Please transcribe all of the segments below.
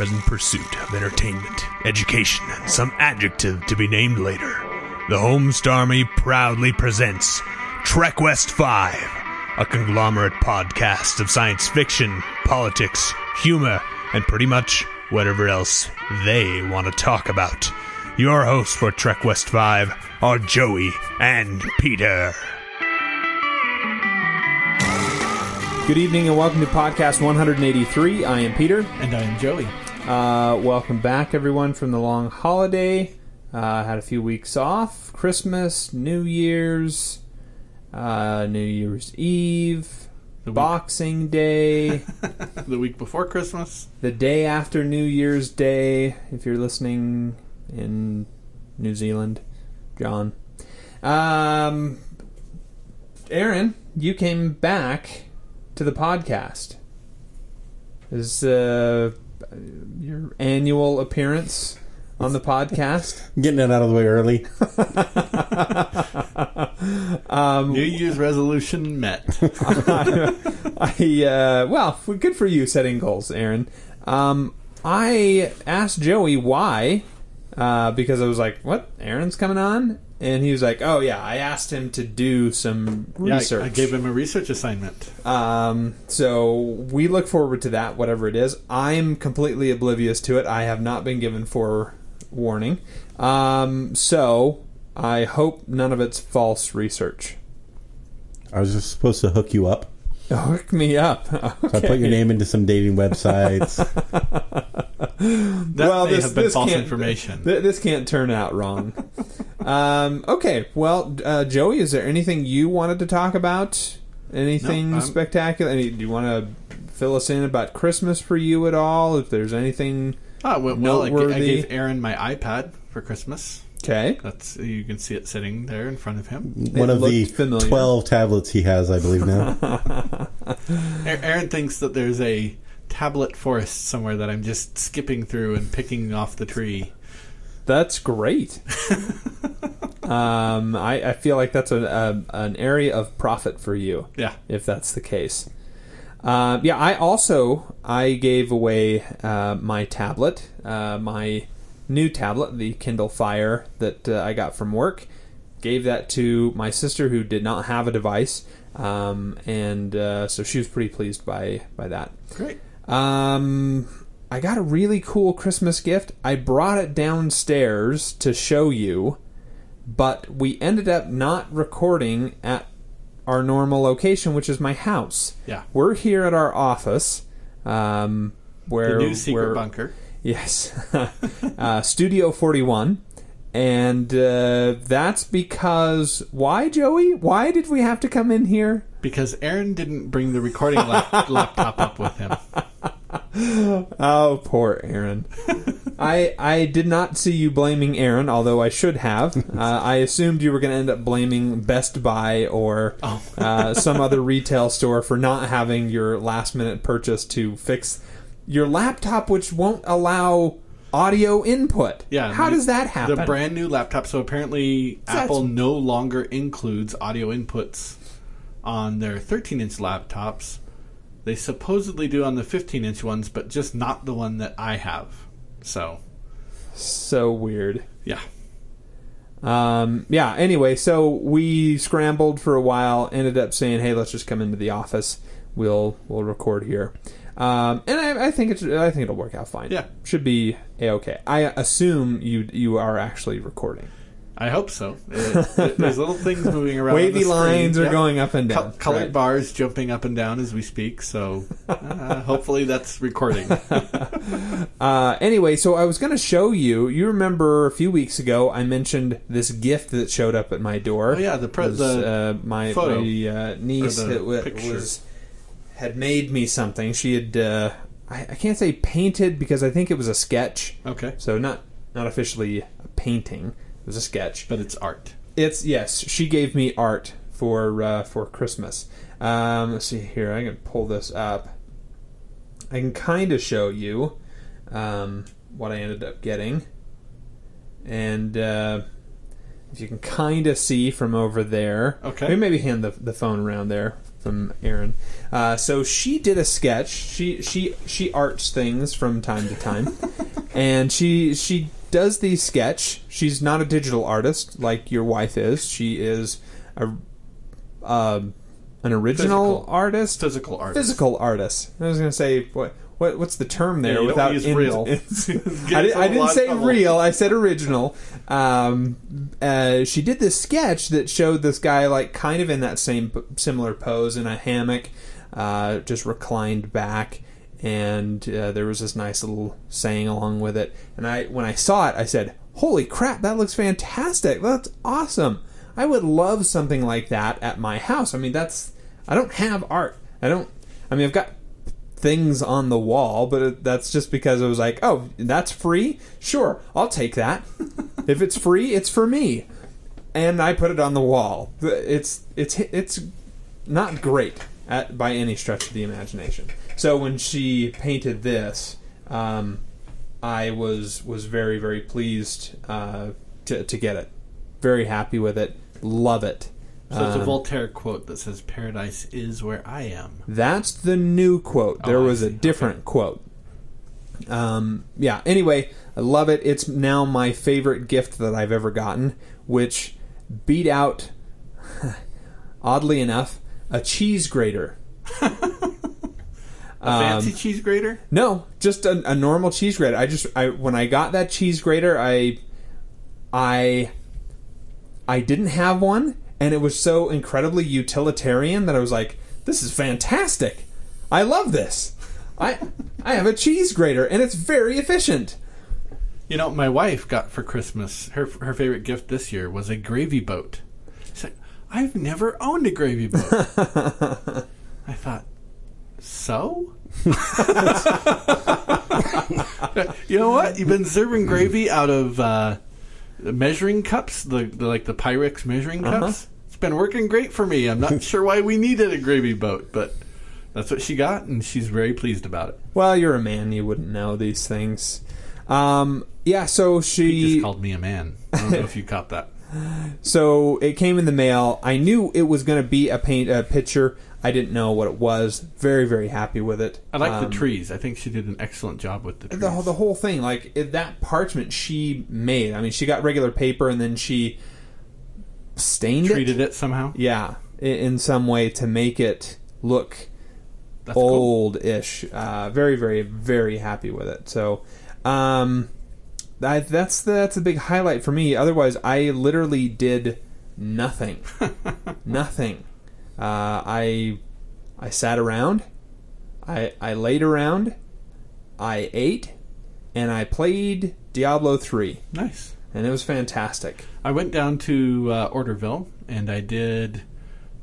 your ever present pursuit of entertainment, education, and some adjective to be named later, the Holmes Army proudly presents Trek West 5, a conglomerate podcast of science fiction, politics, humor, and pretty much whatever else they want to talk about. Your hosts for Trek West 5 are Joey and Peter. Good evening and welcome to podcast 183. I am Peter. And I am Joey. Uh, welcome back, everyone, from the long holiday. Uh, had a few weeks off. Christmas, New Year's, uh, New Year's Eve, The week- Boxing Day, the week before Christmas. the day after New Year's Day, if you're listening in New Zealand, John. Um, Aaron, you came back to the podcast. Is uh, your annual appearance on the podcast? Getting it out of the way early. um, New Year's resolution met. I uh, well, good for you setting goals, Aaron. Um, I asked Joey why, uh, because I was like, "What? Aaron's coming on?" And he was like, "Oh yeah, I asked him to do some Yeah, I- research." I, gave him a research assignment. Um, so we look forward to that, whatever it is. I'm completely oblivious to it. I have not been given forewarning. Um, so I hope none of it's false research. I was just supposed to hook you up. Hook me up. So I put your name into some dating websites. That Well, may this- have been this false can't- information. Th- this can't turn out wrong. um, okay, well, uh, Joey, is there anything you wanted to talk about? Anything No, spectacular? Any, do you want to fill us in about Christmas for you at all? If there's anything, Ah, well, well I, noteworthy. gave Aaron my iPad for Christmas. Okay. That's you can see it sitting there in front of him. One of the familiar. 12 tablets he has, I believe now. A- Aaron thinks that there's a tablet forest somewhere that I'm just skipping through and picking off the tree. That's great. um, I, I feel like that's a, a, an area of profit for you. Yeah. if that's the case. Uh, yeah, I also I gave away uh, my tablet, uh, my new tablet, the Kindle Fire that uh, I got from work. Gave that to my sister who did not have a device, um, and uh, so she was pretty pleased by by that. Great. Um, I got a really cool Christmas gift. I brought it downstairs to show you, but we ended up not recording at our normal location, which is my house. Yeah. We're here at our office, um, where The new secret where- bunker. Yes, uh, Studio Forty One, and uh, that's because why, Joey? Why did we have to come in here? Because Aaron didn't bring the recording lap- laptop up with him. Oh, poor Aaron. I I did not see you blaming Aaron, although I should have. Uh, I assumed you were going to end up blaming Best Buy or Oh. uh, some other retail store for not having your last minute purchase to fix your laptop, which won't allow audio input. Yeah. how the- does that happen? The brand new laptop. So apparently, That's- Apple no longer includes audio inputs on their 13 inch laptops. They supposedly do on the 15 inch ones, but just not the one that I have. So, so weird. yeah. Um, yeah. Anyway, so we scrambled for a while. Ended up saying, "Hey, let's just come into the office. We'll we'll record here." Um, and I, I think it's I think it'll work out fine. Yeah. should be a okay. I assume you you are actually recording. I hope so. It- there's little things moving around. Wavy lines are Yeah. going up and Co- down. colored right. bars jumping up and down as we speak. So, uh, hopefully, that's recording. Uh, anyway, so I was going to show you. You remember a few weeks ago I mentioned this gift that showed up at my door. Oh, yeah, the pre- was, the uh, my photo. my uh, niece that wa- was had made me something. She had uh, I, I can't say painted because I think it was a sketch. Okay. So not not officially a painting. It was a sketch. But it's art. It's yes. She gave me art for uh, for Christmas. Um, let's see here. I can pull this up. I can kind of show you um, what I ended up getting, and uh, if you can kind of see from over there. Okay. Maybe, maybe hand the the phone around there from Aaron. Uh, so she did a sketch. She she she arts things from time to time, and she she does the sketch. She's not a digital artist like your wife is. She is a um an original Physical. artist, Physical artist, physical artist. I was going to say what. What, what's the term there Yeah, without ins- real. I, di- us didn't say real. I said original. Um, uh, she did this sketch that showed this guy like kind of in that same similar pose in a hammock, uh, just reclined back, and uh, there was this nice little saying along with it. And I, when I saw it, I said, "Holy crap, that looks fantastic! That's awesome! I would love something like that at my house. I mean, that's I don't have art. I don't. I mean, I've got things on the wall, but it, that's just because it was like, oh, that's free. Sure, I'll take that. if it's free, it's for me, and I put it on the wall. It's it's it's not great at, by any stretch of the imagination. So when she painted this, um, I was was very very pleased uh, to to get it. Very happy with it. Love it. So it's a Um, Voltaire quote that says, "Paradise is where I am." That's the new quote. There Oh, I was a see. different quote. Um, yeah. Anyway, I love it. It's now my favorite gift that I've ever gotten, which beat out, oddly enough, a cheese grater. A fancy cheese grater. No, just a, a normal cheese grater. I just I when I got that cheese grater, I I I didn't have one, and it was so incredibly utilitarian that I was like, "This is fantastic! I love this. I I have a cheese grater, and it's very efficient." You know, my wife got for Christmas her her favorite gift this year was a gravy boat. She's like, "I've never owned a gravy boat." I thought, so. you know what? You've been serving gravy out of uh, measuring cups, the, the like the Pyrex measuring cups. It's been working great for me. I'm not sure why we needed a gravy boat, but that's what she got, and she's very pleased about it. Well, you're a man; you wouldn't know these things. Um, yeah. So He she just called me a man. I don't know if you caught that. So it came in the mail. I knew it was going to be a paint a picture. I didn't know what it was. Very very happy with it. I like Um, the trees. I think she did an excellent job with the trees. The, whole- the whole thing, like it, that parchment she made. I mean, she got regular paper and then she stained treated it. Treated it somehow. Yeah, in some way to make it look That's old-ish. Uh, very very very happy with it. So. Um, I, that's the, that's a big highlight for me. Otherwise, I literally did nothing, nothing. Uh, I I sat around, I I laid around, I ate, and I played Diablo three, Nice. and it was fantastic. I went down to uh, Orderville and I did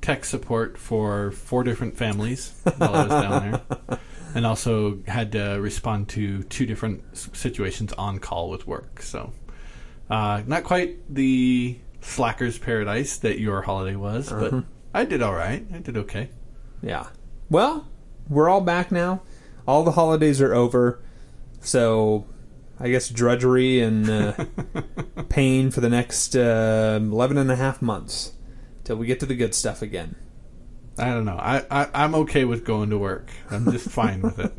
tech support for four different families while I was down there, and also had to respond to two different situations on call with work. So, uh, not quite the slacker's paradise that your holiday was, but I did all right. I did okay. Yeah. Well, we're all back now. All the holidays are over, so I guess drudgery and uh, pain for the next uh, 11 and a half months till we get to the good stuff again. I don't know. I, I I'm okay with going to work. I'm just fine with it.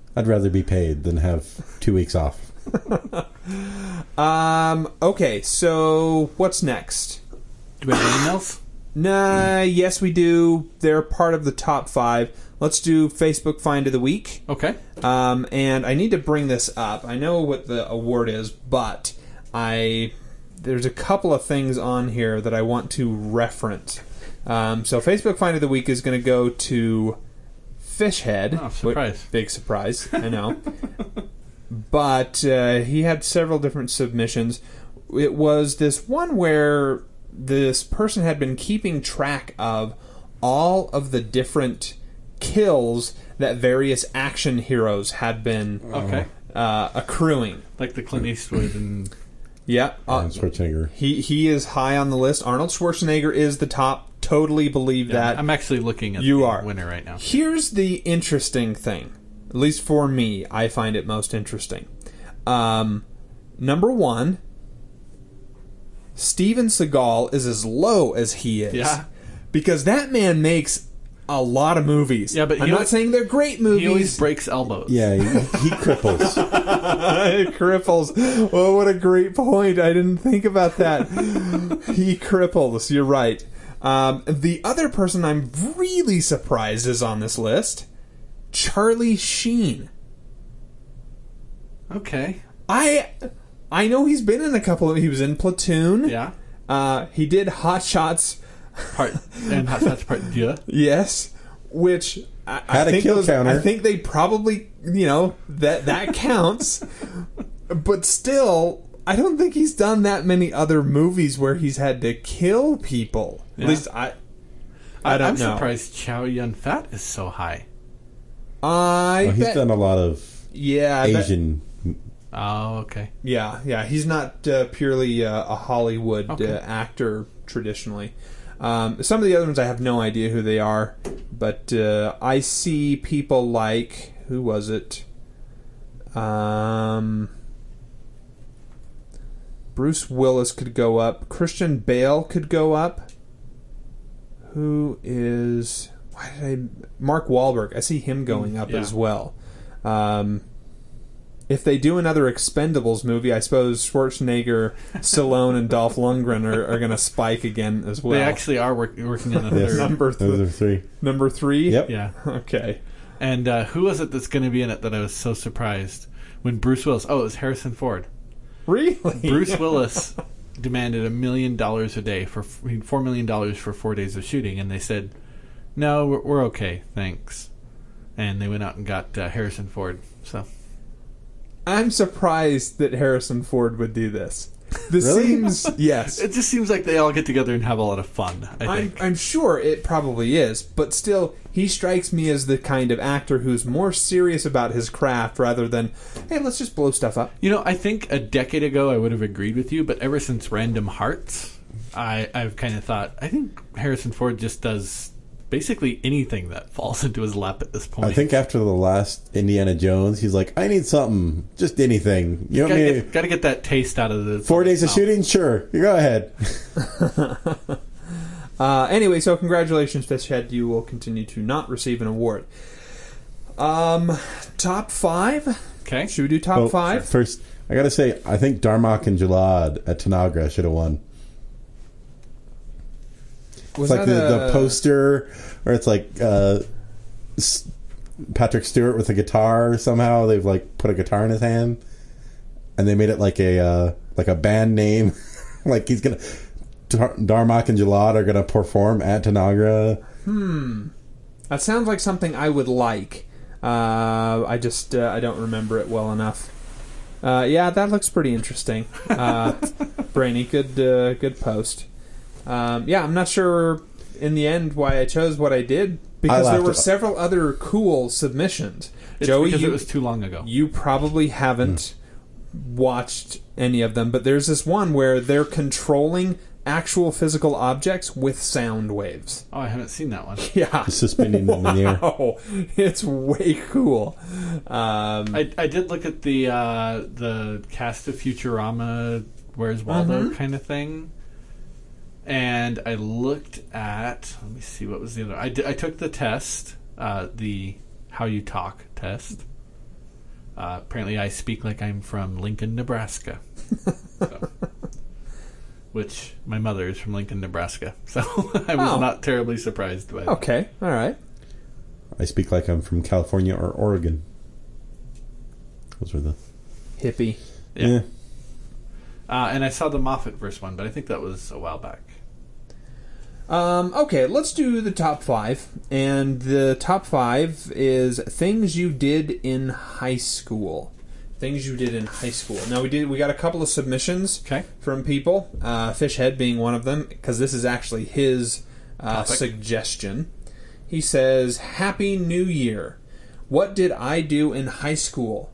I'd rather be paid than have two weeks off. Um. Okay. So what's next? Do we have emails? Nah. Yes, we do. They're part of the top five. Let's do Facebook Find of the Week. Okay. Um, and I need to bring this up. I know what the award is, but I there's a couple of things on here that I want to reference. Um, so Facebook Find of the Week is going to go to Fishhead. Oh, surprise. Big surprise. I know. but uh, he had several different submissions. It was this one where this person had been keeping track of all of the different kills that various action heroes had been Okay. uh, accruing. Like the Clint Eastwood and Yeah, uh, Schwarzenegger. he he is high on the list. Arnold Schwarzenegger is the top. Totally believe that. I'm actually looking at You the are. winner right now. Here's the interesting thing. At least for me, I find it most interesting. Um, number one, Steven Seagal is as low as he is. Yeah. Because that man makes a lot of movies. Yeah, but I'm not always- saying they're great movies. He always movies. breaks elbows. Yeah, he, he cripples. cripples. Oh, what a great point! I didn't think about that. he cripples. You're right. Um, the other person I'm really surprised is on this list, Charlie Sheen. Okay. I I know he's been in a couple of. He was in Platoon. Yeah. Uh, he did Hot Shots. Part and Hot Shots Part Deux. Yes, which I, I Had a think kill those- counter. I think they probably you know that that counts, but still, I don't think he's done that many other movies where he's had to kill people. Yeah. At least I. I don't know. I'm know. surprised Chow Yun Fat is so high. I Well, he's bet- done a lot of yeah, I bet- Asian. Oh, okay. Yeah, yeah, he's not uh, purely uh, a Hollywood Okay. uh, actor traditionally. Um, some of the other ones I have no idea who they are, but uh, I see people like who was it? Um, Bruce Willis could go up. Christian Bale could go up. Who is? Why did I? Mark Wahlberg. I see him going up Yeah. as well. Um, if they do another Expendables movie, I suppose Schwarzenegger, Stallone, and Dolph Lundgren are, are going to spike again as well. They actually are work, working on a Yes. third. number Those are three. number three. Yep. Yeah. Okay. And uh, who was it that's going to be in it that I was so surprised when Bruce Willis? Oh, it was Harrison Ford. Really? Bruce Willis demanded a million dollars a day for four million dollars for four days of shooting, and they said, "No, we're, we're okay, thanks." And they went out and got uh, Harrison Ford. So I'm surprised that Harrison Ford would do this. This Really? seems yes. it just seems like they all get together and have a lot of fun. I I'm, think. I'm sure it probably is, but still, he strikes me as the kind of actor who's more serious about his craft rather than, hey, let's just blow stuff up. You know, I think a decade ago I would have agreed with you, but ever since Random Hearts, I, I've kind of thought I think Harrison Ford just does basically anything that falls into his lap at this point. I think after the last Indiana Jones, he's like, I need something, just anything. You want gotta me? get, gotta get that taste out of the Four days of mouth. shooting, sure. You go ahead. Uh, anyway, so congratulations, Fishhead. You will continue to not receive an award. Um, top five. Okay, Should we do top Oh, five? First, I gotta say, I think Darmok and Jalad at Tanagra should have won. Was it's like the, the poster, or it's like uh, Patrick Stewart with a guitar. Somehow they've like put a guitar in his hand, and they made it like a uh, like a band name. like he's gonna Dar- Darmok and Jalad are gonna perform at Tanagra. Hmm, that sounds like something I would like. Uh, I just uh, I don't remember it well enough. Uh, yeah, that looks pretty interesting. Uh, Brainy, good uh, good post. Um, yeah, I'm not sure in the end why I chose what I did because there were several other cool submissions. it's Joey, because you, it was too long ago. you probably haven't watched any of them, but there's this one where they're controlling actual physical objects with sound waves. Oh, I haven't seen that one. Yeah. Suspending them in the air. Oh, it's way cool. Um, I, I did look at the uh, the cast of Futurama, Where's Waldo Mm-hmm. kind of thing, and I looked at. Let me see what was the other. I, did, I took the test, uh, the how you talk test. Uh, apparently, I speak like I'm from Lincoln, Nebraska. So. Which my mother is from Lincoln, Nebraska, so I was Oh. not terribly surprised by that. okay, all right. I speak like I'm from California or Oregon. Those were the Hippie. Yeah. yeah. Uh, and I saw the Moffat verse one, but I think that was a while back. Um, okay, let's do the top five. And the top five is things you did in high school. Things you did in high school. Now we did. We got a couple of submissions Okay. from people. Uh, Fishhead being one of them because this is actually his uh, Topic. suggestion. He says, "Happy New Year. What did I do in high school?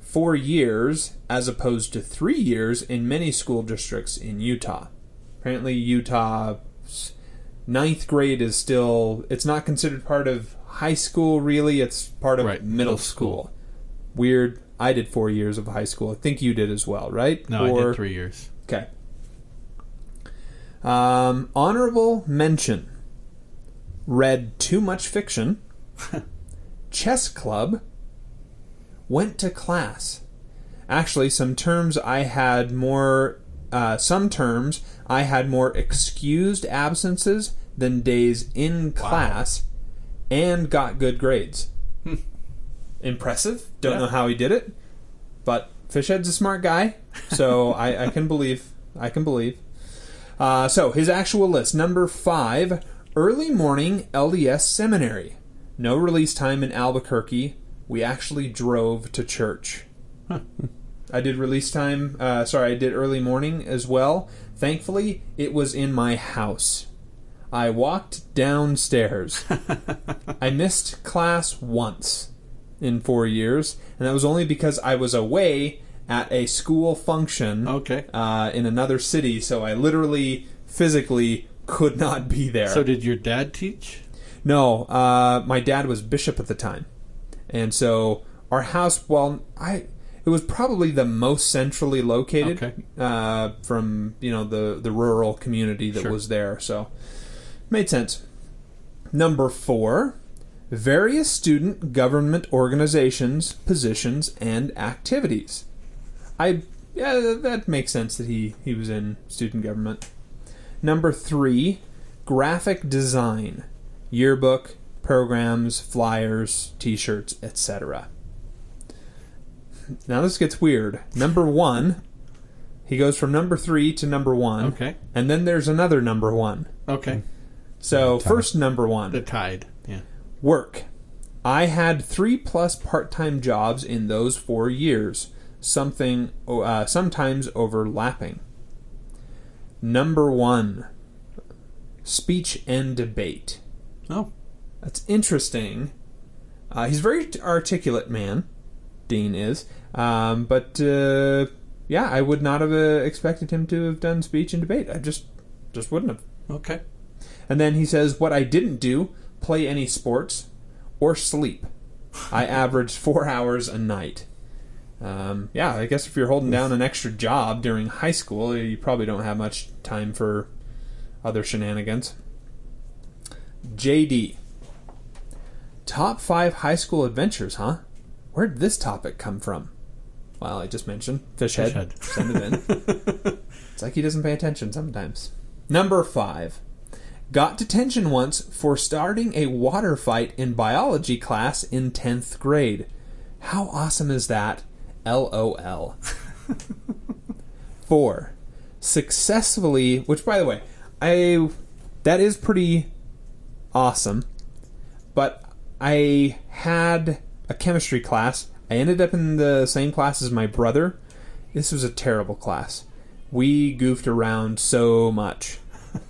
Four years, as opposed to three years in many school districts in Utah. Apparently, Utah." Ninth grade is still it's not considered part of high school really it's part of Right, middle, school. school. weird i did four years of high school i think you did as well right No, I did three years. okay um, honorable mention read too much fiction, chess club, went to class. Actually, some terms I had more. Uh, some terms I had more excused absences than days in class, and got good grades. Impressive. Don't Yeah. know how he did it, but Fishhead's a smart guy, so I, I can believe. I can believe. Uh, so his actual list: number five, early morning LDS seminary. No release time in Albuquerque. We actually drove to church. I did release time. Uh, sorry, I did early morning as well. Thankfully, it was in my house. I walked downstairs. I missed class once in four years, and that was only because I was away at a school function Okay. uh, in another city, so I literally, physically could not be there. So did your dad teach? No, uh, my dad was bishop at the time, and so our house. Well, I it was probably the most centrally located Okay. uh, from you know the the rural community that Sure. was there. So made sense. Number four, various student government organizations, positions, and activities. I yeah, that makes sense that he he was in student government. Number three, graphic design, yearbook, programs, flyers, T-shirts, etc. Now this gets weird. Number one, he goes from number three to number one, Okay. and then there's another number one. Okay. So Time. first number one, The tide. Yeah. Work. I had three plus part time jobs in those four years, something uh, sometimes overlapping. Number one speech and debate. Oh. That's interesting. Uh, he's a very articulate man, Dean is. Um, but uh, yeah, I would not have uh, expected him to have done speech and debate. I just just wouldn't have. Okay. And then he says, What I didn't do, play any sports or sleep. I averaged four hours a night. Um, yeah, I guess if you're holding down an extra job during high school, you probably don't have much time for other shenanigans. JD. Top five high school adventures, huh? Where did this topic come from? Well, I just mentioned Fishhead. Fishhead. Send it in. it's like he doesn't pay attention sometimes. Number five. Got detention once for starting a water fight in biology class in 10th grade. How awesome is that? LOL. Four. Successfully, which by the way, I that is pretty awesome. But I had a chemistry class. I ended up in the same class as my brother. This was a terrible class. We goofed around so much.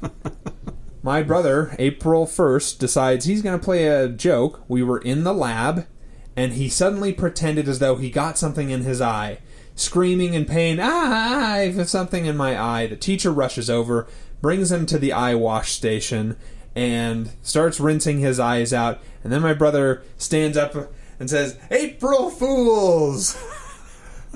My brother, April 1st, decides he's going to play a joke. We were in the lab, and he suddenly pretended as though he got something in his eye, screaming in pain, Ah, I have something in my eye. The teacher rushes over, brings him to the eye wash station, and starts rinsing his eyes out. And then my brother stands up and says, April Fools!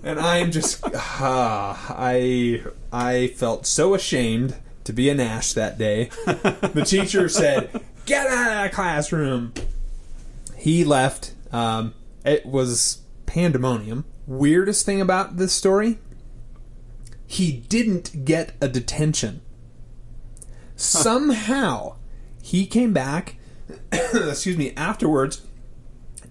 and I'm just ah, I I felt so ashamed to be a Nash that day. the teacher said, "Get out of the classroom." He left. Um, it was pandemonium. Weirdest thing about this story: he didn't get a detention. Somehow, he came back. excuse me. Afterwards,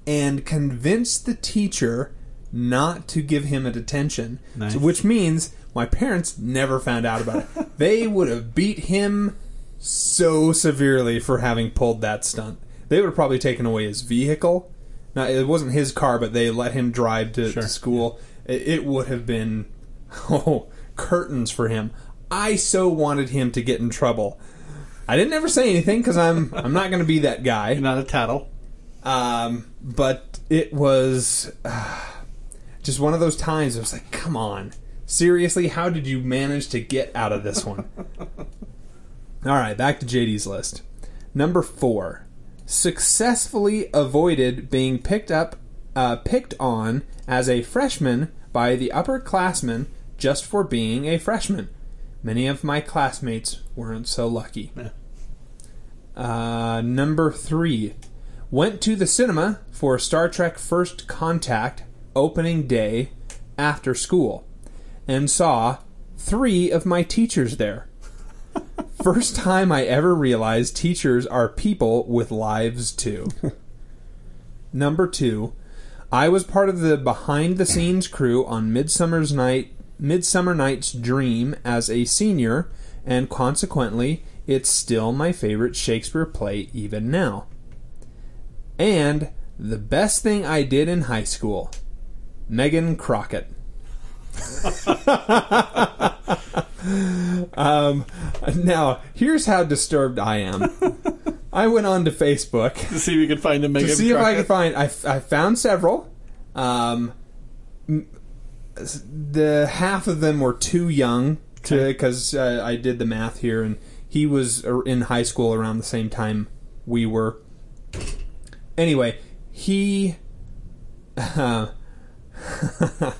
and convinced the teacher not to give him a detention, Nice. So- which means my parents never found out about it. they would have beat him so severely for having pulled that stunt. They would have probably taken away his vehicle. Now it wasn't his car, but they let him drive to, Sure. to school. It, it would have been oh curtains for him. I so wanted him to get in trouble. I didn't ever say anything because I'm I'm not going to be that guy. You're not a tattle. Um, but it was uh, just one of those times. I was like, "Come on, seriously? How did you manage to get out of this one?" All right, back to JD's list. Number four, successfully avoided being picked up, uh, picked on as a freshman by the upperclassmen just for being a freshman. Many of my classmates weren't so lucky. Yeah. Uh, number three, went to the cinema for Star Trek First Contact opening day after school and saw three of my teachers there. First time I ever realized teachers are people with lives too. Number two, I was part of the behind the scenes crew on Midsummer's Night Midsummer Night's Dream as a senior, and consequently, it's still my favorite Shakespeare play even now. And the best thing I did in high school, Megan Crockett. um, now, here's how disturbed I am. I went on to Facebook To see if we could find a Megan to see if I could find. I, I found several. Um, the half of them were too young to because uh, I did the math here, and he was in high school around the same time we were. Anyway, he. Uh,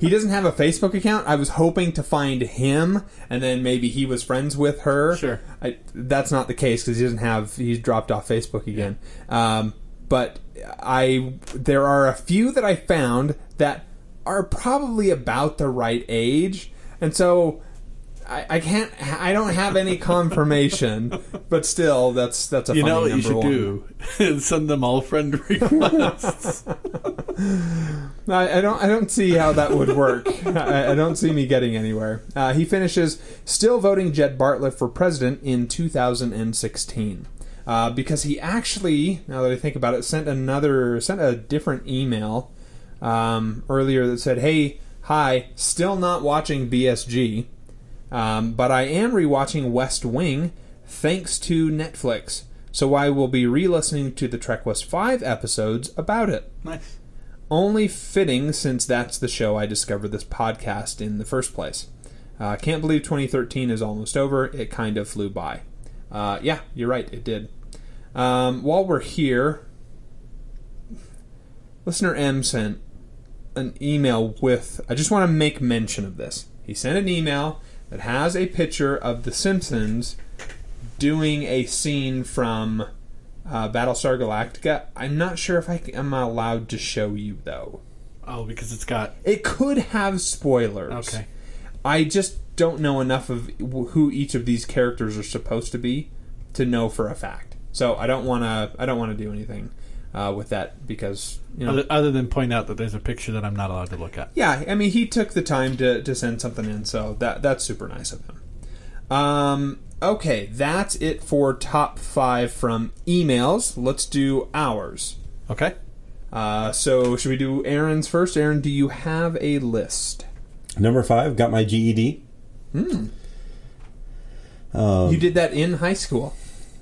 he doesn't have a Facebook account. I was hoping to find him, and then maybe he was friends with her. Sure. I, that's not the case because he doesn't have. He's dropped off Facebook again. Um, but I there are a few that I found that are probably about the right age, and so I, I can't. I don't have any confirmation, but still, that's that's a You funny know what you should one. do? Send them all friend requests. I, I don't. I don't see how that would work. I, I don't see me getting anywhere. Uh, he finishes still voting Jed Bartlet for president in 2016 uh, because he actually, now that I think about it, sent another sent a different email um, earlier that said, "Hey, hi, still not watching BSG, um, but I am rewatching West Wing thanks to Netflix." So I will be re-listening to the Trek West Five episodes about it. nice. Only fitting since that's the show I discovered this podcast in the first place. I uh, can't believe 2013 is almost over. It kind of flew by. Uh, yeah, you're right, it did. Um, while we're here, listener M sent an email with. I just want to make mention of this. He sent an email that has a picture of The Simpsons doing a scene from uh, Battlestar Galactica. I'm not sure if I am allowed to show you though. Oh, because it's got. It could have spoilers. Okay. I just don't know enough of who each of these characters are supposed to be to know for a fact. So I don't want to. I don't want to do anything uh, with that because you know. Other, other than point out that there's a picture that I'm not allowed to look at. Yeah, I mean, he took the time to, to send something in, so that that's super nice of him. Um, okay, that's it for top five from emails. Let's do ours. Okay. Uh, so, should we do Aaron's first? Aaron, do you have a list? Number five, got my GED. Hmm. Um, You did that in high school.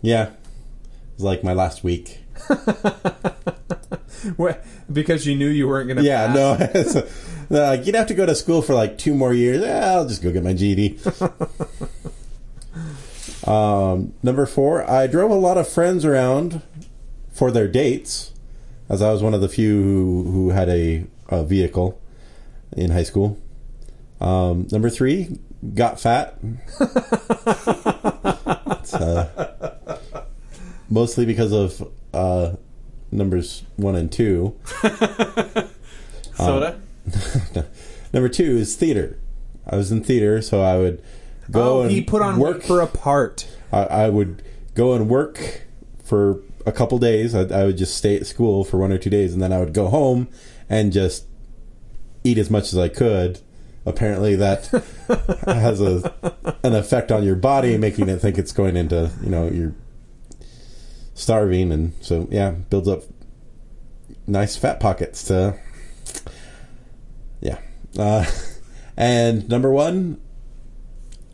Yeah. It was like my last week. Because you knew you weren't going to Yeah, no. They're like, you'd have to go to school for like two more years. Yeah, I'll just go get my GED. um, number four, I drove a lot of friends around for their dates, as I was one of the few who, who had a, a vehicle in high school. Um, number three, got fat. It's, uh, mostly because of uh, numbers one and two. Soda. Number two is theater. I was in theater, so I would go Oh, and he put on work for a part. I, I would go and work for a couple days. I, I would just stay at school for one or two days, and then I would go home and just eat as much as I could. Apparently, that has a an effect on your body, making it think it's going into you know you're starving, and so yeah, builds up nice fat pockets to yeah. Uh, and number one,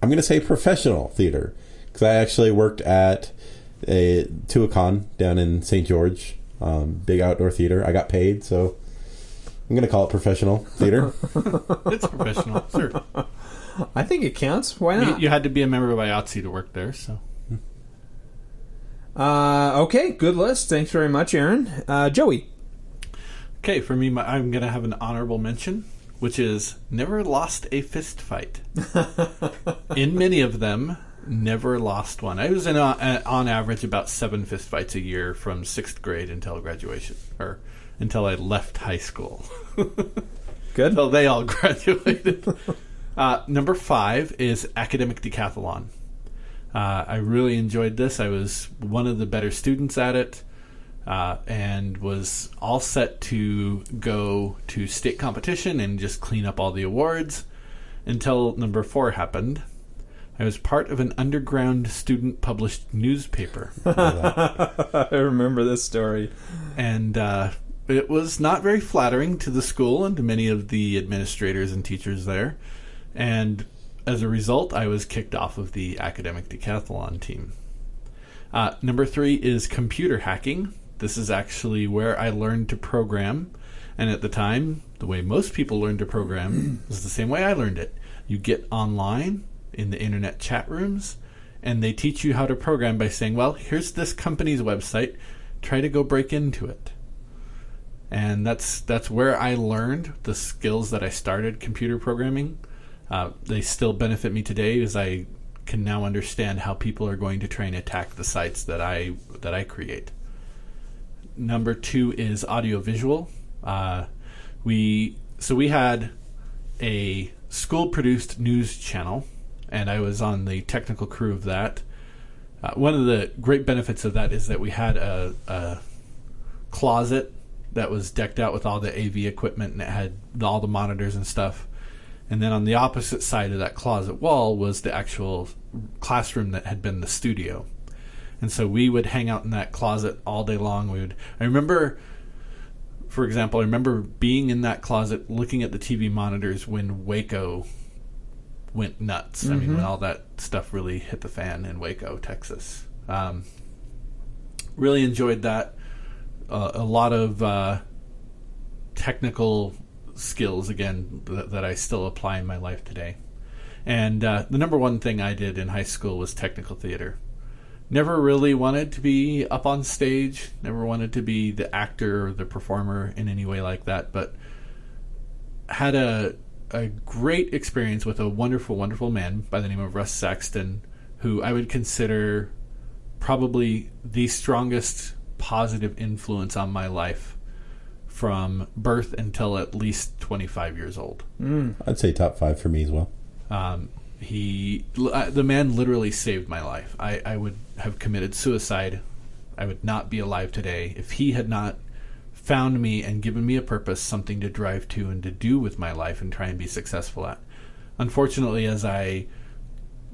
I'm going to say professional theater because I actually worked at a Tuacahn down in St. George, um, big outdoor theater. I got paid, so I'm going to call it professional theater. It's professional. sure. I think it counts. Why You, not? you had to be a member of IATSE to work there, so. Uh, okay, good list. Thanks very much, Aaron. Uh, Joey. Okay, for me, my, I'm going to have an honorable mention, which is never lost a fist fight. In many of them, Never lost one. I was in a, on average about seven fist fights a year from sixth grade until graduation, or until I left high school. Good. until they all graduated. uh, number five is academic decathlon. Uh, I really enjoyed this. I was one of the better students at it, uh, and was all set to go to state competition and just clean up all the awards until number four happened. I was part of an underground student published newspaper. I remember this story. and uh, it was not very flattering to the school and to many of the administrators and teachers there. And as a result, I was kicked off of the academic decathlon team. Uh, number three is computer hacking. This is actually where I learned to program. And at the time, the way most people learn to program was the same way I learned it. You get online in the internet chat rooms, and they teach you how to program by saying, Well, here's this company's website, try to go break into it and that's that's where I learned the skills that I started computer programming. Uh, they still benefit me today as I can now understand how people are going to try and attack the sites that I that I create. Number two is audiovisual. Uh, we so we had a school produced news channel, and I was on the technical crew of that. Uh, one of the great benefits of that is that we had a, a closet that was decked out with all the AV equipment and it had all the monitors and stuff. And then on the opposite side of that closet wall was the actual classroom that had been the studio. And so we would hang out in that closet all day long. We would I remember for example, I remember being in that closet looking at the TV monitors when Waco went nuts. I mean, when all that stuff really hit the fan in Waco, Texas. Um, really enjoyed that uh, a lot of uh, technical skills again that, that I still apply in my life today. And uh, the number one thing I did in high school was technical theater. Never really wanted to be up on stage. Never wanted to be the actor or the performer in any way like that. But had a a great experience with a wonderful, wonderful man by the name of Russ Saxton, who I would consider probably the strongest positive influence on my life from birth until at least 25 years old. I'd say top five for me as well. Um, he, uh, the man, literally saved my life. I, I would have committed suicide. I would not be alive today if he had not found me and given me a purpose, something to drive to and to do with my life and try and be successful at. Unfortunately, as I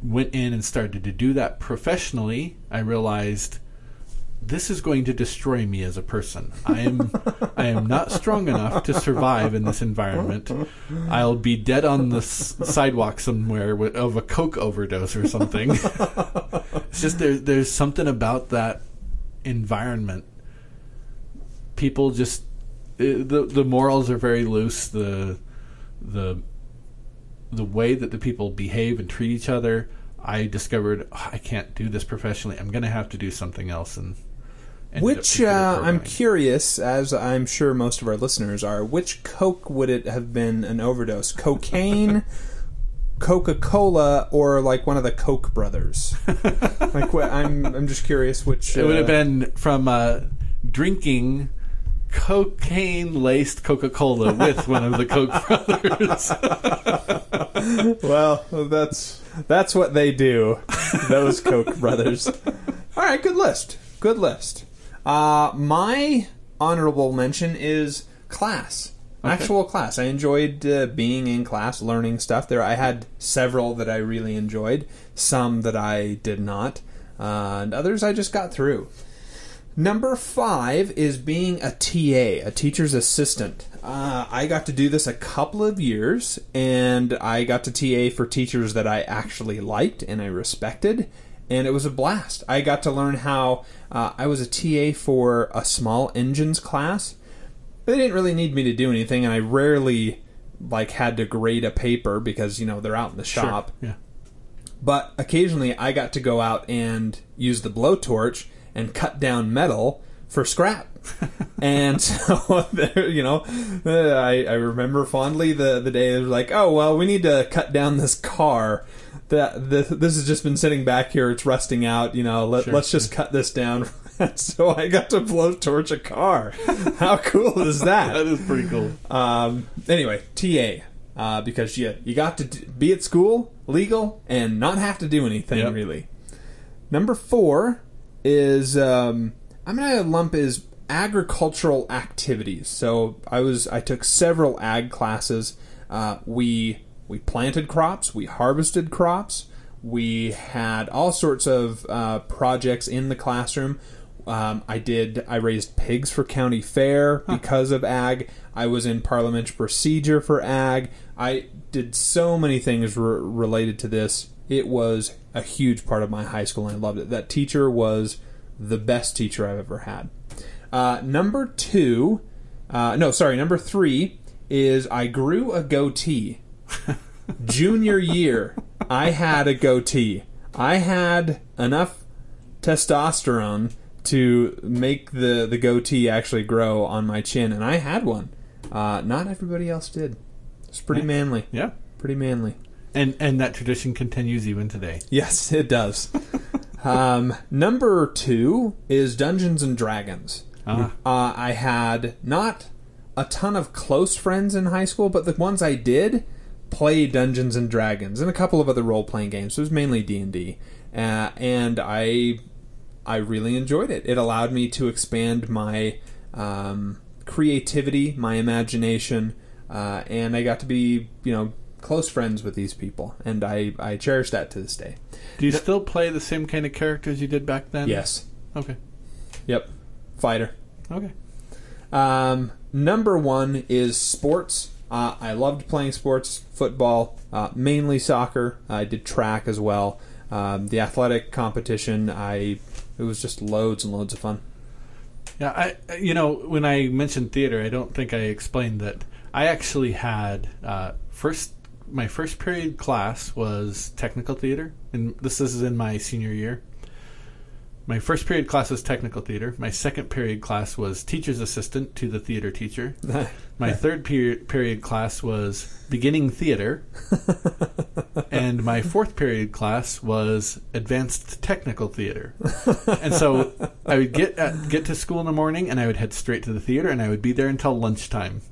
went in and started to do that professionally, I realized this is going to destroy me as a person. I am I am not strong enough to survive in this environment. I'll be dead on the s- sidewalk somewhere with, of a coke overdose or something. it's just there, there's something about that environment. People just uh, the the morals are very loose. The the the way that the people behave and treat each other. I discovered "Oh, I can't do this professionally. I'm going to have to do something else and. Which uh, I'm curious, as I'm sure most of our listeners are, which Coke would it have been an overdose? Cocaine, Coca Cola, or like one of the Koch brothers? like, what, I'm I'm just curious which. It would have uh, been from uh, drinking cocaine laced Coca Cola with one of the Koch brothers. Well, that's that's what they do. Those Koch brothers. All right, good list. Good list. Uh, my honorable mention is class. Actual class. I enjoyed uh, being in class, learning stuff. There, I had several that I really enjoyed. Some that I did not, uh, and others I just got through. Number five is being a TA, a teacher's assistant. Uh, I got to do this a couple of years, and I got to TA for teachers that I actually liked and I respected, and it was a blast. I got to learn how uh, I was a TA for a small engines class. They didn't really need me to do anything, and I rarely like had to grade a paper because you know they're out in the shop Yeah. but occasionally I got to go out and use the blowtorch and cut down metal for scrap. and so, there, you know, uh, I, I remember fondly the, the day it was like, oh, well, we need to cut down this car. That this, this has just been sitting back here. It's rusting out. You know, let, Sure, let's just cut this down. so I got to blowtorch a car. How cool is that? That is pretty cool. Um, anyway, TA. Uh, because you you got to d- be at school legal and not have to do anything Yep. really. Number four is um, I'm gonna lump is agricultural activities. So I was I took several ag classes. Uh, we we planted crops, we harvested crops, we had all sorts of uh, projects in the classroom. Um, I did. I raised pigs for county fair because of ag. I was in parliamentary procedure for ag. I did so many things re- related to this. It was a huge part of my high school, and I loved it. That teacher was the best teacher I've ever had. Uh, number two, uh, no, sorry, number three is I grew a goatee. Junior year, I had a goatee. I had enough testosterone to make the, the goatee actually grow on my chin, and I had one. Uh, not everybody else did. It's pretty Yeah. manly. Yeah. Pretty manly. And and that tradition continues even today. Yes, it does. um, number two is Dungeons and Dragons. Ah. Uh, I had not a ton of close friends in high school, but the ones I did play Dungeons and Dragons and a couple of other role playing games. It was mainly D and D, uh, and I I really enjoyed it. It allowed me to expand my um, creativity, my imagination, uh, and I got to be you know close friends with these people, and I I cherish that to this day. Do you still play the same kind of characters you did back then? Yes. Okay. Yep. Fighter. Okay. Um, number one is sports. Uh, I loved playing sports, football, uh, mainly soccer. I did track as well. Um, the athletic competition, I it was just loads and loads of fun. Yeah, I you know when I mentioned theater, I don't think I explained that I actually had uh, first my first period class was technical theater, and this is in my senior year. My first period class was technical theater. My second period class was teacher's assistant to the theater teacher. My third period period class was beginning theater, and my fourth period class was advanced technical theater. And so I would get at, get to school in the morning, and I would head straight to the theater, and I would be there until lunchtime.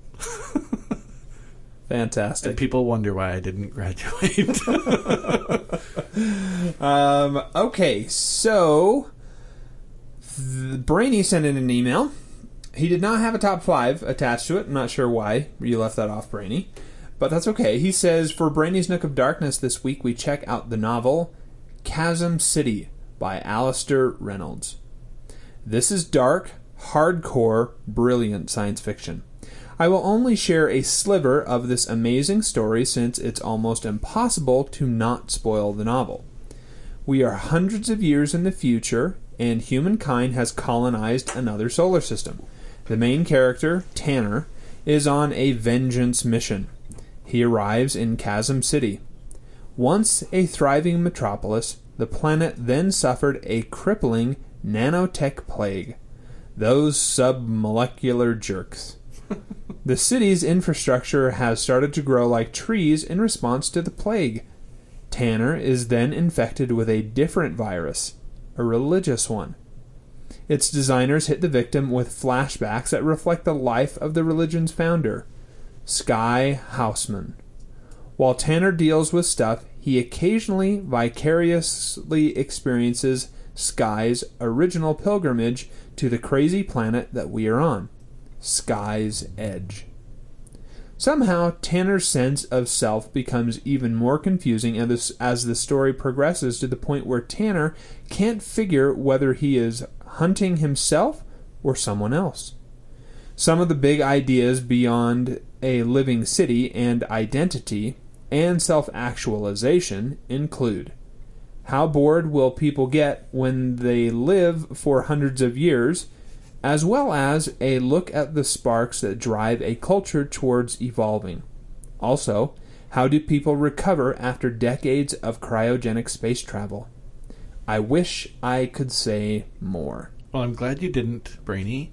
And Fantastic. people wonder why I didn't graduate. Um, okay, so Brainy sent in an email. He did not have a top five attached to it. I'm not sure why you left that off, Brainy. But that's okay. He says for Brainy's Nook of Darkness this week, we check out the novel Chasm City by Alastair Reynolds. This is dark, hardcore, brilliant science fiction. I will only share a sliver of this amazing story since it's almost impossible to not spoil the novel. We are hundreds of years in the future, and humankind has colonized another solar system. The main character, Tanner, is on a vengeance mission. He arrives in Chasm City. Once a thriving metropolis, the planet then suffered a crippling nanotech plague. Those submolecular jerks. the city's infrastructure has started to grow like trees in response to the plague. Tanner is then infected with a different virus, a religious one. Its designers hit the victim with flashbacks that reflect the life of the religion's founder, Sky Haussmann. While Tanner deals with stuff, he occasionally vicariously experiences Sky's original pilgrimage to the crazy planet that we are on, Sky's Edge. Somehow, Tanner's sense of self becomes even more confusing as as the story progresses to the point where Tanner can't figure whether he is hunting himself or someone else. Some of the big ideas beyond a living city and identity and self actualization include how bored will people get when they live for hundreds of years, as well as a look at the sparks that drive a culture towards evolving. Also, how do people recover after decades of cryogenic space travel? I wish I could say more. Well, I'm glad you didn't, Brainy.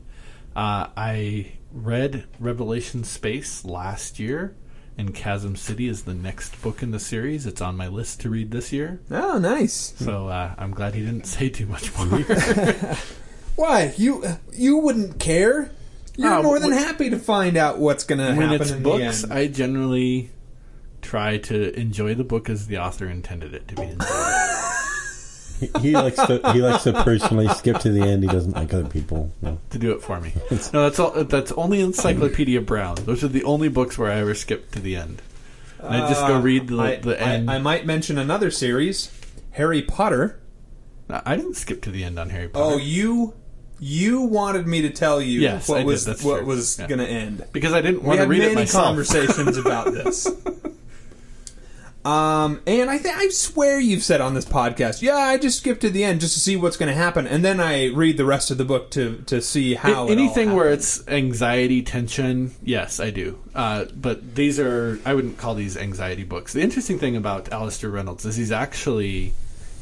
Uh, I read Revelation Space last year, and Chasm City is the next book in the series. It's on my list to read this year. Oh, nice. So uh, I'm glad he didn't say too much more. Why you you wouldn't care? You're Uh, more than wh- happy to find out what's going to when happen it's in books, the end. I generally try to enjoy the book as the author intended it to be enjoyed. He, he likes to he likes to personally skip to the end. He doesn't like other people. No. to do it for me. No, that's all. That's only Encyclopedia Brown. Those are the only books where I ever skip to the end. And I just go Uh, read the, I, the I- end. I, might mention another series, Harry Potter. I, I didn't skip to the end on Harry Potter. Oh, you you wanted me to tell you Yes, what I did. was That's what true. was Yeah. going to end. because I didn't We want to had read many it myself. conversations about this. Um, and I think I swear you've said on this podcast, yeah, I just skip to the end just to see what's going to happen, and then I read the rest of the book to to see how it all Anything where happened. it's anxiety, tension, yes, I do. Uh, but these are I wouldn't call these anxiety books. The interesting thing about Alastair Reynolds is he's actually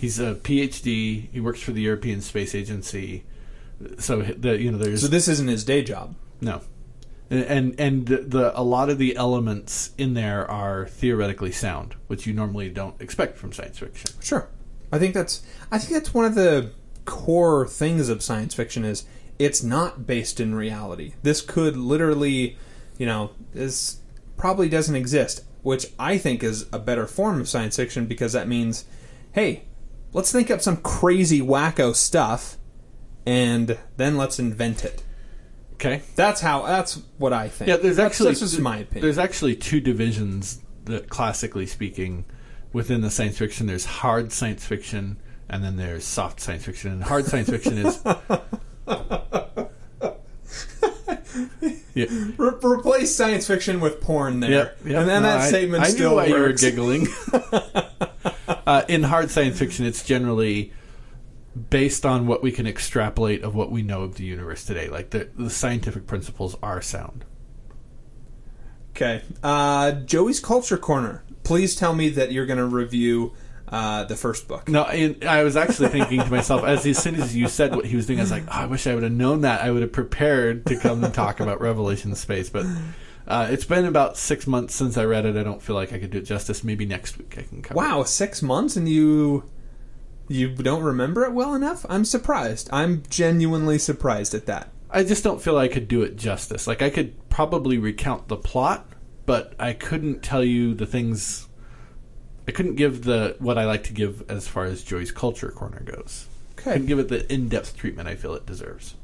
he's a PhD. He works for the European Space Agency. So the you know there's so this isn't his day job. No, and and, the, the a lot of the elements in there are theoretically sound, which you normally don't expect from science fiction. Sure, I think that's I think that's one of the core things of science fiction is it's not based in reality. This could literally, you know, this probably doesn't exist, which I think is a better form of science fiction because that means, hey, let's think up some crazy wacko stuff, and then let's invent it. Okay. That's how. That's what I think. Yeah, there's That's- actually that's just my opinion. There's actually two divisions that, classically speaking, within the science fiction. There's hard science fiction, and then there's soft science fiction. And hard science fiction is. yeah. Re- replace science fiction with porn there, Yep, yep. and then No, that I- statement I, still knew why works. you were giggling. uh, in hard science fiction, it's generally based on what we can extrapolate of what we know of the universe today. Like the, the scientific principles are sound. Okay. Uh, Joey's Culture Corner. Please tell me that you're going to review uh, the first book. No, I, I was actually thinking to myself as, as soon as you said what he was doing, I was like, oh, I wish I would have known that. I would have prepared to come and talk about Revelation Space. But uh, it's been about six months since I read it. I don't feel like I could do it justice. Maybe next week I can cover. it. Wow, six months and you you don't remember it well enough? I'm surprised. I'm genuinely surprised at that. I just don't feel I could do it justice. Like I could probably recount the plot, but I couldn't tell you the things. I couldn't give the what I like to give as far as Joey's culture corner goes. Okay, Couldn't give it the in-depth treatment I feel it deserves.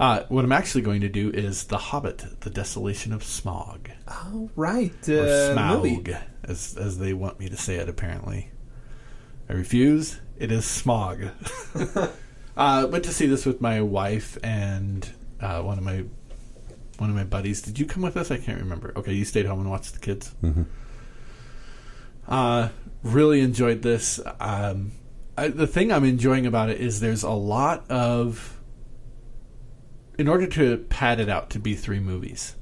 Uh, what I'm actually going to do is The Hobbit: The Desolation of Smog, All right. Uh, or movie. Smaug, as as they want me to say it. Apparently, I refuse. It is Smog. uh, went to see this with my wife and uh, one of my one of my buddies. Did you come with us? I can't remember. Okay, you stayed home and watched the kids. Uh, really enjoyed this. Um, I, the thing I'm enjoying about it is there's a lot of. In order to pad it out to be three movies,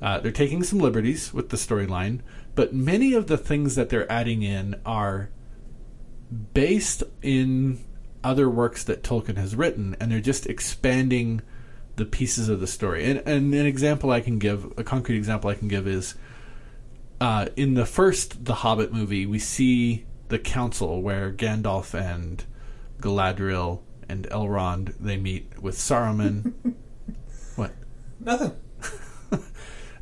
uh, they're taking some liberties with the storyline, but many of the things that they're adding in are based in other works that Tolkien has written, and they're just expanding the pieces of the story. And, and an example I can give, a concrete example I can give is uh, in the first The Hobbit movie, we see the council where Gandalf and Galadriel and Elrond they meet with Saruman. what? Nothing.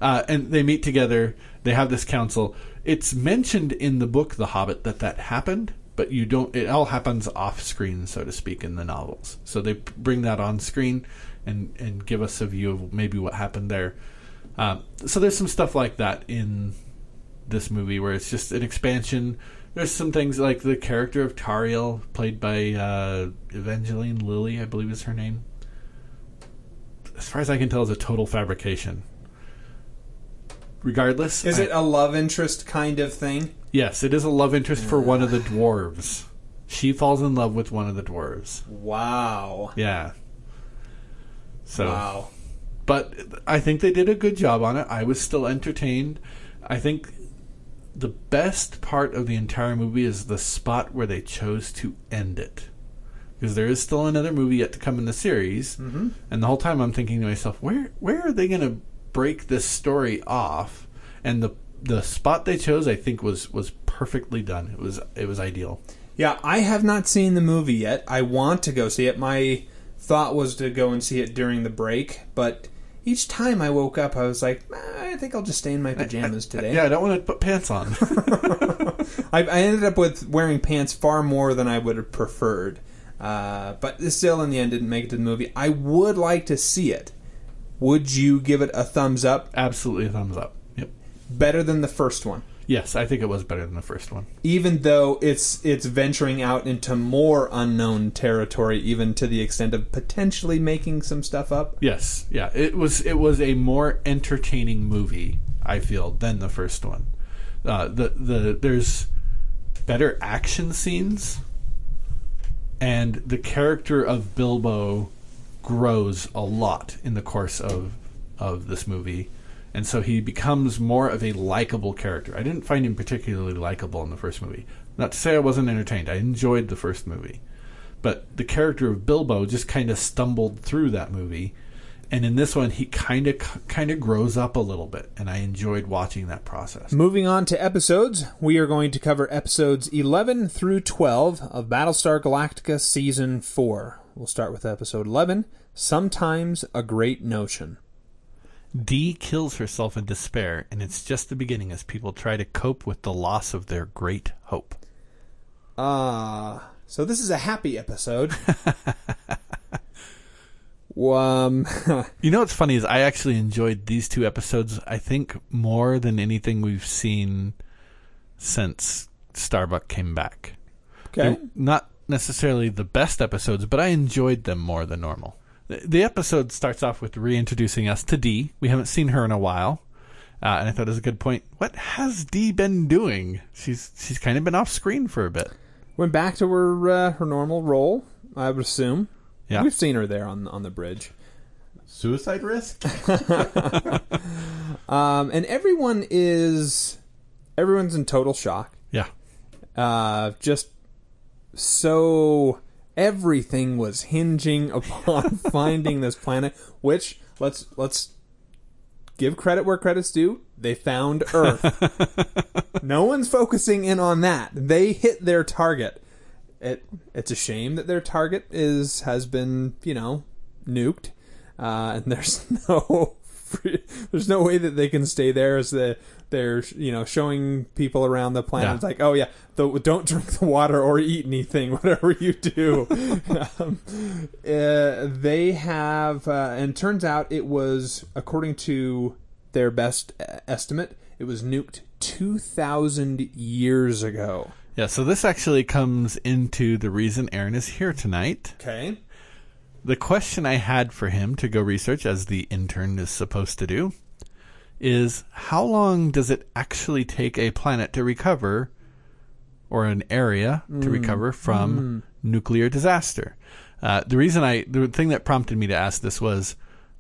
uh, and they meet together. They have this council. It's mentioned in the book The Hobbit that that happened, but you don't. It all happens off screen, so to speak, in the novels. So they bring that on screen and and give us a view of maybe what happened there. Um, so there's some stuff like that in this movie where it's just an expansion. There's some things like the character of Tauriel, played by uh, Evangeline Lilly, I believe is her name. As far as I can tell, is a total fabrication. Regardless, Is I- it a love interest kind of thing? Yes, it is a love interest for one of the dwarves. She falls in love with one of the dwarves. Wow. Yeah. So, Wow. but I think they did a good job on it. I was still entertained. I think the best part of the entire movie is the spot where they chose to end it. because there is still another movie yet to come in the series. Mm-hmm. And the whole time I'm thinking to myself, where where are they going to break this story off? And the the spot they chose, I think, was was perfectly done. It was it was ideal. Yeah, I have not seen the movie yet. I want to go see it. My thought was to go and see it during the break, but each time I woke up, I was like, "Ah, I think I'll just stay in my pajamas today. Yeah, I don't want to put pants on. I, I ended up with wearing pants far more than I would have preferred. Uh, but still, in the end, didn't make it to the movie. I would like to see it. Would you give it a thumbs up? Absolutely a thumbs up. Yep. Better than the first one, Yes, I think it was better than the first one. even though it's it's venturing out into more unknown territory, even to the extent of potentially making some stuff up. Yes, yeah. It was it was a more entertaining movie, I feel, than the first one. Uh, the the there's better action scenes, and the character of Bilbo grows a lot in the course of of this movie, and so he becomes more of a likable character. I didn't find him particularly likable in the first movie. Not to say I wasn't entertained. I enjoyed the first movie, but the character of Bilbo just kind of stumbled through that movie, and in this one he kind of kind of grows up a little bit, and I enjoyed watching that process. Moving on to episodes, we are going to cover episodes 11 through 12 of Battlestar Galactica Season 4. We'll start with episode 11 Sometimes a Great Notion. Dee kills herself in despair, and it's just the beginning as people try to cope with the loss of their great hope. Ah, so this is a happy episode. um, You know what's funny is I actually enjoyed these two episodes. I think more than anything we've seen since Starbuck came back. okay. They're not necessarily the best episodes, but I enjoyed them more than normal. The, the episode starts off with reintroducing us to Dee. We haven't seen her in a while, uh, and I thought it was a good point. What has Dee been doing? She's she's kind of been off screen for a bit. Went back to her uh, her normal role, I would assume. Yeah. We've seen her there on on the bridge. Suicide risk? Um, and everyone is everyone's in total shock. Yeah. uh, just so everything was hinging upon finding this planet which let's let's give credit where credit's due. They found earth. No one's focusing in on that. They hit their target. It it's a shame that their target is has been you know nuked uh, and there's no free, there's no way that they can stay there as the they're you know showing people around the planet Yeah. it's like oh yeah the, don't drink the water or eat anything whatever you do um, uh, they have uh, and turns out it was according to their best estimate it was nuked 2000 years ago Yeah, so this actually comes into the reason Aaron is here tonight. okay The question I had for him to go research, as the intern is supposed to do, is how long does it actually take a planet to recover, or an area to recover from nuclear disaster? Uh, the reason I, the thing that prompted me to ask this was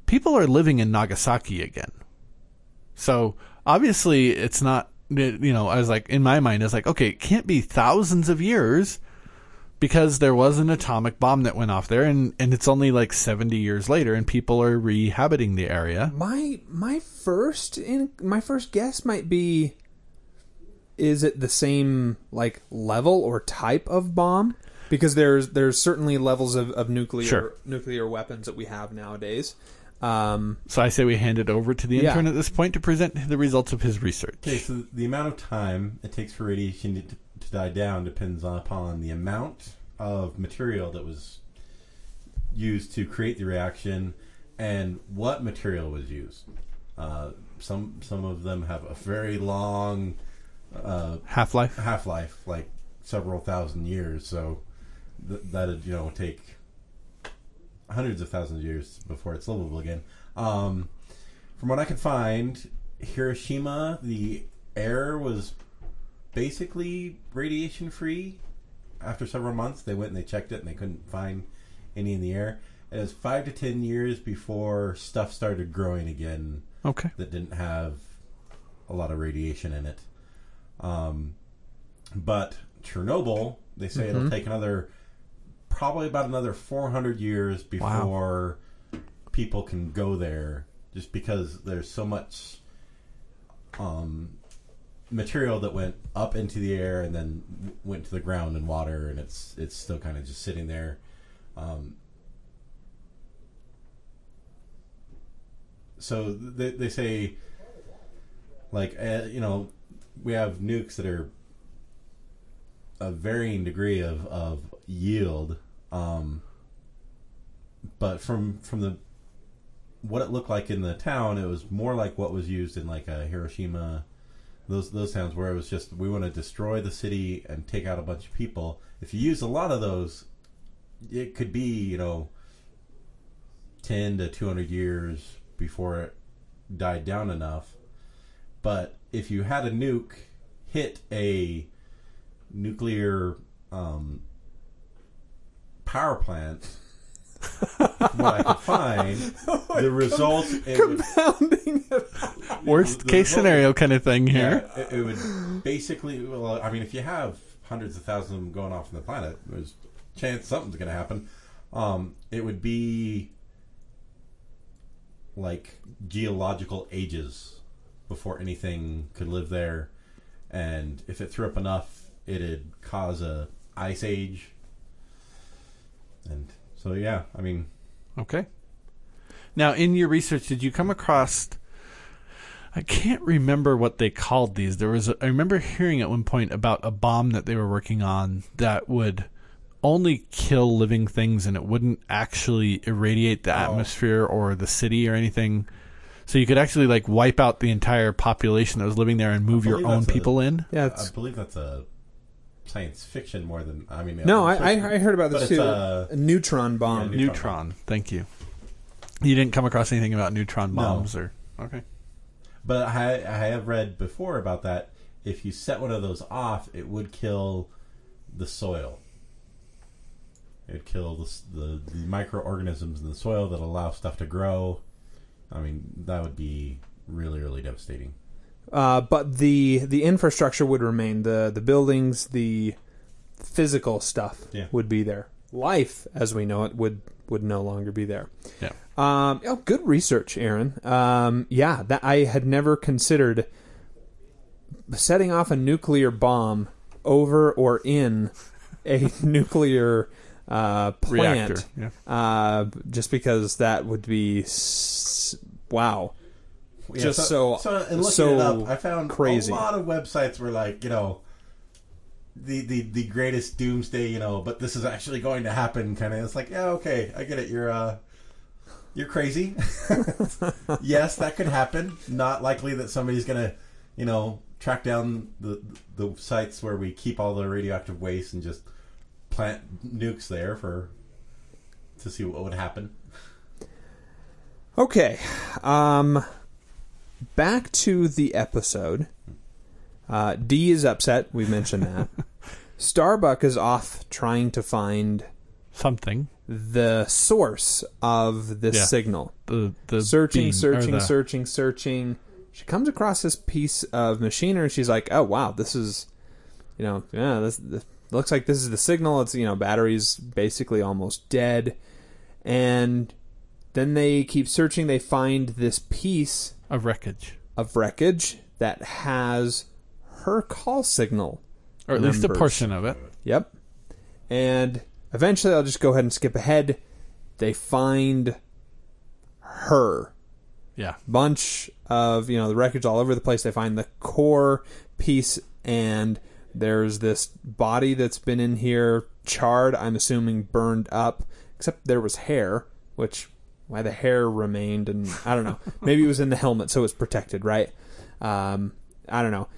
people are living in Nagasaki again. So obviously it's not, you know, I was like, in my mind, I was like, okay, it can't be thousands of years because there was an atomic bomb that went off there and, and it's only like 70 years later and people are rehabiting the area. my my first in my first guess might be is it the same like level or type of bomb because there's there's certainly levels of, of nuclear Sure. nuclear weapons that we have nowadays um, So I say we hand it over to the Yeah. intern at this point to present the results of his research. Okay, so the amount of time it takes for radiation to, to die down depends upon the amount of material that was used to create the reaction and what material was used. Uh, some some of them have a very long uh, Half life. half life, like several thousand years. So th- that'd you know take hundreds of thousands of years before it's livable again. Um, from what I could find, Hiroshima, the air was basically radiation free. After several months, they went and they checked it, and they couldn't find any in the air. It was five to ten years before stuff started growing again Okay. that didn't have a lot of radiation in it. Um, but Chernobyl, they say it'll take another probably about another 400 years before people can go there, just because there's so much um, material that went up into the air and then went to the ground and water, and it's it's still kind of just sitting there. Um, so they, they say, like, uh, you know, we have nukes that are a varying degree of, of yield. Um, but from from the what it looked like in the town, it was more like what was used in like a Hiroshima, those those towns where it was just we want to destroy the city and take out a bunch of people. If you use a lot of those, it could be you know ten to two hundred years before it died down enough. But if you had a nuke hit a nuclear um, power plant, what I could find, the result it would, Compounding it. Worst the case result- scenario kind of thing here. yeah, it, it would basically. Well, I mean, if you have hundreds of thousands of them going off on the planet, there's a chance something's going to happen. Um, it would be like geological ages before anything could live there, and if it threw up enough, it'd cause a ice age. And so, yeah, I mean, Okay. Now, in your research, did you come across? I can't remember what they called these. There was, a, I remember hearing at one point about a bomb that they were working on that would only kill living things and it wouldn't actually irradiate the oh. atmosphere or the city or anything. So you could actually like wipe out the entire population that was living there and move your own that's a- people in. Yeah, I believe that's a science fiction more than I mean. no, I'm I, uh, I I heard about But this it's too. a- a neutron bomb. Yeah, Neutron. Thank you. You didn't come across anything about neutron No. bombs or okay. But I, I have read before about that. If you set one of those off, it would kill the soil. It'd kill the, the, the microorganisms in the soil that allow stuff to grow. I mean, that would be really, really devastating. Uh, but the the infrastructure would remain. The the buildings, the physical stuff Yeah. would be there. Life, as we know it, would would no longer be there. Yeah. Um, oh, good research, Aaron. Um, yeah, that I had never considered setting off a nuclear bomb over or in a nuclear uh, plant. Reactor. Yeah. Uh, just because that would be s- wow. Just so- and looking so it up, I found crazy. a lot of websites were like, you know, the, the the greatest doomsday, you know, but this is actually going to happen. Kind of, it's like, yeah, okay, I get it. You're uh, you're crazy. yes, that could happen. Not likely that somebody's gonna, you know, track down the the sites where we keep all the radioactive waste and just plant nukes there for to see what would happen. Okay. Um back to the episode. Uh D is upset, we mentioned that. Starbuck is off trying to find Something. the source of this Yeah. signal. The the Searching, beam, searching, the- searching, searching. She comes across this piece of machinery and she's like, "Oh wow, this is you know, yeah, this, this looks like this is the signal. It's, you know, battery's basically almost dead." And then they keep searching, they find this piece of wreckage, of wreckage that has her call signal. or at least a portion of it. Yep. And eventually, I'll just go ahead and skip ahead. They find her. Yeah. Bunch of, you know, the wreckage all over the place. They find the core piece, and there's this body that's been in here, charred, I'm assuming burned up, except there was hair, which, why the hair remained, and I don't know. Maybe it was in the helmet, so it's protected, right? Um, I don't know.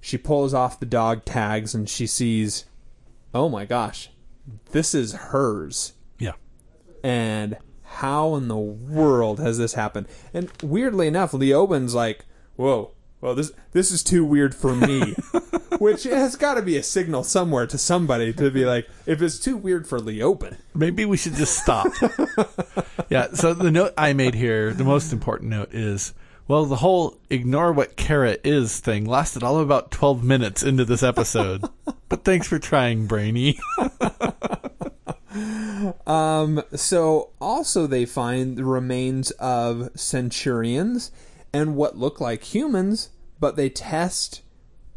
She pulls off the dog tags and she sees, oh my gosh, this is hers. Yeah. And how in the world has this happened? And weirdly enough, Leoben's like, whoa, well, this this is too weird for me. Which has got to be a signal somewhere to somebody to be like, if it's too weird for Leoben. Maybe we should just stop. yeah. So the note I made here, the most important note is, well, the whole ignore what Kara is thing lasted all about 12 minutes into this episode. but thanks for trying, Brainy. Um, so also they find the remains of centurions and what look like humans, but they test,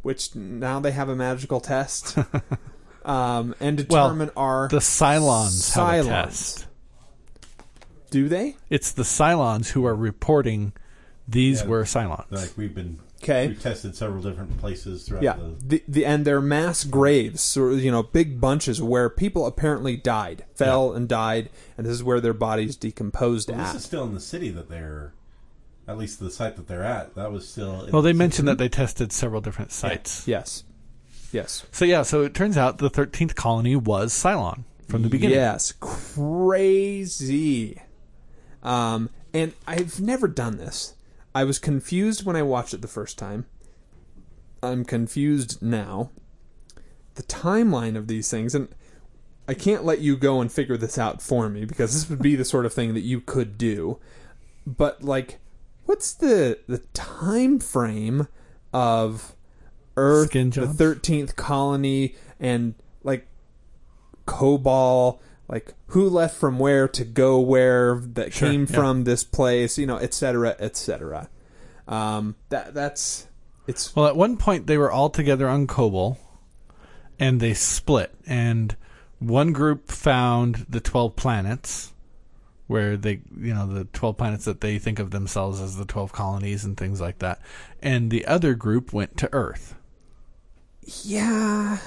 which now they have a magical test, um, and Well, determine are The Cylons have a Cylons. test. do they? It's the Cylons who are reporting these Yeah. were Cylons. Like we've been, Okay. we've tested several different places throughout Yeah, the. the, the and they're mass graves, so you know, big bunches where people apparently died, fell and died, and this is where their bodies decomposed Well, at. this is still in the city that they're, at least the site that they're at. That was still. well, they the mentioned that they tested several different sites. yes, yes, So yeah, so it turns out the 13th colony was Cylon from the beginning. Yes, crazy. Um, and I've never done this. I was confused when I watched it the first time. I'm confused now. The timeline of these things, and I can't let you go and figure this out for me because this would be the sort of thing that you could do. But like, what's the the time frame of Earth, the thirteenth colony, and like Kobol, like who left from where to go where that Sure, came yeah. from this place, you know, et cetera, et cetera. Um, that that's it's Well, at one point they were all together on Kobol, and they split. And one group found the twelve planets, where they, you know, the twelve planets that they think of themselves as the twelve colonies and things like that. And the other group went to Earth. yeah.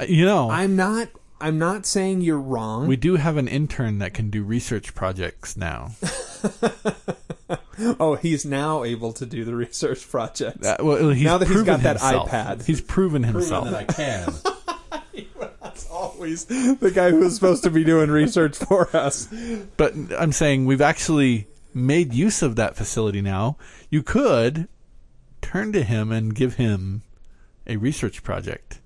Uh, You know, I'm not. I'm not saying you're wrong. we do have an intern that can do research projects now. oh, he's now able to do the research projects. Uh, well, he's Now that he's proven got that himself. iPad. he's proven proven himself. that I can. That's always the guy who's supposed to be doing research for us. But I'm saying we've actually made use of that facility now. You could turn to him and give him a research project.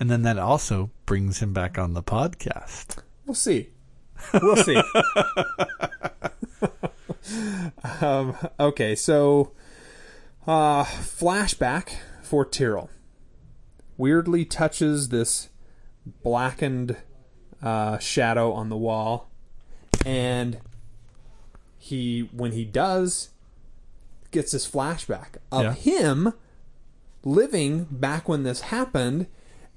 And then that also brings him back on the podcast. We'll see. We'll see. um, okay, so uh, flashback for Tyrol. Weirdly touches this blackened uh, shadow on the wall, and he, when he does, gets this flashback of Yeah. him living back when this happened.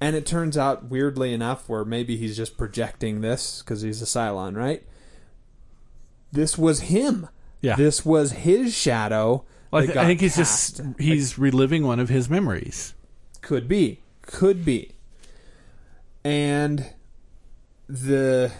And it turns out, weirdly enough, where maybe he's just projecting this because he's a Cylon, right? This was him. Yeah. This was his shadow. Well, I, th- I think he's cast. just he's reliving one of his memories. Could be. Could be. And the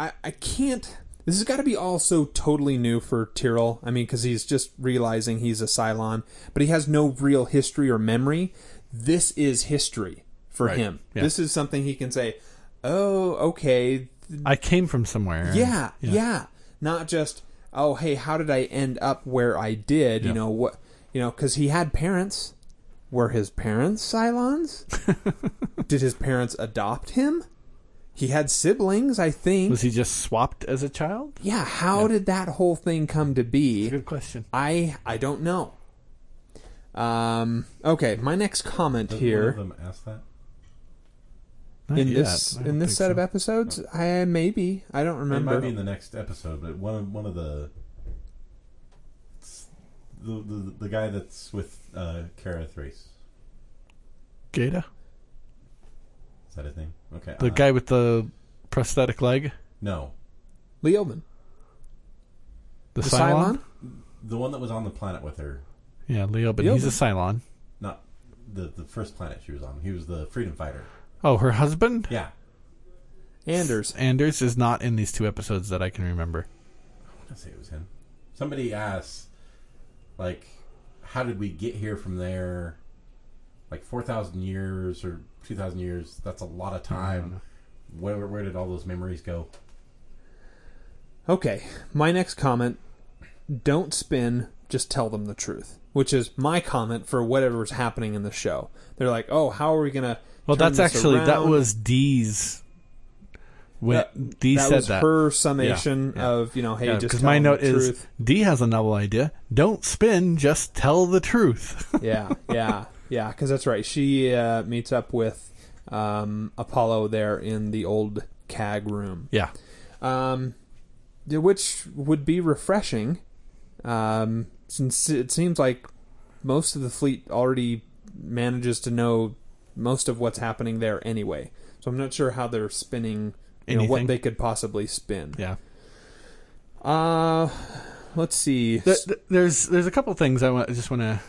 I I can't this has got to be all so totally new for Tyrol. I mean, because he's just realizing he's a Cylon, but he has no real history or memory. This is history for Right. him. Yeah. This is something he can say, "Oh, okay, I came from somewhere. yeah, yeah, Not just, oh, hey, how did I end up where I did? You know what? You know, because he had parents. Were his parents Cylons? did his parents adopt him? He had siblings, I think. Was he just swapped as a child? yeah. How did that whole thing come to be? Good question. I I don't know. Um. Okay. My next comment Does here. One of them ask that. Not in yet. this in this set so. of episodes? I maybe I don't remember. It might be in the next episode, but one of one of the the the, the guy that's with uh, Kara Thrace. Gaeta, Is that his name? Okay. the uh, guy with the prosthetic leg, No, Leoben, the, the Cylon. Cylon. the one that was on the planet with her. Yeah, Leo, but he's a Cylon. Not the the first planet she was on. He was the freedom fighter. Oh, her husband Yeah. Anders. Anders is not in these two episodes that I can remember. I want to say it was him. Somebody asked, like, how did we get here from there? Like four thousand years or two thousand years. That's a lot of time. Mm-hmm. Where where did all those memories go? Okay, my next comment don't spin, just tell them the truth. Which is my comment for whatever's happening in the show. They're like, oh, how are we going to. Well, that's actually that was Dee's. When That, Dee that said was that. her summation Yeah, yeah. of, you know, hey, Yeah, just because my note is truth. Dee has a novel idea. Don't spin, just tell the truth. yeah, yeah, yeah, because that's right. She uh, meets up with um, Apollo there in the old CAG room, Yeah. um, which would be refreshing, um, since it seems like most of the fleet already manages to know most of what's happening there anyway. So I'm not sure how they're spinning, you know, what they could possibly spin. Yeah. Uh, let's see. Th- th- there's there's a couple things I, want, I just want to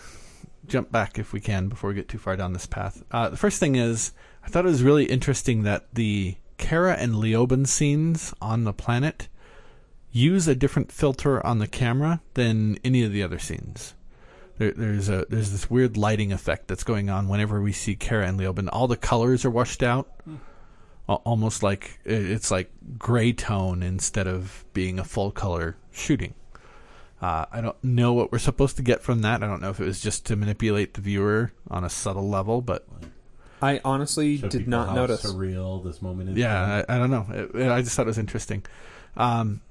jump back if we can before we get too far down this path. Uh, the first thing is I thought it was really interesting that the Kara and Leoben scenes on the planet use a different filter on the camera than any of the other scenes. There, there's a there's this weird lighting effect that's going on whenever we see Kara and Leoben. All the colors are washed out, Al- almost like it's like gray tone instead of being a full color shooting. Uh, I don't know what we're supposed to get from that. I don't know if it was just to manipulate the viewer on a subtle level, but I honestly Show did not how notice. surreal this moment is. yeah, I, I don't know. It- it- I just thought it was interesting. Um,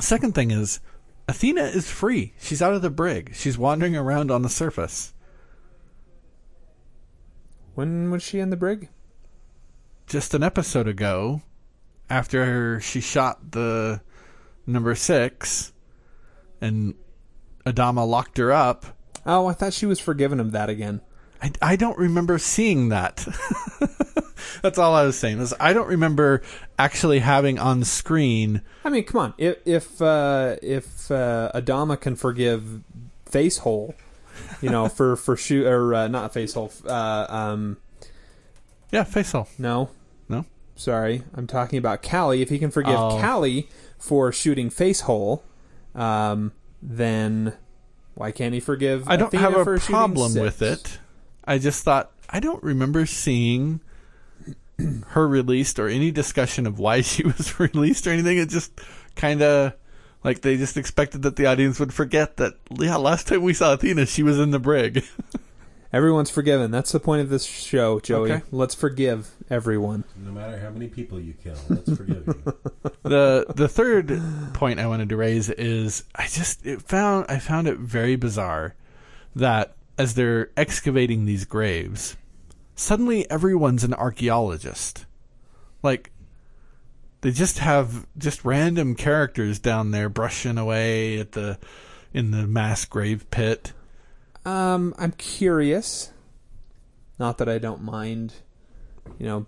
second thing is, Athena is free. She's out of the brig. She's wandering around on the surface. When was she in the brig? Just an episode ago, after she shot the number six, and Adama locked her up. Oh, I thought she was forgiven of that again. I, I don't remember seeing that. That's all I was saying. Is I don't remember actually having on screen. I mean, come on. If if uh, if uh, Adama can forgive Facehole, you know, for for shoot or uh, not Facehole, uh, um, Yeah, no, No? Sorry, I'm talking about Callie. If he can forgive Oh. Callie for shooting Facehole, um, then why can't he forgive? I don't Athena have a problem with it. I just thought I don't remember seeing her released or any discussion of why she was released or anything. It just kind of like they just expected that the audience would forget that. Yeah, last time we saw Athena, she was in the brig. Everyone's forgiven. That's the point of this show, Joey. Okay. Let's forgive everyone. No matter how many people you kill, let's forgive you. the the third point I wanted to raise is I just it found I found it very bizarre that as they're excavating these graves, suddenly everyone's an archaeologist. Like they just have just random characters down there brushing away at the in the mass grave pit. Um, I'm curious. Not that I don't mind, you know,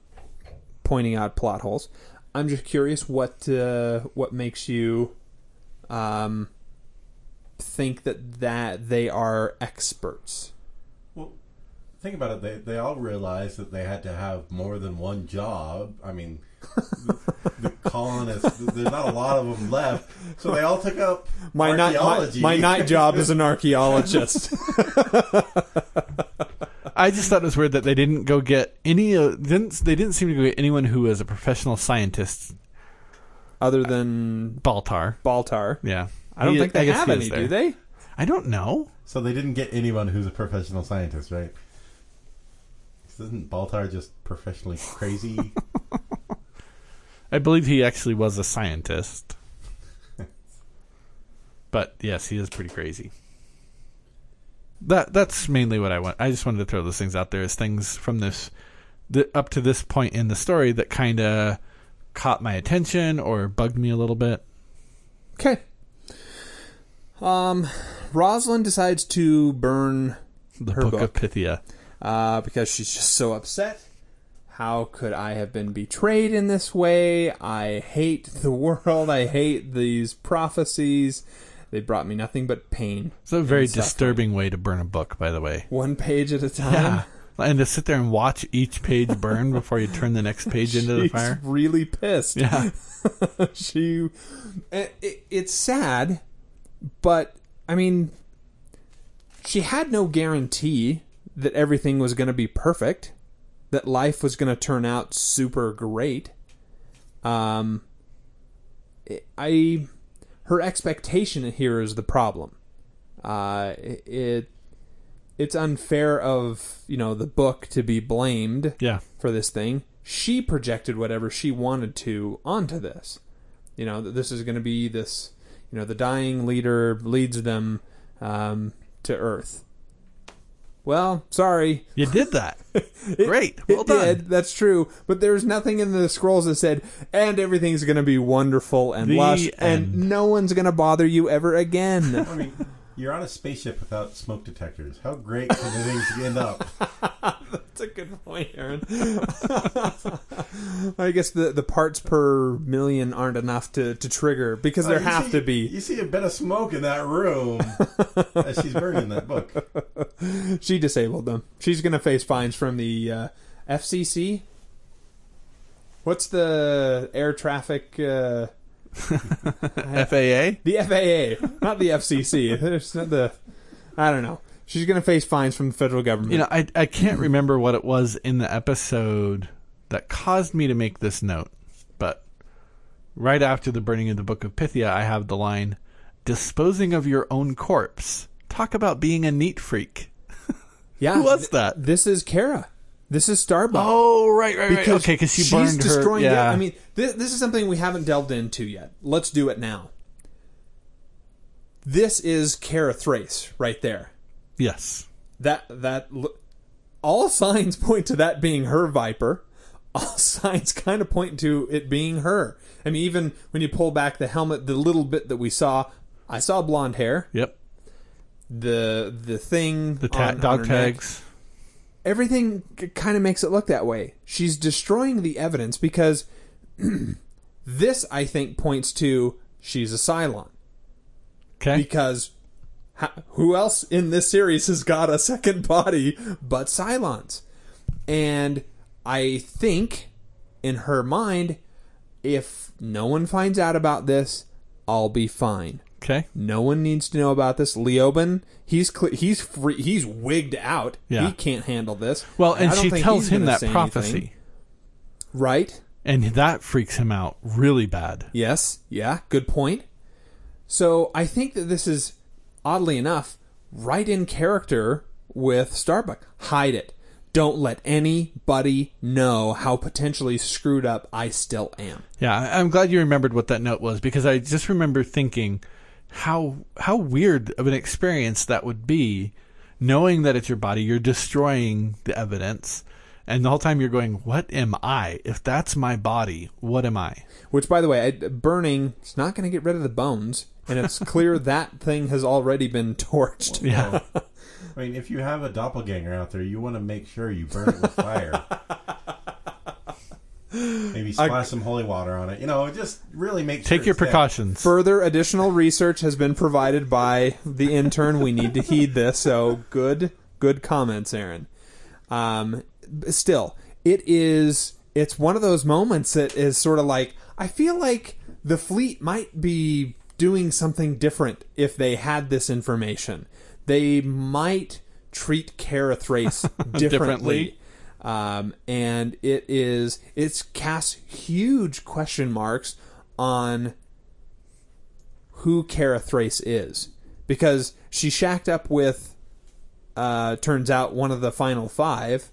pointing out plot holes. I'm just curious what uh, what makes you um, think that that they are experts. Well, think about it. They they all realized that they had to have more than one job. I mean, the, the colonists. There's not a lot of them left, so they all took up My night my, archaeology. my night job as an archaeologist. I just thought it was weird that they didn't go get any. Uh, didn't they didn't seem to go get anyone who was a professional scientist. Other than Baltar, Baltar, yeah. I don't He- think they guess have he any, there. do they? I don't know. So they didn't get anyone who's a professional scientist, right? Isn't Baltar just professionally crazy? I believe he actually was a scientist. but yes, he is pretty crazy. That that's mainly what I want. I just wanted to throw those things out there as things from this the, up to this point in the story that kind of caught my attention or bugged me a little bit. Okay. Um, Roslin decides to burn The Her book, book. of Pythia. uh, because she's just so upset. How could I have been betrayed in this way? I hate the world. I hate these prophecies. They brought me nothing but pain. It's a very disturbing way to burn a book, by the way. One page at a time. Yeah. And to sit there and watch each page burn before you turn the next page into the She's fire. really pissed. Yeah. she it, it, it's sad but i mean she had no guarantee that everything was going to be perfect that life was going to turn out super great um i her expectation here is the problem uh it, it it's unfair of you know the book to be blamed Yeah. for this thing. She projected whatever she wanted to onto this. You know, that this is going to be this, you know, the dying leader leads them um, to Earth. Well, sorry. You did that. Great. Well it done. did. That's true. But there's nothing in the scrolls that said, and everything's going to be wonderful and The lush, end. and no one's going to bother you ever again. I mean, you're on a spaceship without smoke detectors. How great can things end up? That's a good point, Aaron. I guess the, the parts per million aren't enough to, to trigger because there You have see- to be. You see a bit of smoke in that room as she's burning that book. She disabled them. She's going to face fines from the uh, FCC. What's the air traffic? Uh, FAA. the FAA, not the FCC. There's not the. I don't know. She's going to face fines from the federal government. You know, I I can't remember what it was in the episode that caused me to make this note, but right after the burning of the Book of Pythia, I have the line, "Disposing of your own corpse." Talk about being a neat freak. yeah, who was that? This is Kara. This is Starbuck. Oh, right, right, right. Okay, because she she's burned her. destroying. the- Yeah, I mean, this, this is something we haven't delved into yet. Let's do it now. This is Kara Thrace right there. Yes, That that all signs point to that being her Viper. All signs kind of point to it being her. I mean, even when you pull back the helmet, the little bit that we saw, I saw blonde hair. yep. The the thing, The ta- on- on dog neck. tags. everything kind of makes it look that way. She's destroying the evidence because this, I think, points to she's a Cylon. Okay, Because who else in this series has got a second body but Cylons? And I think in her mind, if no one finds out about this, I'll be fine. okay. No one needs to know about this. Leoben, he's cl- he's free, he's wigged out. Yeah. He can't handle this. Well, and I she tells him that prophecy, anything. right? and that freaks him out really bad. Yes, yeah, good point. So I think that this is oddly enough right in character with Starbuck. Hide it. Don't let anybody know how potentially screwed up I still am. Yeah, I'm glad you remembered what that note was because I just remember thinking how how weird of an experience that would be, knowing that it's your body, you're destroying the evidence, and the whole time you're going, "What am I? If that's my body, what am I?" Which, by the way, I, burning is not going to get rid of the bones, and it's clear that thing has already been torched. Yeah, I mean, if you have a doppelganger out there, you want to make sure you burn it with fire. Maybe splash some holy water on it. You know, just really make sure take your it's dead. precautions. Further additional research has been provided by the intern. We need to heed this. So good, good comments, Aaron. Um, b- still, it is. It's one of those moments that is sort of like I feel like the fleet might be doing something different if they had this information. They might treat Kara Thrace differently. Differently. Um, and it is it's casts huge question marks on who Kara Thrace is because she shacked up with uh, turns out one of the final five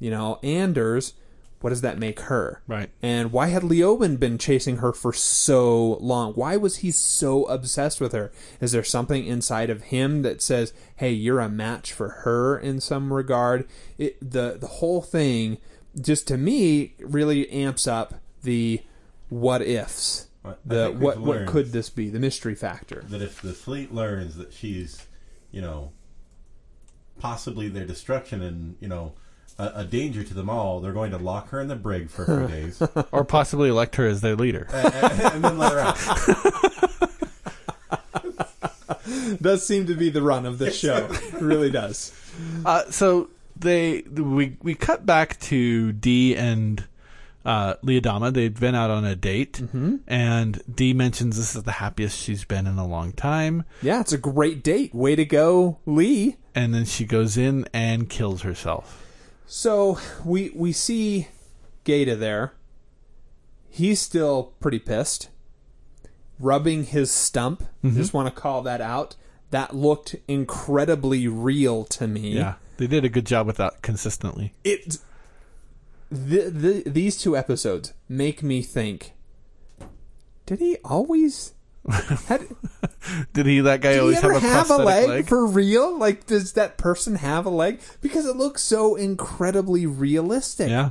you know Anders what does that make her? Right. and why had Leoben been chasing her for so long? Why was he so obsessed with her? Is there something inside of him that says hey you're a match for her in some regard it, the the whole thing just to me really amps up the what ifs. The what what could this be? The mystery factor. That if the fleet learns that she's, you know, possibly their destruction and you know a, a danger to them all, they're going to lock her in the brig for a few days or possibly elect her as their leader. and, and- and then let her out. does seem to be the run of this show It really does Uh, so they we we cut back to Dee and uh, Leodama. They'd been out on a date, mm-hmm. and Dee mentions this is the happiest she's been in a long time. yeah it's a great date way to go Lee And then she goes in and kills herself. So we we see Gaeta there. He's still pretty pissed. Rubbing his stump. Mm-hmm. Just want to call that out. That looked incredibly real to me. Yeah, they did a good job with that consistently. It the, the, these two episodes make me think did he always Had, Did he? That guy always have a have a leg, leg? for real? Like, does that person have a leg? Because it looks so incredibly realistic. yeah.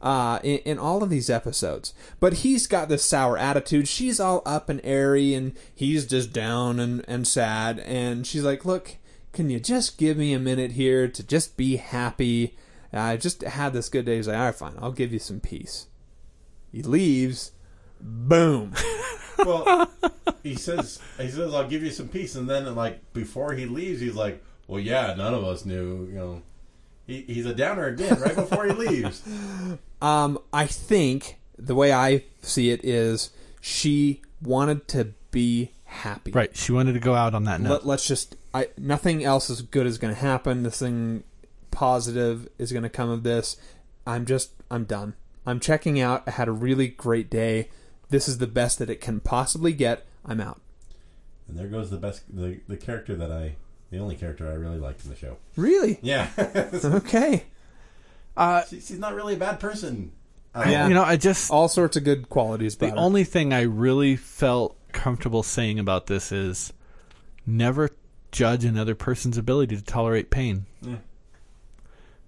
uh, in, in all of these episodes. But he's got this sour attitude. She's all up and airy, and he's just down and, and sad. And she's like, Look, can you just give me a minute here to just be happy? I just had this good day. He's like, All right, fine. I'll give you some peace. He leaves. Boom. Well, he says he says I'll give you some peace, and then like before he leaves, he's like, "Well, yeah, none of us knew." You know, he, he's a downer again right before he leaves. Um, I think the way I see it is she wanted to be happy. Right. She wanted to go out on that note. But Let, us just I nothing else is good is going to happen. Nothing positive is going to come of this. I'm just I'm done. I'm checking out. I had a really great day. This is the best that it can possibly get. I'm out. And there goes the best, the, the character that I, the only character I really liked in the show. Really? Yeah, Okay. uh, She- she's not really a bad person. Yeah. you know, I just All sorts of good qualities the about her. only thing I really felt comfortable saying about this is never judge another person's ability to tolerate pain. Yeah.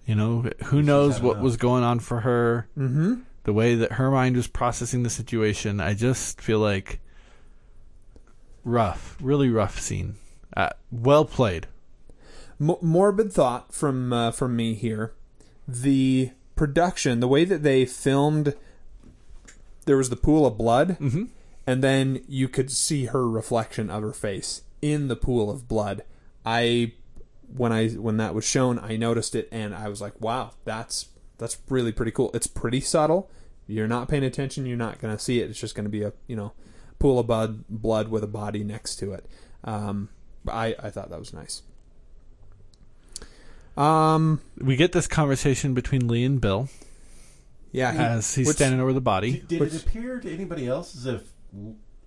You know, who knows what enough. was going on for her, mm-hmm. The way that her mind was processing the situation. I just feel like rough, really rough scene. Uh, well played. M- morbid thought from uh, from me here. The production, the way that they filmed, there was the pool of blood, Mm-hmm. and then you could see her reflection of her face in the pool of blood. I when I when that was shown, I noticed it, and I was like, "Wow, that's that's really pretty cool." It's pretty subtle. You're not paying attention, you're not going to see it. It's just going to be a you know pool of blood, blood with a body next to it. Um, I I thought that was nice. Um, We get this conversation between Lee and Bill yeah, he- as he's which- standing over the body. Did, did Which- it appear to anybody else as if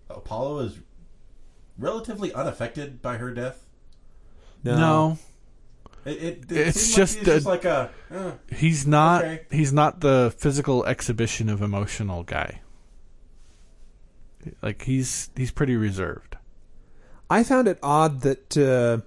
Apollo is relatively unaffected by her death? no. It, it, it It's just like he's just a- like a. eh. He's not. Okay. He's not the physical exhibition of emotional guy. Like he's he's pretty reserved. I found it odd that uh,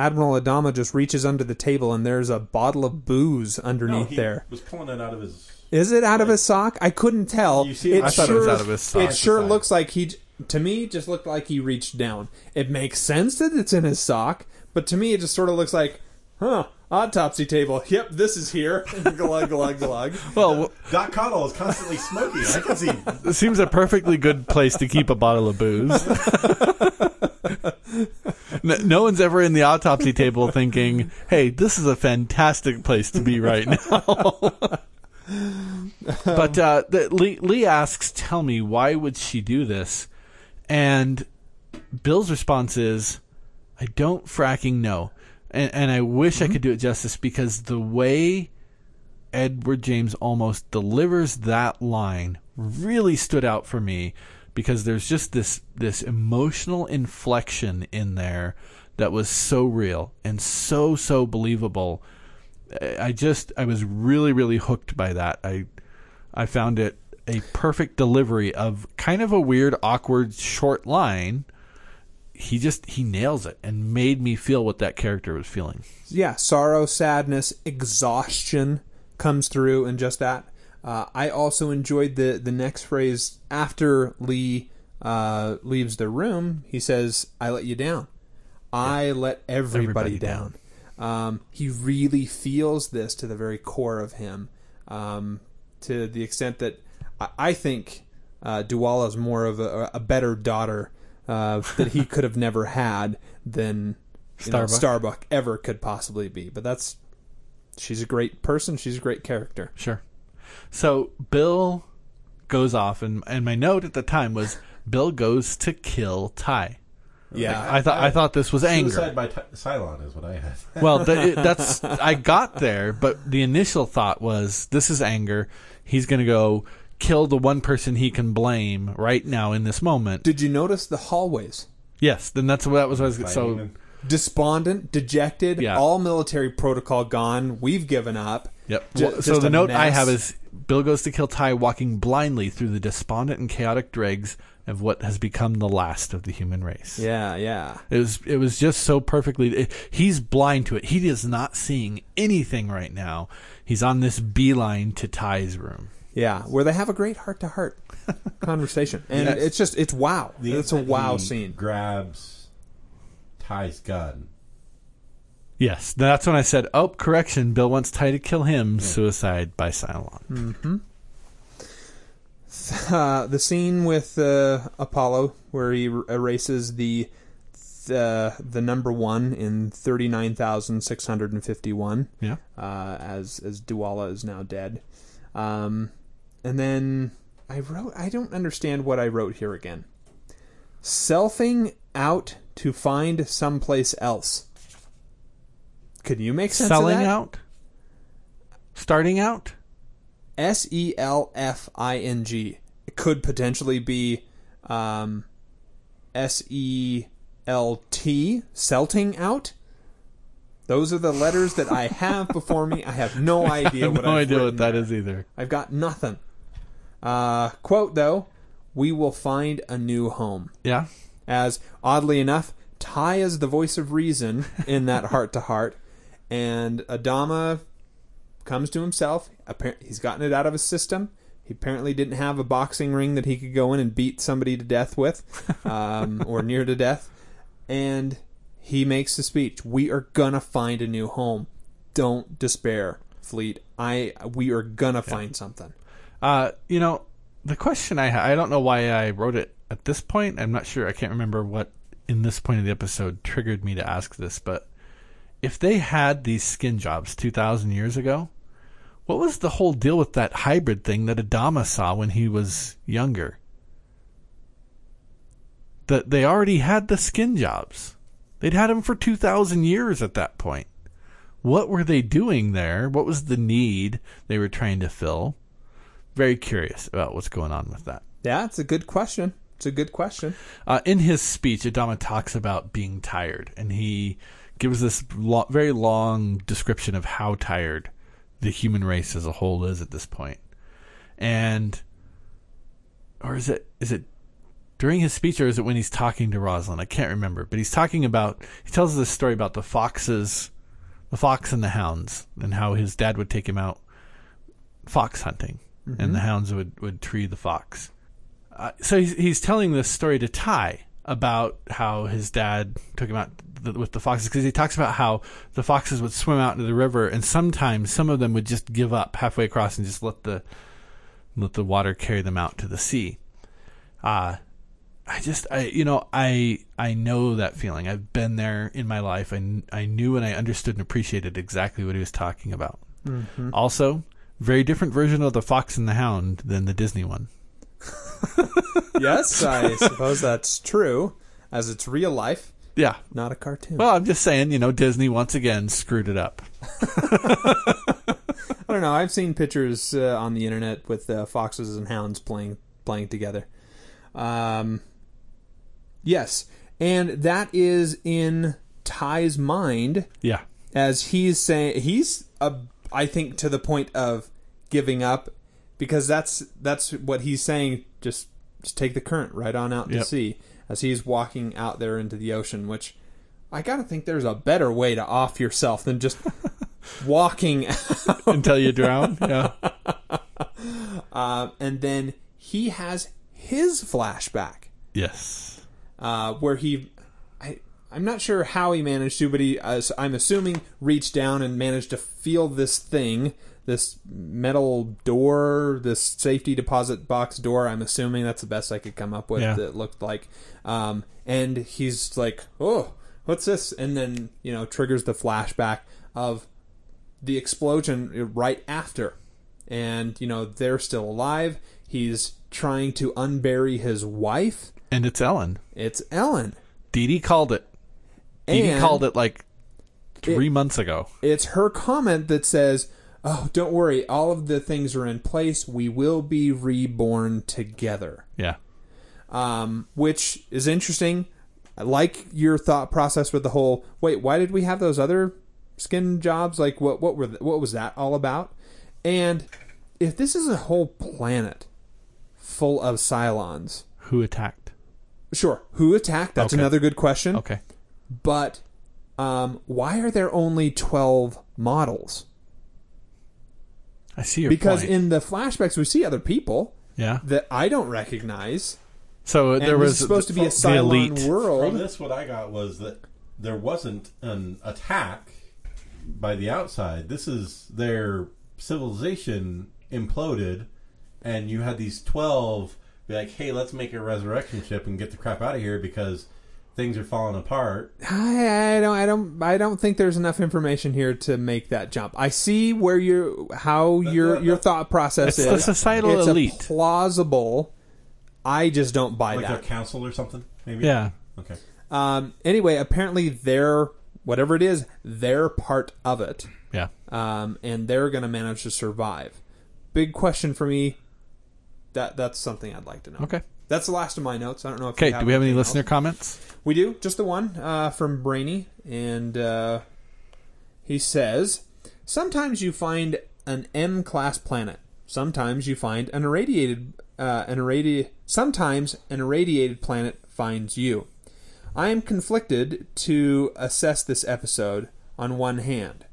Admiral Adama just reaches under the table and there's a bottle of booze no, underneath he there. was pulling it out of his. Is it out of his sock? I couldn't tell. You see it- I thought it was sure- out of his sock. It sure Side. looks like he. To me, just looked like he reached down. It makes sense that it's in his sock, but to me, it just sort of looks like, huh? Autopsy table. Yep, this is here. glug glug glug. Well, Doc Cottle is constantly smoking. I can see. it seems a perfectly good place to keep a bottle of booze. no, no one's ever in the autopsy table thinking, "Hey, this is a fantastic place to be right now." but uh, the, Lee, Lee asks, "Tell me, why would she do this?" And Bill's response is, "I don't fracking know." And, and I wish I mm-hmm. could do it justice because the way Edward James Olmos delivers that line really stood out for me because there's just this this emotional inflection in there that was so real and so so believable. I I just I was really really hooked by that. I I found it a perfect delivery of kind of a weird awkward short line. He just he nails it and made me feel what that character was feeling. yeah, sorrow, sadness, exhaustion comes through in just that. Uh, I also enjoyed the the next phrase after Lee uh, leaves the room. He says, "I let you down. I let everybody, Everybody down." Um, he really feels this to the very core of him, um, to the extent that I, I think uh, is more of a, a better daughter uh, that he could have never had than you know, Starbuck. Starbuck ever could possibly be. But that's she's a great person. She's a great character. Sure. So Bill goes off, and and my note at the time was Bill goes to kill Tigh. Yeah, I thought I thought this was anger. Suicide by Tigh- Cylon is what I had. Well, th- it- that's I got there, but the initial thought was this is anger. He's going to go kill the one person he can blame right now in this moment. Did you notice the hallways? Yes, then that's what that was. What I was so Fighting Despondent, dejected, Yeah. all military protocol gone. We've given up. Yep. Ju- Well, so the a note I have is Bill goes to kill Tigh, walking blindly through the despondent and chaotic dregs of what has become the last of the human race. Yeah, yeah. It was it was just so perfectly. It, he's blind to it. He is not seeing anything right now. He's on this beeline to Tigh's room. Yeah, where they have a great heart to heart conversation. And Yes. it's just it's wow. The it's a wow he scene. Grabs Tigh's gun. Yes, that's when I said, "Oh, correction! Bill wants Tigh to kill him. Suicide by Cylon." Uh, the scene with uh, Apollo where he er- erases the the the number 1 in 39,651 Yeah. uh, as as Dualla is now dead. Um, and then I wrote I don't understand what I wrote here again. Selfing out to find someplace else. Could you make sense Selling of that? out, starting out. S E L F I N G. It could potentially be um, S E L T, Selting out. Those are the letters that I have before me. I have no idea what I have what no I've idea what that is either. I've got nothing. Uh, quote though, we will find a new home. Yeah. As oddly enough, Tigh is the voice of reason in that heart to heart, and Adama comes to himself. Appar- He's gotten it out of his system. He apparently didn't have a boxing ring that he could go in and beat somebody to death with, um, or near to death. And he makes the speech: "We are gonna find a new home. Don't despair, Fleet. I we are gonna find something." Uh, you know, the question I I don't know why I wrote it at this point. I'm not sure. I can't remember what in this point of the episode triggered me to ask this, but if they had these skin jobs 2,000 years ago, what was the whole deal with that hybrid thing that Adama saw when he was younger? That they already had the skin jobs. They'd had them for 2,000 years at that point. What were they doing there? What was the need they were trying to fill? Very curious about what's going on with that. Yeah, it's a good question. It's a good question. Uh, in his speech, Adama talks about being tired, and he gives this lo- very long description of how tired the human race as a whole is at this point. And, or is it is it during his speech, or is it when he's talking to Roslin? I can't remember, but he's talking about. He tells this story about the foxes, the fox and the hounds, and how his dad would take him out fox hunting, and the hounds would would tree the fox. Uh, so he's, he's telling this story to Tigh about how his dad took him out th- with the foxes because he talks about how the foxes would swim out into the river and sometimes some of them would just give up halfway across and just let the let the water carry them out to the sea. Uh I just I you know I I know that feeling. I've been there in my life. I I knew and I understood and appreciated exactly what he was talking about. Also, very different version of the Fox and the Hound than the Disney one. yes, I suppose that's true, as it's real life, Yeah. not a cartoon. Well, I'm just saying, you know, Disney once again screwed it up. I don't know. I've seen pictures uh, on the internet with uh, foxes and hounds playing playing together. Um, yes, and that is in Tigh's mind Yeah. as he's saying he's uh, I think to the point of giving up because that's that's what he's saying. Just just take the current right on out to Yep. sea as he's walking out there into the ocean. Which I gotta think there's a better way to off yourself than just walking. Until you drown. Yeah. uh, and then he has his flashback Yes. uh, where he. I'm not sure how he managed to, but he, I'm assuming, reached down and managed to feel this thing, this metal door, this safety deposit box door. I'm assuming that's the best I could come up with. Yeah. That looked like, um, and he's like, "Oh, what's this?" And then you know triggers the flashback of the explosion right after, and you know they're still alive. He's trying to unbury his wife. And it's Ellen. It's Ellen. Dee Dee called it. And- called it like three months ago. it's her comment that says, "Oh, don't worry, all of the things are in place. We will be reborn together." Yeah. Um, which is interesting. I like your thought process with the whole. Wait, why did we have those other skin jobs? Like, what what were th- what was that all about? And if this is a whole planet full of Cylons, Who attacked? sure, who attacked? That's Okay. another good question. Okay. But um, why are there only 12 models? I see your Because point. in the flashbacks, we see other people yeah. that I don't recognize. So And there this was is supposed to be a the Cylon elite. From this, what I got was that there wasn't an attack by the outside. This is their civilization imploded, and you had these twelve be like, "Hey, let's make a resurrection ship and get the crap out of here because things are falling apart." I, I don't, I don't, I don't think there's enough information here to make that jump. I see where you, how your that- your thought process It's is. the societal it's elite. A plausible. I just don't buy that. Like that. their council or something, maybe. Yeah. Okay. Um, anyway, apparently they're whatever it is, they're part of it, Yeah. um, and they're going to manage to survive. Big question for me. That that's something I'd like to know. Okay. That's the last of my notes. I don't know if Okay. Do we have any listener else. comments? We do just the one uh, from Brainy, and uh, he says, "Sometimes you find an M class planet. Sometimes you find an irradiated, uh, an irradi- Sometimes an irradiated planet finds you. I am conflicted to assess this episode. On one hand,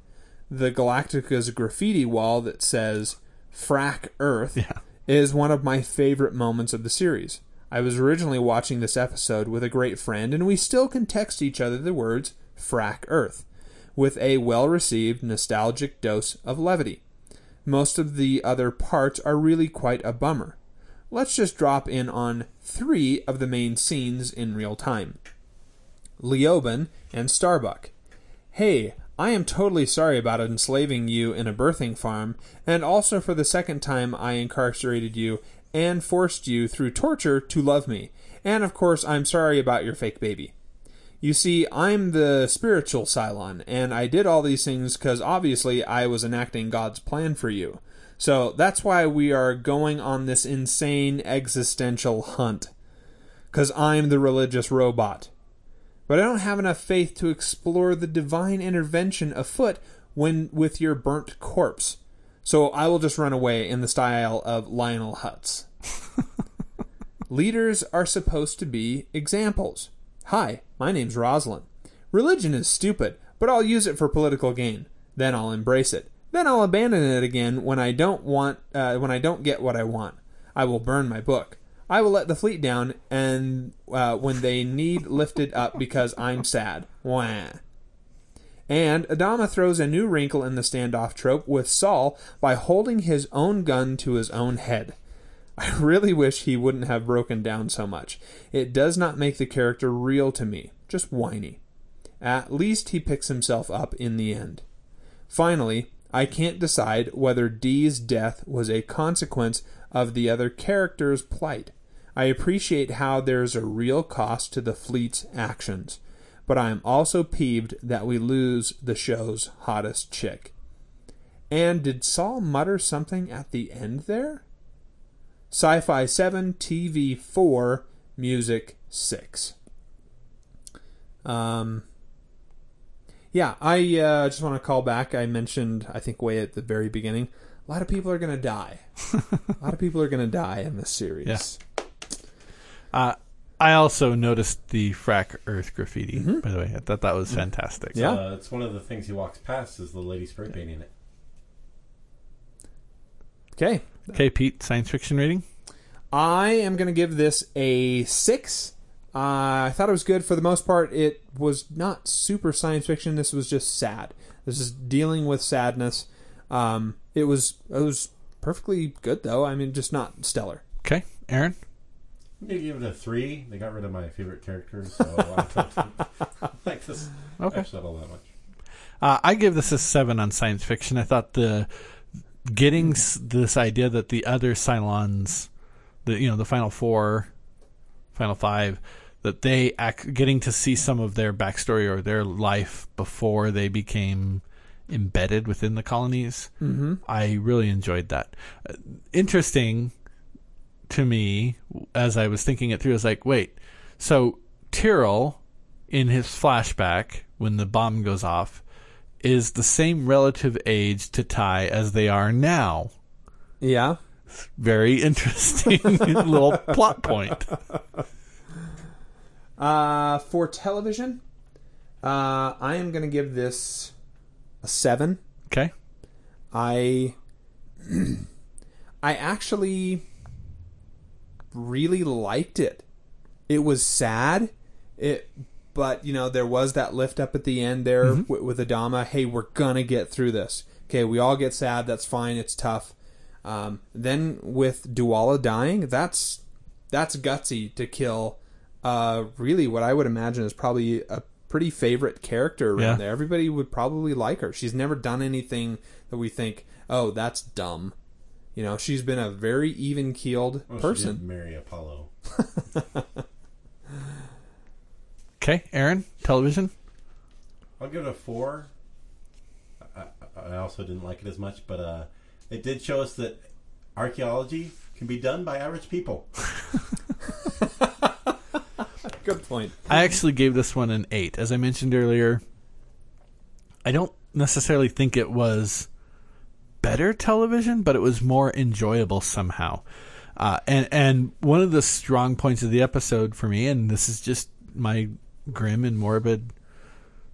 the Galactica's graffiti wall that says "Frack Earth" Yeah. is one of my favorite moments of the series. I was originally watching this episode with a great friend, and we still can text each other the words Frack Earth with a well received nostalgic dose of levity. Most of the other parts are really quite a bummer. Let's just drop in on three of the main scenes in real time Leoben and Starbuck. Hey, I am totally sorry about enslaving you in a birthing farm, and also for the second time I incarcerated you and forced you through torture to love me. And of course, I'm sorry about your fake baby. You see, I'm the spiritual Cylon, and I did all these things because obviously I was enacting God's plan for you. So that's why we are going on this insane existential hunt. Because I'm the religious robot. But I don't have enough faith to explore the divine intervention afoot when with your burnt corpse. So I will just run away in the style of Lionel Hutz. Leaders are supposed to be examples. Hi, my name's Roslin. Religion is stupid, but I'll use it for political gain. Then I'll embrace it. Then I'll abandon it again when I don't want uh, when I don't get what I want. I will burn my book. I will let the fleet down, and uh, when they need lifted up because I'm sad. Wah. And Adama throws a new wrinkle in the standoff trope with Saul by holding his own gun to his own head. I really wish he wouldn't have broken down so much. It does not make the character real to me, just whiny. At least he picks himself up in the end. Finally, I can't decide whether Dee's death was a consequence of the other character's plight. I appreciate how there's a real cost to the fleet's actions, but I am also peeved that we lose the show's hottest chick. And did Saul mutter something at the end there? Sci Fi 7, TV 4, Music 6. Um, yeah, I uh, just want to call back. I mentioned, I think, way at the very beginning, a lot of people are going to die. a lot of people are going to die in this series. Yeah. Uh, I also noticed the frack Earth graffiti. By the way, I thought that was fantastic. Yeah. Uh, it's one of the things he walks past is the lady spray painting it. Okay. Okay, Pete, science fiction rating. I am going to give this a 6. Uh, I thought it was good for the most part. It was not super science fiction. This was just sad. This is dealing with sadness. Um, it was it was perfectly good though. I mean, just not stellar. Okay, Aaron. I'm gonna give it a three. They got rid of my favorite characters, so I don't like this Okay. episode all that much. Uh, I give this a seven on science fiction. I thought the getting s- this idea that the other Cylons, the you know the final four, final five, that they act, getting to see some of their backstory or their life before they became embedded within the colonies. Mm-hmm. I really enjoyed that. Uh, interesting to me as I was thinking it through is like, wait, so Tyrol in his flashback when the bomb goes off is the same relative age to Tigh as they are now. Yeah. Very interesting little plot point. Uh, for television, uh, I am going to give this a seven. Okay. I I actually really liked it. It was sad. It but you know there was that lift up at the end there with, with Adama. Hey, we're gonna get through this. Okay, we all get sad. That's fine. It's tough. Um, then with Dualla dying, that's that's gutsy to kill. Uh, really, what I would imagine is probably a pretty favorite character around Yeah. there. Everybody would probably like her. She's never done anything that we think, oh, that's dumb. You know, she's been a very even keeled Well, person. did marry Apollo. Okay, Aaron, television. I'll give it a four. I, I- I also didn't like it as much, but uh, it did show us that archaeology can be done by average people. Good point. I actually gave this one an eight. As I mentioned earlier, I don't necessarily think it was better television, but it was more enjoyable somehow. Uh, and and one of the strong points of the episode for me, and this is just my grim and morbid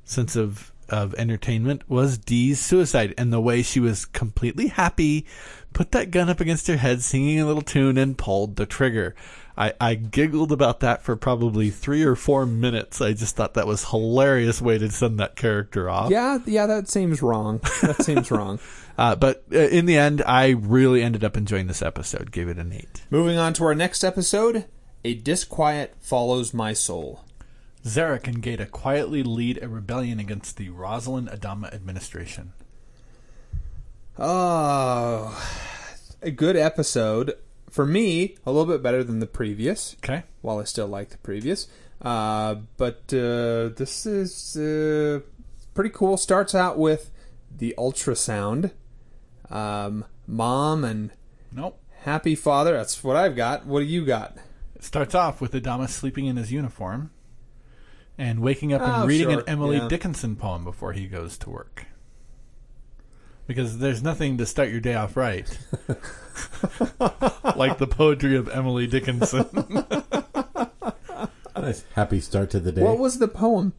sense of of entertainment, was Dee's suicide and the way she was completely happy, put that gun up against her head, singing a little tune, and pulled the trigger. I, I giggled about that for probably three or four minutes. I just thought that was hilarious way to send that character off. Yeah, yeah, that seems wrong. That seems wrong. Uh, but uh, in the end, I really ended up enjoying this episode. Gave it an eight. Moving on to our next episode, a disquiet follows my soul. Zarek and Gaeta quietly lead a rebellion against the Roslin Adama administration. Oh, a good episode for me. A little bit better than the previous. Okay. while I still like the previous. Uh, but uh, this is uh, pretty cool. Starts out with the ultrasound, um, mom and Nope. happy father. That's what I've got. What do you got? It starts off with Adama sleeping in his uniform and waking up Oh, and reading sure, an Emily yeah. Dickinson poem before he goes to work. Because there's nothing to start your day off right. like the poetry of Emily Dickinson. Nice happy start to the day. What was the poem?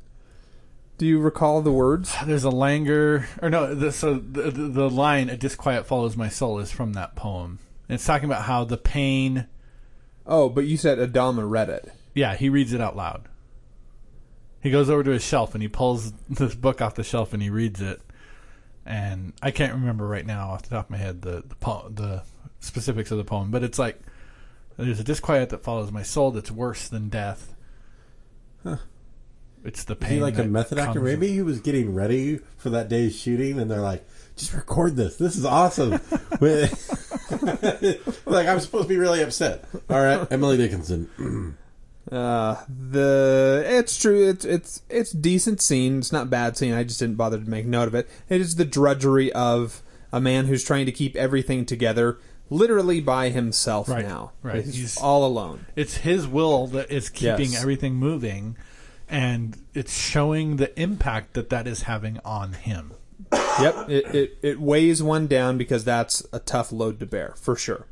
Do you recall the words? There's a languor, or no, the, so the, the, the line "A disquiet follows my soul" is from that poem. And it's talking about how the pain. Oh, but you said Adama read it. Yeah, he reads it out loud. He goes over to his shelf and he pulls this book off the shelf and he reads it. And I can't remember right now off the top of my head the the, po- the specifics of the poem, but it's like there's a disquiet that follows my soul that's worse than death. It's the Is pain. he like a that method actor? comes- Maybe he was getting ready for that day's shooting, and they're like, "Just record this. This is awesome." like I'm supposed to be really upset. All right, Emily Dickinson. Uh, the it's true. It's it's it's decent scene. It's not bad scene. I just didn't bother to make note of it. It is the drudgery of a man who's trying to keep everything together, literally by himself Right, now. right. He's, He's- all alone. It's his will that is keeping Yes. everything moving, and it's showing the impact that that is having on him. yep. It, it it weighs one down because that's a tough load to bear for sure.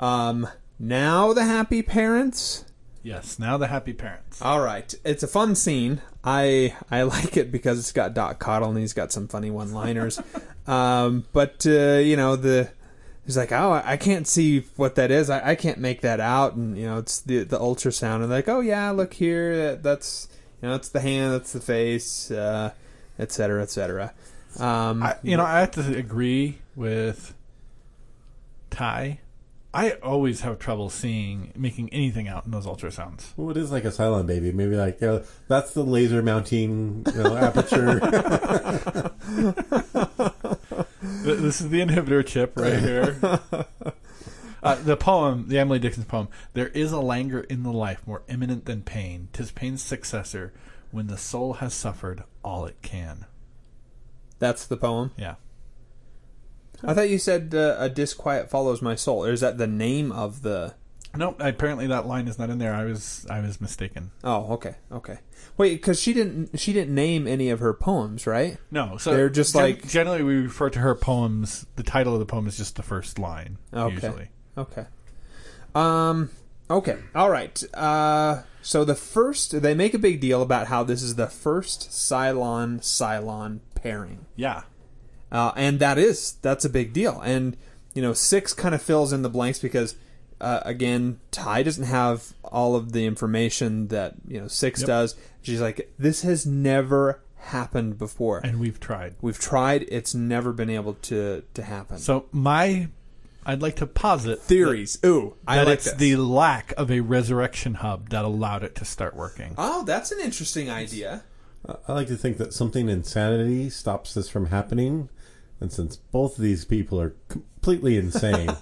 Um, now the happy parents. Yes. Now the happy parents. All right, it's a fun scene. I I like it because it's got Doc Cottle and he's got some funny one-liners. um, but uh, you know the he's like, oh, I can't see what that is. I, I can't make that out. And you know, it's the the ultrasound. And like, oh yeah, look here. That, that's you know, it's the hand. it's the face. Uh, et cetera, et cetera. Um, I, you know, I have to agree with Tigh. I always have trouble seeing making anything out in those ultrasounds. Well, it is like a silent baby. Maybe like you know, that's the laser mounting you know, aperture. This is the inhibitor chip right here. Uh, the poem, the Emily Dickinson poem. There is a languor in the life more imminent than pain. Tis pain's successor when the soul has suffered all it can. that's the poem. Yeah. I thought you said uh, a disquiet follows my soul. Or is that the name of the? Nope. Apparently that line is not in there. I was I was mistaken. Oh, okay, okay. Wait, because she didn't she didn't name any of her poems, right? No, so They're just gen- like- generally we refer to her poems. The title of the poem is just the first line. Okay. Usually, Okay. Um. Okay. All right. Uh. So the first, they make a big deal about how this is the first Cylon Cylon pairing. yeah. Uh, and that is that's a big deal. And you know, six kind of fills in the blanks because uh, again, Tigh doesn't have all of the information that you know six Yep. does. She's like, this has never happened before. And we've tried. We've tried; it's never been able to to happen. So my, I'd like to posit Theories. Ooh, that, I that like it's this. the lack of a resurrection hub that allowed it to start working. Oh, that's an interesting idea. I like to think that something insanity stops this from happening, and since both of these people are completely insane,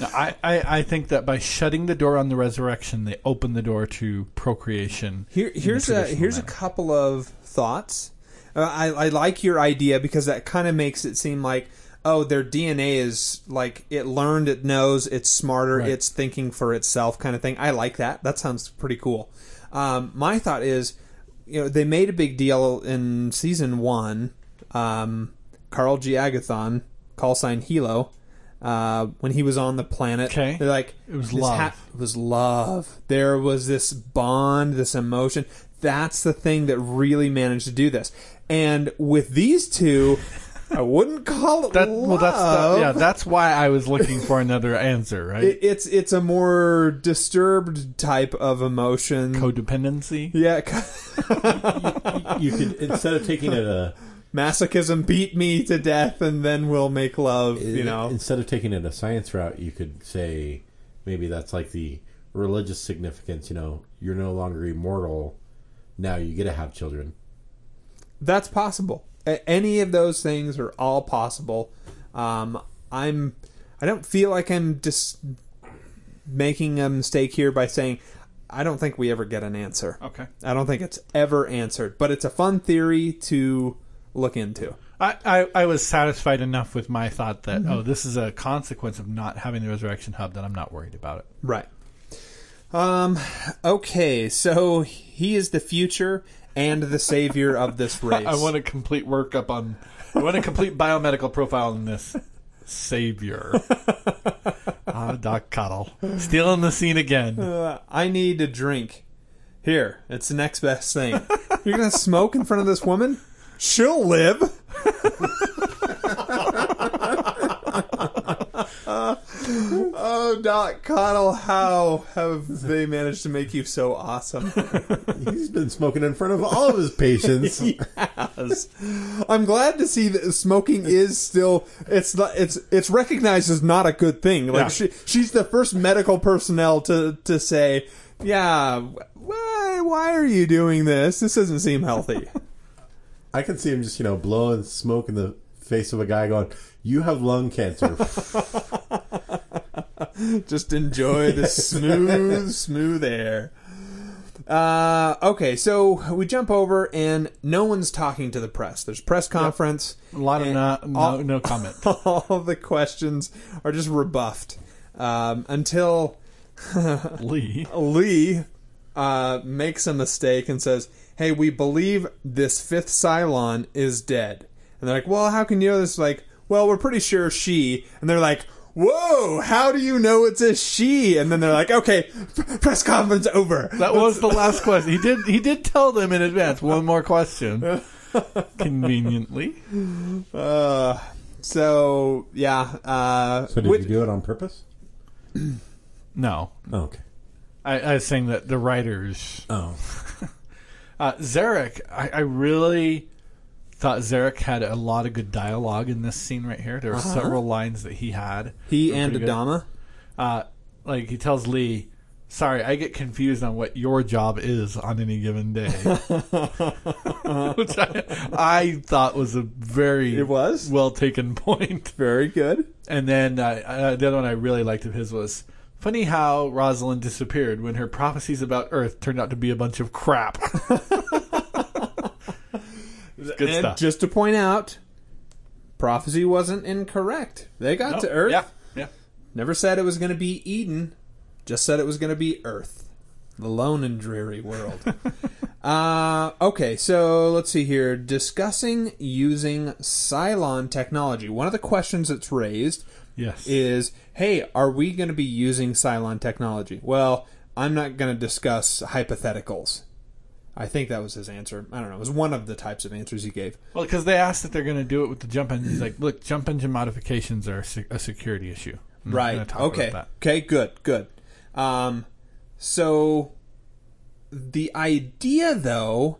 No, I, I, I think that by shutting the door on the resurrection, they open the door to procreation. Here, here's a traditional here's a couple of thoughts. Uh, I, I like your idea because that kind of makes it seem like oh their DNA is like it learned, it knows, it's smarter, Right. it's thinking for itself, kind of thing. I like that. That sounds pretty cool. Um, my thought is, you know, they made a big deal in season one. Um, Karl C. Agathon, call sign Helo, uh, when he was on the planet. Okay. They're like It was love. it was love. There was this bond, this emotion. That's the thing that really managed to do this. And with these two, I wouldn't call it That, love. well, that's the, yeah. That's why I was looking for another answer, right? It- it's it's a more disturbed type of emotion. Codependency. yeah, you could instead of taking it a masochism beat me to death, and then we'll make love. You know, instead of taking it a science route, you could say maybe that's like the religious significance. You know, you're no longer immortal. Now you get to have children. That's possible. A- any of those things are all possible. Um, I'm. I don't feel like I'm just making a mistake here by saying I don't think we ever get an answer. Okay. I don't think it's ever answered, but it's a fun theory to look into. I, I, I was satisfied enough with my thought that oh this is a consequence of not having the resurrection hub that I'm not worried about it. Right. Um. Okay. So he is the future and the savior of this race. I want a complete workup on. I want a complete biomedical profile on this savior. ah, Doc Cottle stealing the scene again. Uh, I need a drink. Here, it's the next best thing. You're gonna smoke in front of this woman? She'll live. oh, Doc Cottle, how have they managed to make you so awesome? He's been smoking in front of all of his patients. Yes. I'm glad to see that smoking is still it's not, it's it's recognized as not a good thing. Like Yeah. she she's the first medical personnel to to say, yeah, why why are you doing this? This doesn't seem healthy. I can see him just you know blowing smoke in the face of a guy, going, "You have lung cancer." Just enjoy the smooth smooth air. Uh, okay, so we jump over and no one's talking to the press. There's press conference. A lot of and no, no, all- no comment. all the questions are just rebuffed um, until Lee. Lee uh, makes a mistake and says, "Hey, we believe this fifth Cylon is dead." And they're like, "Well, how can you know this?" Like, well, we're pretty sure she. And they're like, "Whoa, how do you know it's a she?" And then they're like, "Okay, p- press conference over." That was the last question. He did. He did tell them in advance. One more question. Conveniently. Uh, so yeah. Uh, so did which- you do it on purpose? No, Oh, okay. I, I was saying that the writers Oh, Uh, Zarek, I, I really thought Zarek had a lot of good dialogue in this scene right here. There were several lines that he had. he Were and pretty good. Adama. Uh, like he tells Lee, "Sorry, I get confused on what your job is on any given day," which I, I thought was a very It was? well taken point. Very good. And then uh, uh, the other one I really liked of his was. Funny how Roslin disappeared when her prophecies about Earth turned out to be a bunch of crap. Good and stuff. just to point out, prophecy wasn't incorrect. They got to Earth. Yeah, yeah. Never said it was going to be Eden. Just said it was going to be Earth, the lone and dreary world. uh, okay, so let's see here. Discussing using Cylon technology. One of the questions that's raised Yes. is, "Hey, are we going to be using Cylon technology?" Well, I'm not going to discuss hypotheticals. I think that was his answer. I don't know. It was one of the types of answers he gave. well, because they asked if they're going to do it with the jump engine. He's like, look, jump engine modifications are a security issue. I'm right. Okay. Okay. Good. Good. Um, so the idea, though,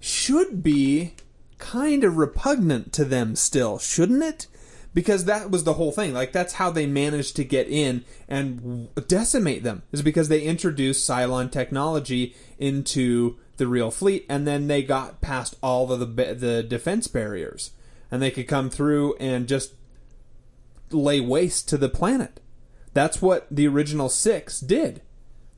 should be kind of repugnant to them still, shouldn't it? Because that was the whole thing. Like that's how they managed to get in and decimate them. Is because they introduced Cylon technology into the real fleet, and then they got past all of the the defense barriers, and they could come through and just lay waste to the planet. That's what the original six did.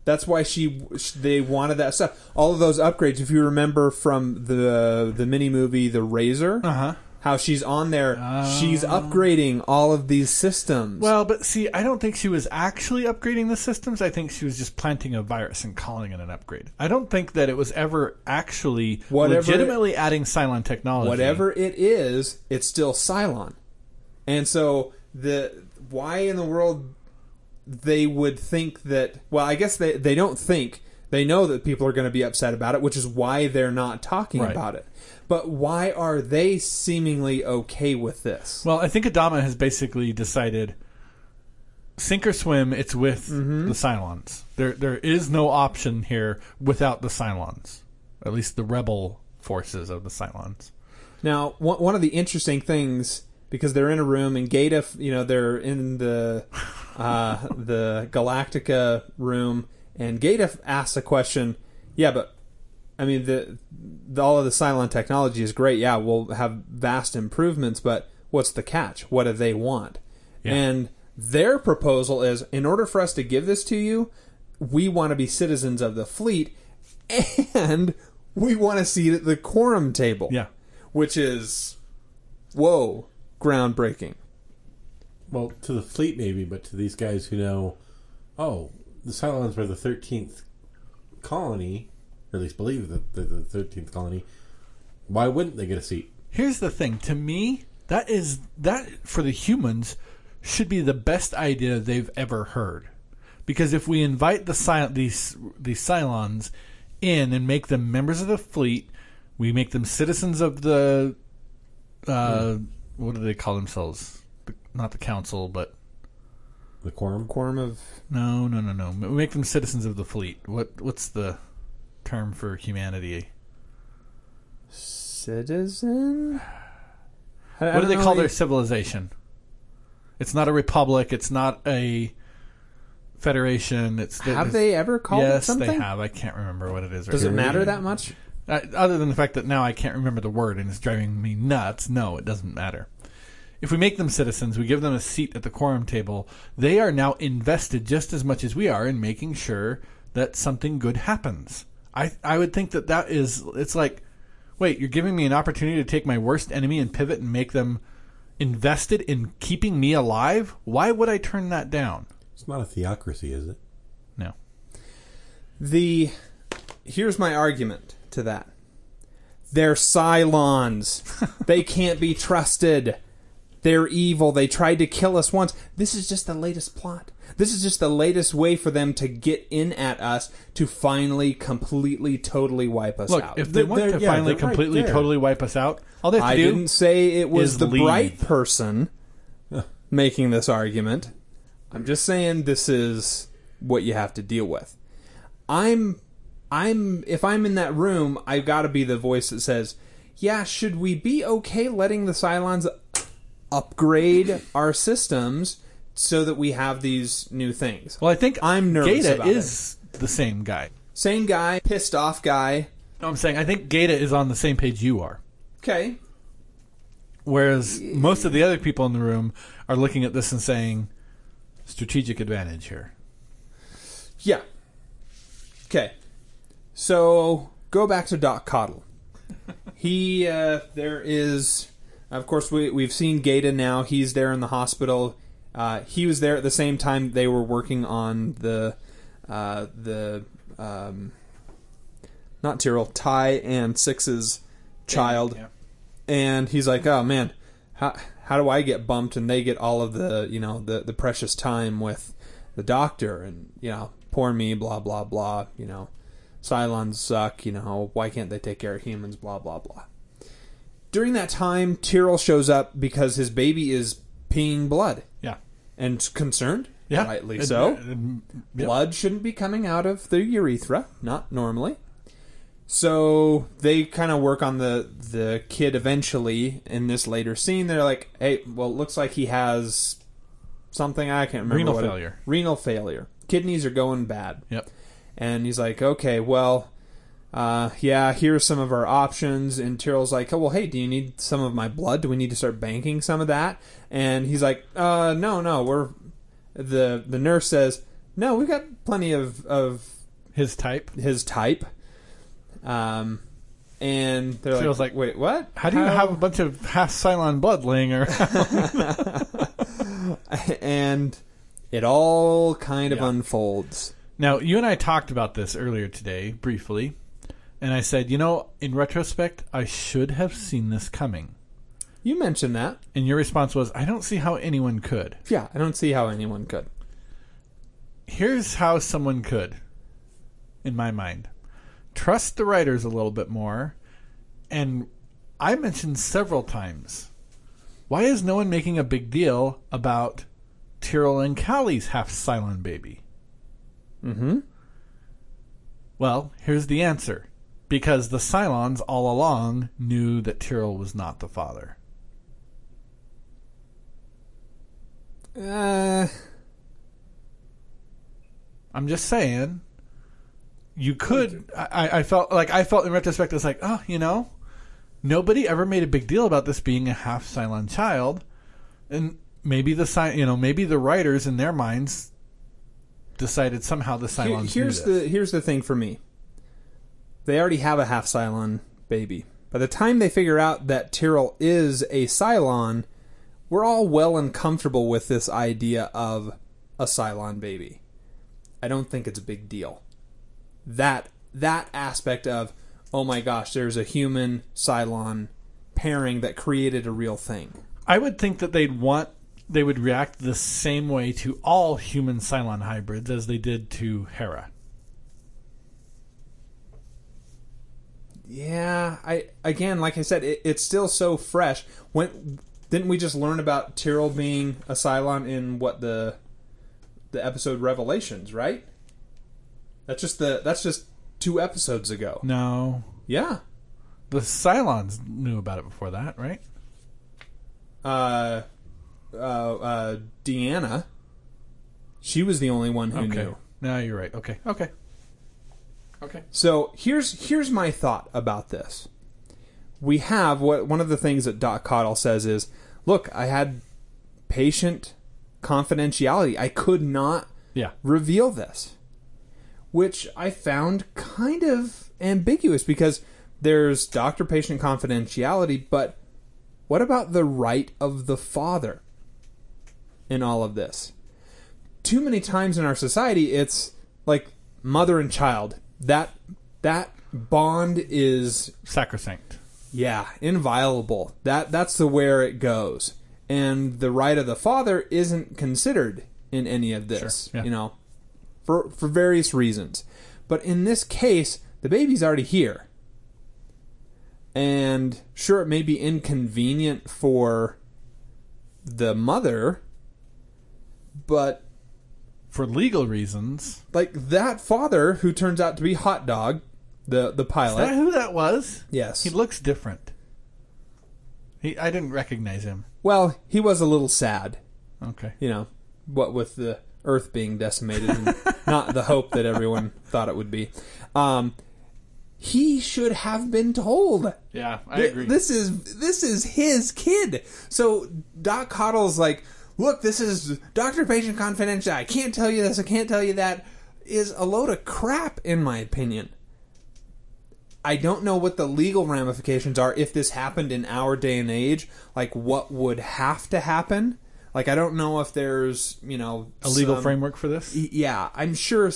That's why she they wanted that stuff. All of those upgrades, if you remember from the the mini movie The Razor, Uh huh. How she's on there, she's ah. upgrading all of these systems. Well, but see, I don't think she was actually upgrading the systems. I think she was just planting a virus and calling it an upgrade. I don't think that it was ever actually Whatever- legitimately adding Cylon technology. whatever it is, it's still Cylon. And so the why in the world they would think that well, I guess they they don't think they know that people are going to be upset about it, which is why they're not talking Right. about it. But why are they seemingly okay with this? Well, I think Adama has basically decided sink or swim. It's with Mm-hmm. the Cylons. There, there is no option here without the Cylons. At least the rebel forces of the Cylons. Now, one, of the interesting things because they're in a room and Gaeta, you know, they're in the uh, the Galactica room, and Gaeta asks a question. Yeah, but I mean, the, the all of the Cylon technology is great. Yeah, we'll have vast improvements, but what's the catch? What do they want? Yeah. And their proposal is, in order for us to give this to you, we want to be citizens of the fleet, and we want a seat at the quorum table Yeah. which is whoa groundbreaking Well, to the fleet maybe, but to these guys who know, oh, the Cylons were the thirteenth colony, or at least believe that they're the thirteenth colony. Why wouldn't they get a seat? Here's the thing. To me, that is that for the humans should be the best idea they've ever heard. Because if we invite the Cy- these these Cylons in and make them members of the fleet, we make them citizens of the uh, what do they call themselves? Not the council, but The quorum. quorum of no, no, no, no. We make them citizens of the fleet. What what's the term for humanity? citizen I- I What do don't they call their you- civilization? It's not a republic. It's not a federation. It's have they ever called yes, it something they have. I can't remember what it is. Right does it now. matter that much Uh, other than the fact that now I can't remember the word and it's driving me nuts. No, it doesn't matter. If we make them citizens, we give them a seat at the quorum table. They are now invested just as much as we are in making sure that something good happens. I I would think that that is. It's like, wait, you're giving me an opportunity to take my worst enemy and pivot and make them invested in keeping me alive. Why would I turn that down? It's not a theocracy, is it? No. the here's my argument to that they're cylons they can't be trusted they're evil they tried to kill us once this is just the latest plot this is just the latest way for them to get in at us to finally completely totally wipe us Look, out if they They're- want to they're- yeah, finally they're right completely, totally wipe us out, all they have to I do didn't say it was the leave. bright person making this argument. I'm just saying this is what you have to deal with. I'm I'm if I'm in that room, I've got to be the voice that says, "Yeah, should we be okay letting the Cylons upgrade our systems so that we have these new things?" Well, I think I'm nervous Gaeta about is the same guy. Same guy, pissed off guy. No, I'm saying I think Gaeta is on the same page you are. Okay. Whereas most of the other people in the room are looking at this and saying, strategic advantage here. Yeah. Okay. So go back to Doc Cottle. he uh, there is, of course, we we've seen Gaeta now. He's there in the hospital. Uh, he was there at the same time they were working on the uh, the um, not Tyrol, Ty and Six's child, Yeah. and he's like, "Oh man, how how do I get bumped and they get all of the you know the the precious time with the doctor and you know poor me, blah blah blah, you know." Cylons suck, you know, why can't they take care of humans, blah, blah, blah. During that time, Tyrol shows up because his baby is peeing blood. And concerned, Yeah. rightly so. Uh, uh, and- yep. Blood shouldn't be coming out of the urethra, not normally. So they kind of work on the the kid eventually in this later scene. They're like, "Hey, well, it looks like he has something I can't remember. Renal what it- failure. renal failure. Kidneys are going bad." Yep. And he's like, "Okay, well, uh, yeah, here's some of our options." And Tyrol's like, "Oh, well, hey, do you need some of my blood? Do we need to start banking some of that?" And he's like, "Uh, no, no, we're." The the nurse says, "No, we've got plenty of of His type. his type." Um, and they're Feels like, like- "Wait, what? How do you have a bunch of half Cylon blood laying around? and it all kind of Yeah. unfolds. now, you and I talked about this earlier today, briefly, and I said, you know, in retrospect, I should have seen this coming. You mentioned that. And your response was, I don't see how anyone could. Yeah, I don't see how anyone could. Here's how someone could, in my mind. Trust the writers a little bit more. And I mentioned several times why is no one making a big deal about Tyrol and Callie's half Cylon baby? Mm-hmm. Well, here's the answer. Because the Cylons all along knew that Tyrol was not the father. Uh, I'm just saying. You could. I, I felt like I felt in retrospect. It's like, oh, you know, nobody ever made a big deal about this being a half Cylon child, and maybe the you know, maybe the writers in their minds decided somehow the here- Cylons here's knew this. the here's the thing for me. They already have a half Cylon baby. By the time they figure out that Tyrol is a Cylon, we're all well and comfortable with this idea of a Cylon baby. I don't think it's a big deal. That that aspect of oh my gosh, there's a human Cylon pairing that created a real thing. I would think that they'd want they would react the same way to all human Cylon hybrids as they did to Hera. Yeah, I again, like I said, it, it's still so fresh. When didn't we just learn about Tyrol being a Cylon in what the the episode Revelations, right? That's just the that's just two episodes ago. No, Yeah. the Cylons knew about it before that, right? Uh, uh, uh, D'Anna. She was the only one who okay. knew. No, you're right. Okay. Okay. Okay. So here's here's my thought about this. We have what one of the things that Doc Cottle says is, look, I had patient confidentiality. I could not Yeah. reveal this, which I found kind of ambiguous because there's doctor patient confidentiality, but what about the right of the father in all of this? Too many times in our society, it's like mother and child. That that bond is Sacrosanct. yeah, inviolable. That that's the where it goes. And the right of the father isn't considered in any of this, Sure, yeah. you know, for for various reasons. But in this case, the baby's already here. And sure it may be inconvenient for the mother, but For legal reasons. like that father who turns out to be hot dog, the the pilot. Is that who that was? yes. He looks different. He, I didn't recognize him. well, he was a little sad. Okay. you know, what with the Earth being decimated and not the hope that everyone thought it would be. Um, he should have been told. Yeah, I agree. This is this is his kid. So Doc Cottle's like, look, this is doctor patient confidential. I can't tell you this. I can't tell you that. Is a load of crap, in my opinion. I don't know what the legal ramifications are if this happened in our day and age. Like, what would have to happen? Like I don't know if there's you know A legal some- framework for this? Yeah, I'm sure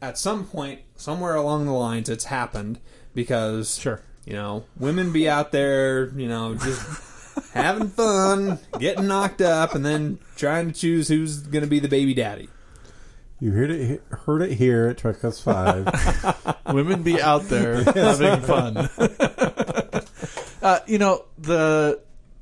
at some point, somewhere along the lines, it's happened because Sure. you know women be out there, you know, just having fun, getting knocked up, and then trying to choose who's going to be the baby daddy. You heard it heard it here at Trek Quest Five. Women be out there having fun. uh, you know, the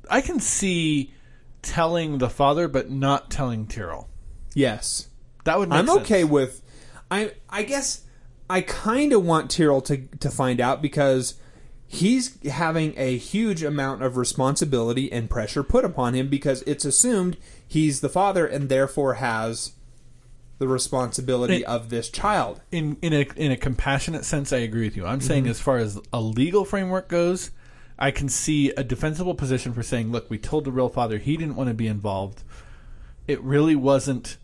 I can see telling the father, but not telling Tyrol. Yes, That would make I'm sense. okay with. I I guess I kind of want Tyrol to to find out because he's having a huge amount of responsibility and pressure put upon him because it's assumed he's the father and therefore has the responsibility It- of this child. in in a in a compassionate sense, I agree with you. I'm saying mm-hmm. as far as a legal framework goes, I can see a defensible position for saying, look, we told the real father he didn't want to be involved. It really wasn't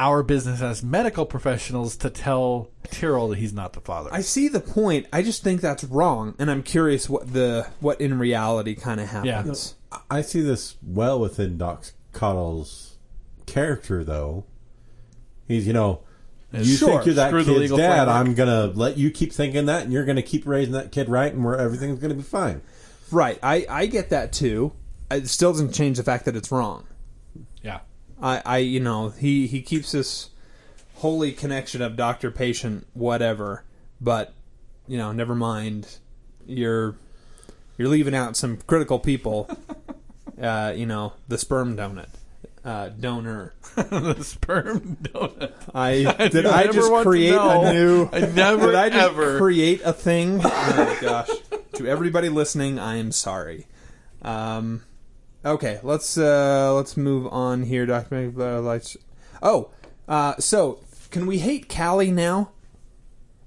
our business as medical professionals to tell Tyrol that he's not the father. I see the point. I just think that's wrong, and I'm curious what the what in reality kind of happens. I see this well within Doc Cottle's character, though. He's, you know, you Sure. think you're that Screw kid's dad. framework. I'm gonna let you keep thinking that, and you're gonna keep raising that kid right, and where everything's gonna be fine. Right. I I get that too. It still doesn't change the fact that it's wrong. I, I you know he he keeps this holy connection of doctor patient whatever but you know never mind. You're you're leaving out some critical people uh, you know the sperm donut uh, donor. The sperm donut. I did You I just create a new I never did I just ever. create a thing? Oh gosh. To everybody listening I am sorry. Um Okay, let's uh let's move on here. Documentary uh, lights. Oh, uh, so can we hate Callie now?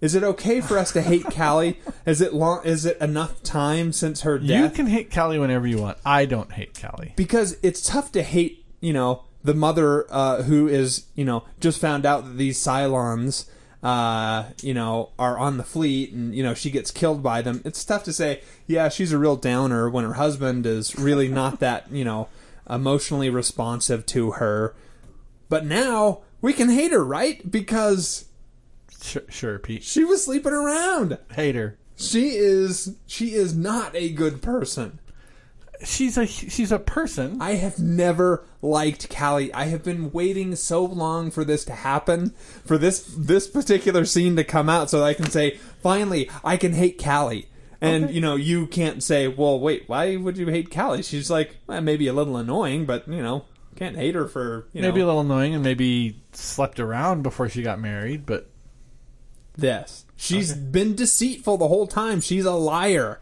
Is it okay for us to hate Callie? Is it long? Is it enough time since her death? You can hate Callie whenever you want. I don't hate Callie. because it's tough to hate. You know, the mother uh, who is you know just found out that these Cylons. Uh, you know, are on the fleet, and you know she gets killed by them. It's tough to say, yeah, she's a real downer when her husband is really not that, you know, emotionally responsive to her. But now we can hate her, right? Because Sure, sure Pete. she was sleeping around. Hate her. She is she is not a good person. She's a she's a person. I have never liked Callie. I have been waiting so long for this to happen, for this this particular scene to come out, so that I can say, finally, I can hate Callie. And you know, you can't say, "Well, wait, why would you hate Callie?" She's like, well, maybe a little annoying, but you know, can't hate her for you know. maybe a little annoying and maybe slept around before she got married, but this. She's been deceitful the whole time. She's a liar.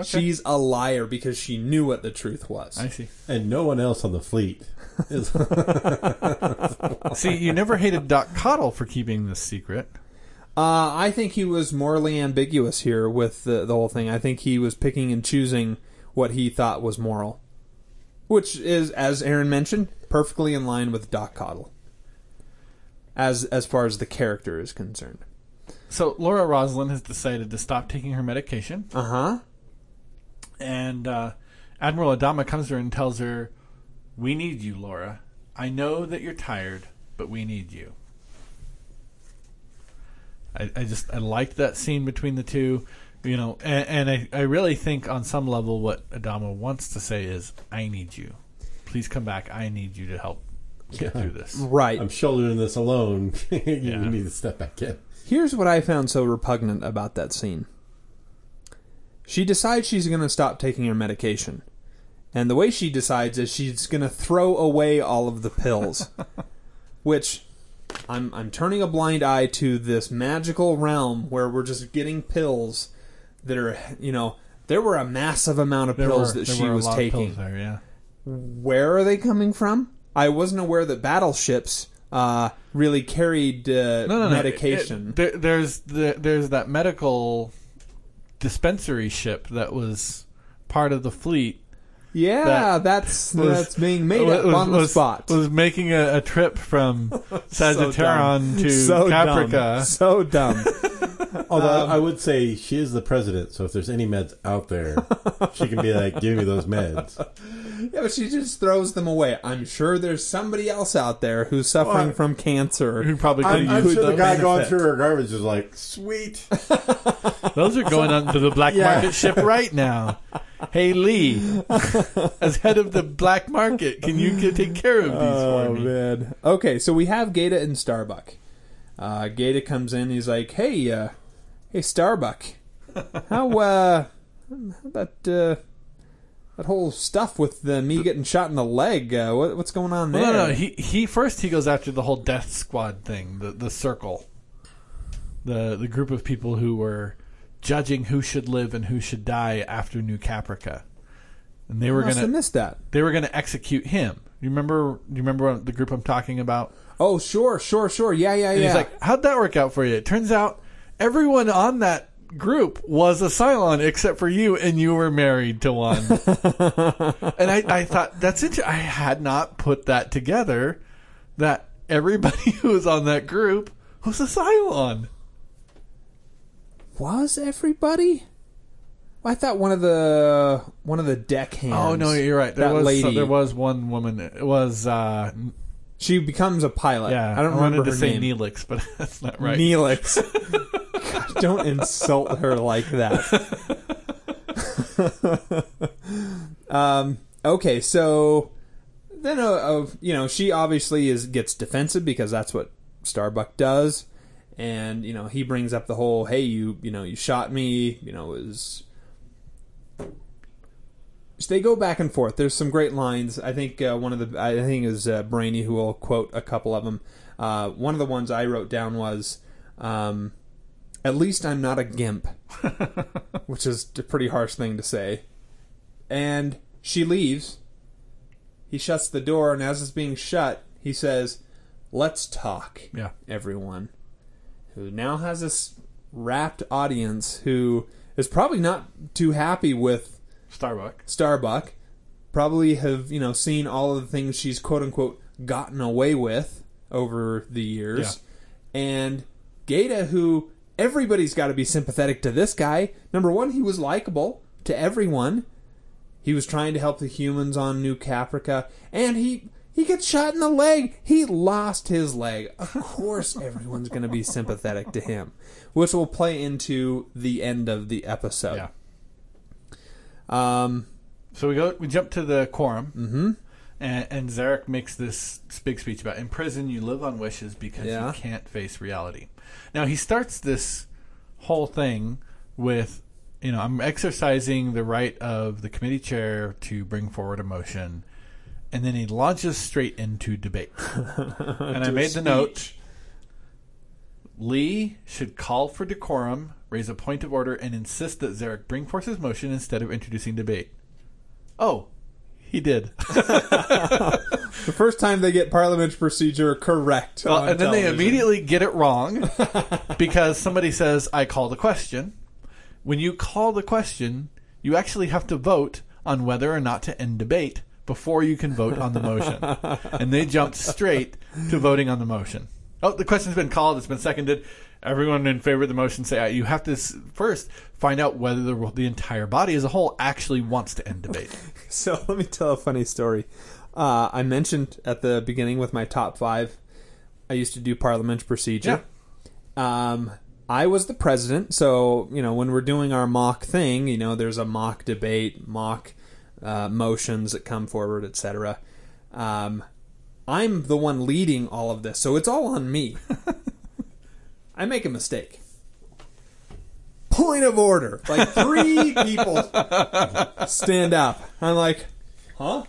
Okay. She's a liar because she knew what the truth was. I see. And no one else on the fleet is. See, you never hated Doc Cottle for keeping this secret. Uh, I think he was morally ambiguous here with the, the whole thing. I think he was picking and choosing what he thought was moral, which is, as Aaron mentioned, perfectly in line with Doc Cottle, as as far as the character is concerned. So Laura Roslin has decided to stop taking her medication, Uh huh. And uh, Admiral Adama comes to her and tells her, "We need you, Laura. I know that you're tired, but we need you." I, I just I liked that scene between the two, you know, and, and I, I really think on some level what Adama wants to say is, "I need you. Please come back. I need you to help get Yeah. through this." Right. I'm shouldering this alone. you Yeah. need to step back in. Here's what I found so repugnant about that scene. She decides she's going to stop taking her medication. And the way she decides is she's going to throw away all of the pills. which I'm I'm turning a blind eye to this magical realm where we're just getting pills that are, you know, there were a massive amount of There pills were- that there she were a was lot of taking. pills there, yeah. Where are they coming from? I wasn't aware that battleships uh, really carried uh, no, no, no. medication. It- there, there's the, there's that medical dispensary ship that was part of the fleet. Yeah, that that's was- that's being made up was, on the spot. Was making a, a trip from Sagittarian to so Caprica. Dumb. So dumb. Although Um, I would say she is the president, so if there's any meds out there, she can be like, "Give me those meds." Yeah, but she just throws them away. I'm sure there's somebody else out there who's suffering Well, from cancer. Who probably could I'm, I'm use sure the those. guy going through her garbage is like, sweet. Those are going onto the black Yeah. market ship right now. Hey Lee, as head of the black market, can you get- take care of these Oh for me? man. Okay, so we have Gaeta and Starbuck. Uh, Gaeta comes in. He's like, "Hey, uh, hey, Starbuck, how uh, about uh, that whole stuff with uh, me getting shot in the leg? Uh, what, what's going on there?" Well, no, no. He he first he goes after the whole death squad thing, the the circle, the the group of people who were judging who should live and who should die after New Caprica, and they were gonna have missed that. they were gonna execute him. You remember? You remember the group I'm talking about? Oh, sure, sure, sure. Yeah, yeah, And yeah. he's like, "How'd that work out for you?" It turns out everyone on that group was a Cylon except for you, and you were married to one. and I, I thought that's interesting. I had not put that together. That everybody who was on that group was a Cylon. Was everybody? I thought one of the one of the deck hands. Oh no, you're right. There that was lady. there was one woman. It was uh, She becomes a pilot. yeah. I don't wanted remember to her say name. Neelix, but that's not right. Neelix. God, don't insult her like that. um, okay, so then, uh, uh, you know, she obviously is gets defensive because that's what Starbuck does, and you know, he brings up the whole, "Hey, you, you know, you shot me," you know, is. So they go back and forth. There's some great lines. I think uh, one of the I think is uh, Brainy who will quote a couple of them. Uh, one of the ones I wrote down was, um, "At least I'm not a gimp," which is a pretty harsh thing to say. And she leaves. He shuts the door, and as it's being shut, he says, "Let's talk." Yeah. everyone who now has this rapt audience who is probably not too happy with Starbuck. Starbuck probably have you know seen all of the things she's quote unquote gotten away with over the years, and Gaeta, who everybody's got to be sympathetic to this guy. Number one, he was likable to everyone. He was trying to help the humans on New Caprica, and he he gets shot in the leg. He lost his leg. Of course, everyone's going to be sympathetic to him, which will play into the end of the episode. Yeah. Um, So we go. We jump to the quorum, mm-hmm. and, and Zarek makes this big speech about in prison you live on wishes because Yeah. you can't face reality. Now he starts this whole thing with, you know, I'm exercising the right of the committee chair to bring forward a motion, and then he launches straight into debate. and I made the note. Lee should call for decorum, raise a point of order, and insist that Zarek bring forth his motion instead of introducing debate. Oh, he did. The first time they get parliamentary procedure correct. Well, on and then they immediately get it wrong because somebody says, I call the question. When you call the question, you actually have to vote on whether or not to end debate before you can vote on the motion. and they jumped straight to voting on the motion. Oh, the question's been called, it's been seconded. Everyone in favor of the motion say aye. You have to s- first find out whether the, the entire body as a whole actually wants to end debate. So let me tell a funny story. Uh, I mentioned at the beginning with my top five, I used to do parliamentary procedure. Um, I was the president, so you know when we're doing our mock thing, you know there's a mock debate, mock uh, motions that come forward, etc. Um, I'm the one leading all of this, so it's all on me. I make a mistake. Point of order. Like three people stand up. I'm like, huh?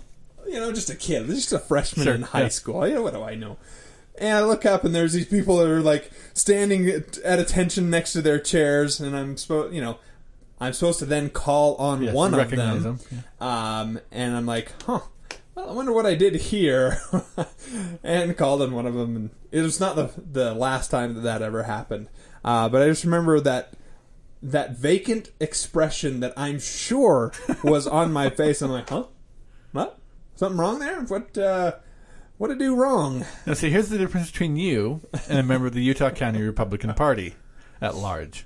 You know, just a kid, just a freshman Sure, in high yeah. school. You know, what do I know? And I look up, and there's these people that are like standing at at attention next to their chairs, and I'm supposed, you know, I'm supposed to then call on Yes, one you of recognize them, Um, and I'm like, huh. Well, I wonder what I did here, and called on one of them. And it was not the the last time that that ever happened, uh, but I just remember that that vacant expression that I'm sure was on my face. I'm like, huh? What? Something wrong there? What? Uh, what did I do wrong? Now, see, here's the difference between you and a member of the Utah County Republican Party at large.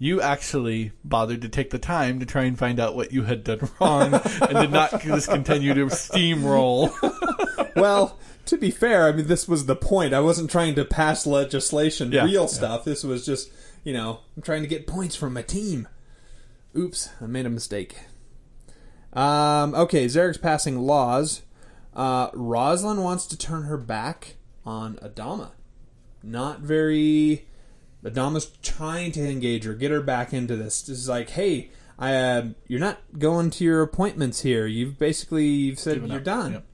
You actually bothered to take the time to try and find out what you had done wrong and did not just continue to steamroll. well, to be fair, I mean, this was the point. I wasn't trying to pass legislation, Yeah, real yeah. stuff. This was just, you know, I'm trying to get points from my team. Oops, I made a mistake. Um, okay, Zarek's passing laws. Uh, Roslin wants to turn her back on Adama. Not very. Adama's trying to engage her, get her back into this. This is like, hey, I, uh, you're not going to your appointments here. You've basically you've said you're up. done. Yep.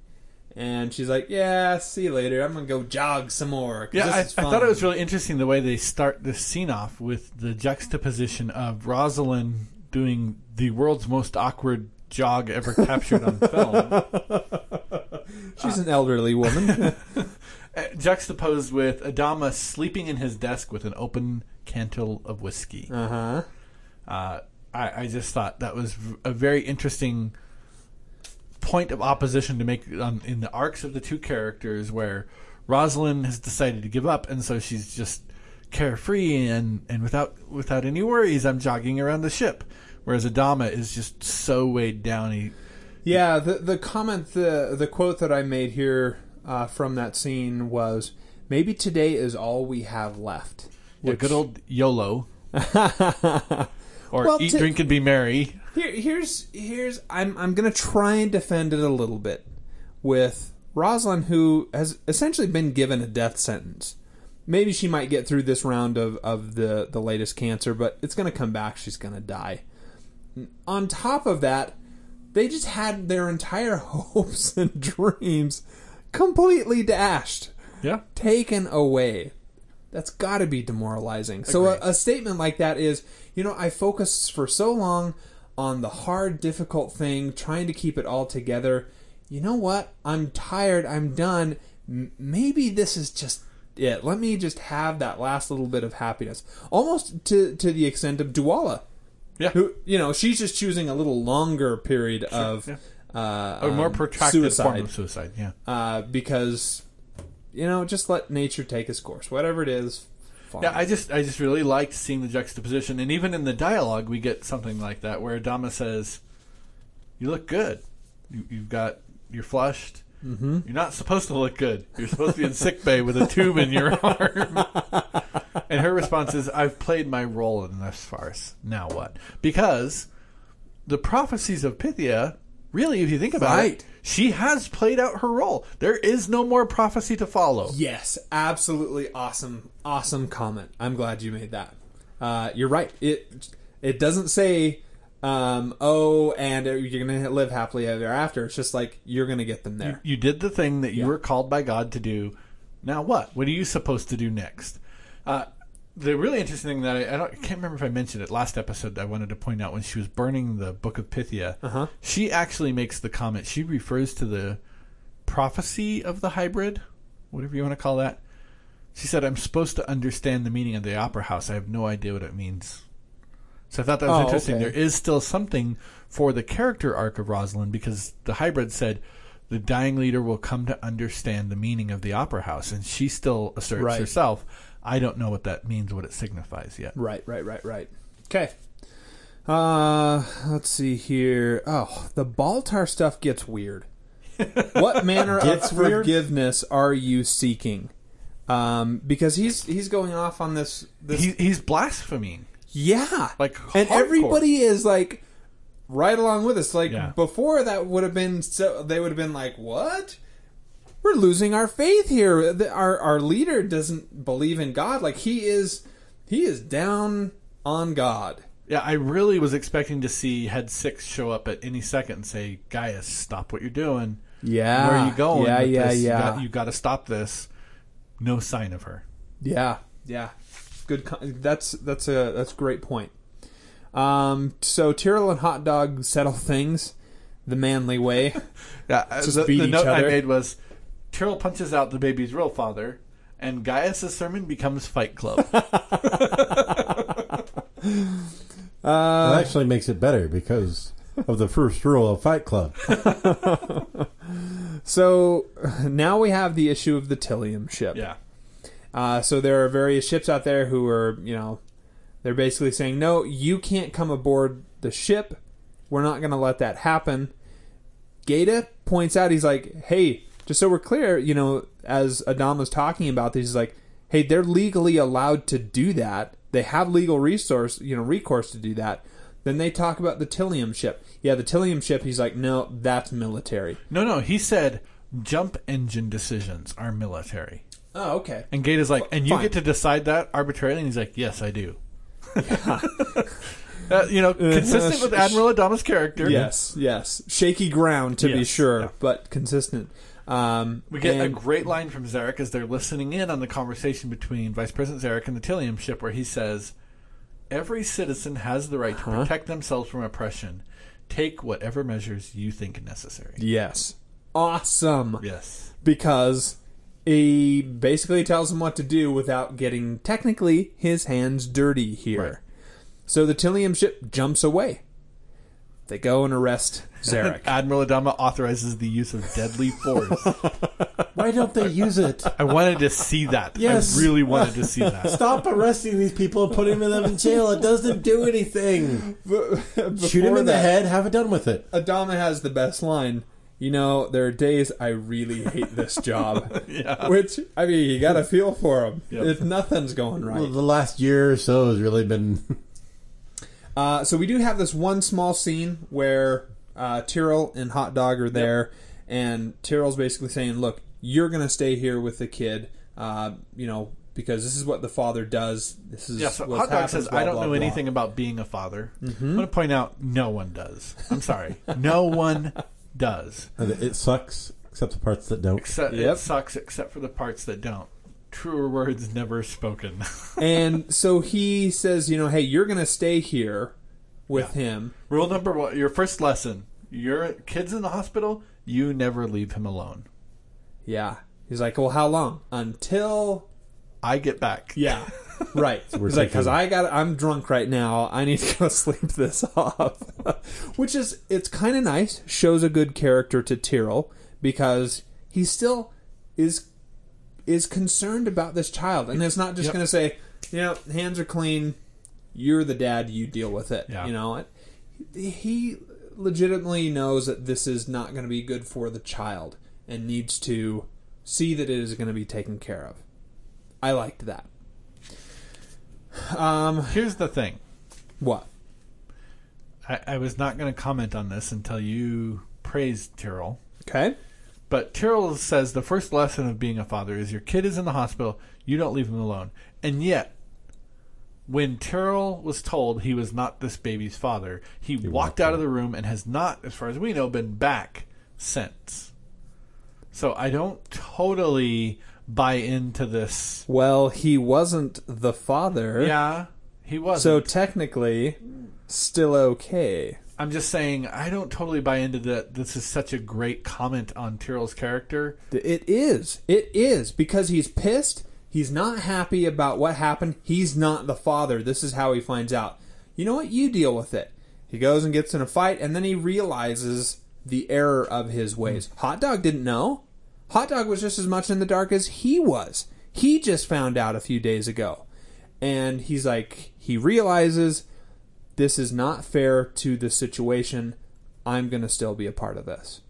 And she's like, "Yeah, see you later. I'm gonna go jog some more." Yeah, this I, I thought it was really interesting the way they start this scene off with the juxtaposition of Roslin doing the world's most awkward jog ever captured on film, She's an elderly woman. uh, juxtaposed with Adama sleeping in his desk with an open cantle of whiskey. uh huh. Uh, I, I just thought that was a very interesting point of opposition to make um, in the arcs of the two characters, where Roslin has decided to give up, and so she's just carefree and, and without without any worries. I'm jogging around the ship, whereas Adama is just so weighed down. He Yeah, the the comment, the the quote that I made here uh, from that scene was, "Maybe today is all we have left." yeah, good old YOLO, or Well, eat, to- drink, and be merry. Here, here's here's I'm I'm gonna try and defend it a little bit with Roslin, who has essentially been given a death sentence. Maybe she might get through this round of, of the the latest cancer, but it's gonna come back. She's gonna die. On top of that, they just had their entire hopes and dreams completely dashed Yeah, taken away. That's got to be demoralizing. So a, a statement like that is, you know, I focused for so long on the hard, difficult thing, trying to keep it all together. You know what? I'm tired. I'm done. M- maybe this is just it. Let me just have that last little bit of happiness, almost to to the extent of Dualla, yeah. who you know she's just choosing a little longer period of yeah. Uh, a more um, protracted suicide form of suicide. Yeah. uh, because you know just let nature take its course whatever it is fine. Yeah, I just I just really liked seeing the juxtaposition, and even in the dialogue, we get something like that where Adama says, "You look good. You, you've got you're flushed. Mm-hmm. You're not supposed to look good. You're supposed to be in sick bay with a tube in your arm." and her response is, "I've played my role in this farce. Now what?" Because the prophecies of Pythia, really, if you think about Right. it, she has played out her role. There is no more prophecy to follow. yes absolutely awesome awesome comment i'm glad you made that uh, you're right it it doesn't say um, oh and you're gonna live happily ever after it's just like you're gonna get them there You did the thing that you Yeah. were called by God to do. Now what? What are you supposed to do next? Uh, the really interesting thing that I, I, don't, I can't remember if I mentioned it last episode. I wanted to point out when she was burning the Book of Pythia, Uh-huh. she actually makes the comment. She refers to the prophecy of the hybrid, whatever you want to call that. She said, "I'm supposed to understand the meaning of the opera house. I have no idea what it means." So I thought that was Oh, interesting. okay. There is still something for the character arc of Roslin because the hybrid said the dying leader will come to understand the meaning of the opera house, and she still asserts Right. herself, "I don't know what that means, what it signifies yet." Right, right, right, right. Okay. Uh, let's see here. Oh, the Baltar stuff gets weird. what manner of weird? forgiveness are you seeking? Um, because he's he's going off on this this He, he's blaspheming. yeah, like, and hardcore. everybody is like right along with us. Like Yeah. before, that would have been so they would have been like, "What? We're losing our faith here. Our our leader doesn't believe in God. Like he is he is down on God." Yeah, I really was expecting to see Head Six show up at any second and say, "Gaius, stop what you're doing. Yeah. Where are you going? Yeah, yeah, this? yeah. You got, you got to stop this." No sign of her. Yeah, yeah. Good. That's that's a that's a great point. Um, so Tyrol and Hot Dog settle things the manly way. Yeah, uh, Just the, beat the each note I other. made was Tyrol punches out the baby's real father, and Gaius' sermon becomes Fight Club. That actually makes it better because of the first rule of Fight Club. so now we have the issue of the Tylium ship. yeah, Uh, so there are various ships out there who are, you know, They're basically saying, no, you can't come aboard the ship. We're not going to let that happen. Gaeta points out, he's like, hey, just so we're clear, you know, as Adam was talking about this, he's like, hey, they're legally allowed to do that. They have legal resource, you know, recourse to do that. Then they talk about the Tylium ship. Yeah, the Tylium ship, he's like, no, that's military. No, no, he said jump engine decisions are military. Oh, okay. And Gaeta is like, and you Fine. get to decide that arbitrarily? And he's like, yes, I do. Uh, you know, consistent with Admiral Adama's character. Yes, yes. Shaky ground to be sure, yeah. but consistent. Um, We get a great line from Zarek as they're listening in on the conversation between Vice President Zarek and the Tylium ship, where he says, "Every citizen has the right to Uh-huh. protect themselves from oppression. Take whatever measures you think necessary." yes, awesome. Yes. because he basically tells him what to do without getting technically his hands dirty here. Right. So the Tylium ship jumps away. They go and arrest Zarek. Admiral Adama authorizes the use of deadly force. Why don't they use it? I wanted to see that. Yes. I really wanted to see that. Stop arresting these people and putting them in jail. It doesn't do anything. Shoot him in the head. Have it done with it. Adama has the best line. You know, there are days I really hate this job. Yeah. Which, I mean, you got to feel for him. Yep. If nothing's going right. Well, the last year or so has really been. Uh, so we do have this one small scene where uh, Tyrol and Hot Dog are there, and Tyrol's basically saying, "Look, you're going to stay here with the kid, uh, you know, because this is what the father does. This is Yeah, so what Hot Dog happens, says, blah, I don't blah, know blah." anything about being a father. I'm going to point out, no one does. I'm sorry. no one does. And it sucks, except the parts that don't. Except Yep. It sucks except for the parts that don't. Truer words never spoken. and so he says, you know, hey, you're going to stay here with him. Rule number one your first lesson your kid's in the hospital, you never leave him alone. Yeah. He's like, well, how long? Until I get back. Yeah, right. we're He's like, because I got, I'm drunk right now. I need to go sleep this off. Which is, it's kind of nice. Shows a good character to Tyrol because he still is is concerned about this child, and it's not just Yep. going to say, you know, hands are clean. You're the dad. You deal with it. Yeah. You know, he legitimately knows that this is not going to be good for the child, and needs to see that it is going to be taken care of. I liked that. Um, Here's the thing what? I, I was not going to comment on this until you praised Tyrol. Okay. But Tyrol says the first lesson of being a father is your kid is in the hospital, you don't leave him alone. And yet, when Tyrol was told he was not this baby's father, he, walked walked out out. of the room and has not, as far as we know, been back since. So I don't totally buy into this. Well, he wasn't the father. Yeah, he was. So technically, still okay. I'm just saying I don't totally buy into that. This is such a great comment on Tyrol's character. It is. It is because he's pissed. He's not happy about what happened. He's not the father. This is how he finds out. You know what? You deal with it. He goes and gets in a fight, and then he realizes the error of his ways. Hot Dog didn't know. Hot Dog was just as much in the dark as he was. He just found out a few days ago. And he's like, he realizes this is not fair to the situation. I'm going to still be a part of this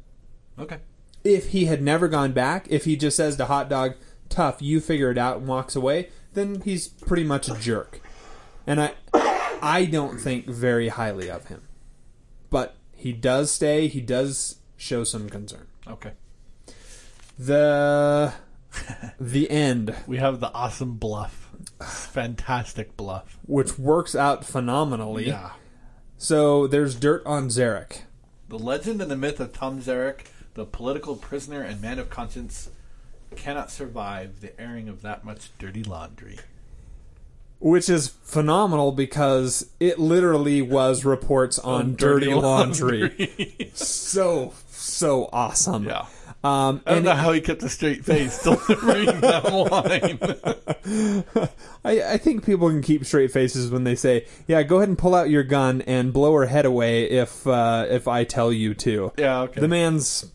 Okay. if he had never gone back, if he just says to Hot Dog, "Tough, you figure it out," and walks away, then he's pretty much a jerk. And I, I don't think very highly of him. But he does stay. He does show some concern. Okay. The, the end, We have the awesome bluff. Fantastic bluff. which works out phenomenally. Yeah. So there's dirt on Zarek. The legend and the myth of Tom Zarek, the political prisoner and man of conscience, cannot survive the airing of that much dirty laundry. Which is phenomenal because it literally was reports on, dirty, laundry. so so awesome. Yeah. Um, I don't and know how he kept a straight face delivering that line. I, I think people can keep straight faces when they say, "Yeah, go ahead and pull out your gun and blow her head away if uh, if I tell you to." yeah, okay. The man's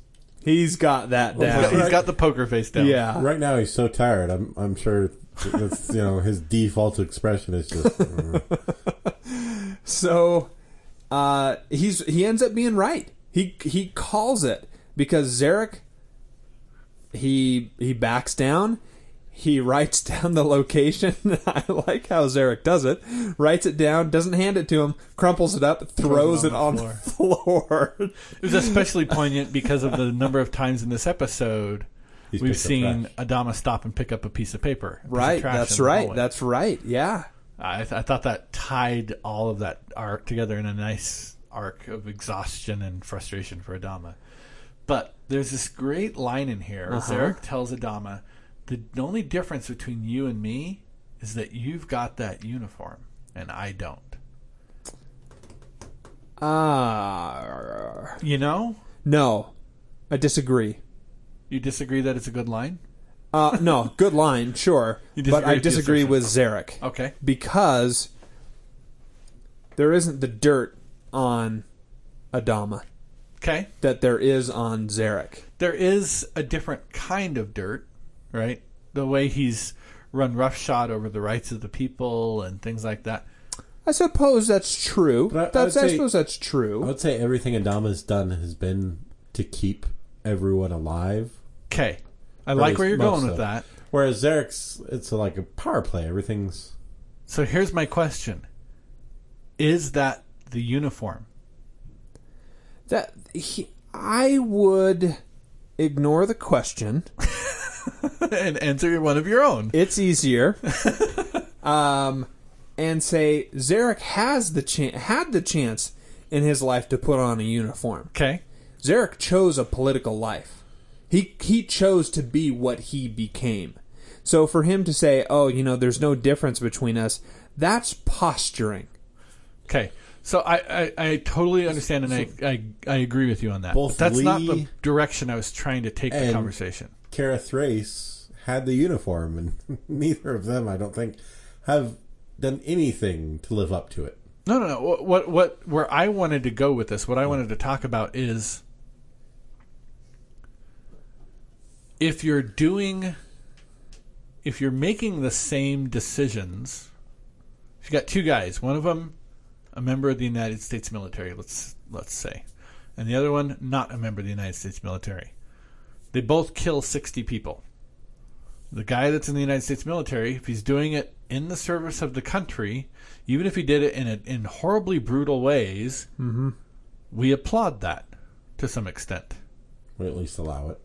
he's got that he's, down. got, he's got the poker face down. yeah, Right now, he's so tired. I'm, I'm sure That's you know his default expression is just. mm. So uh, he's he ends up being right. He he calls it because Zarek he he backs down. He writes down the location. I like how Zarek does it. Writes it down, doesn't hand it to him, crumples it up, throws, it on, the floor. It was especially poignant because of the number of times in this episode He's we've seen. Adama stop and pick up a piece of paper. a piece of right, trash that's right. That's right. Yeah. I, th- I thought that tied all of that arc together in a nice arc of exhaustion and frustration for Adama. But there's this great line in here. Uh-huh. Zarek tells Adama, the only difference between you and me is that you've got that uniform and I don't. Ah. You know? no, I disagree. You disagree that it's a good line? Uh, no, good line, sure, but I disagree with Zarek. Okay. because there isn't the dirt on Adama Okay. that there is on Zarek. There is a different kind of dirt, right? The way he's run roughshod over the rights of the people and things like that. I suppose that's true. But I- I that's, would I say- suppose that's true. I would say everything Adama's done has been to keep everyone alive. Okay. I like where you're going with of that. Whereas Zarek's, it's like a power play. Everything's So here's my question. Is that the uniform? That he, I would ignore the question. and answer one of your own. It's easier. um, and say Zarek has the chan had the chance in his life to put on a uniform. Okay. Zarek chose a political life. He he chose to be what he became. So for him to say, "Oh, you know, there's no difference between us," that's posturing. Okay. So I, I, I totally understand and I, I, I agree with you on that. Both but that's not the direction I was trying to take the conversation. Kara Thrace had the uniform, and neither of them, I don't think, have done anything to live up to it. No, no, no. What, what, what, where I wanted to go with this, what I wanted to talk about is if you're doing, if you're making the same decisions, if you got two guys, one of them a member of the United States military, let's let's say, and the other one not a member of the United States military. They both kill 60 people. The guy that's in the United States military, if he's doing it in the service of the country, even if he did it in a, in horribly brutal ways, we applaud that to some extent. We at least allow it.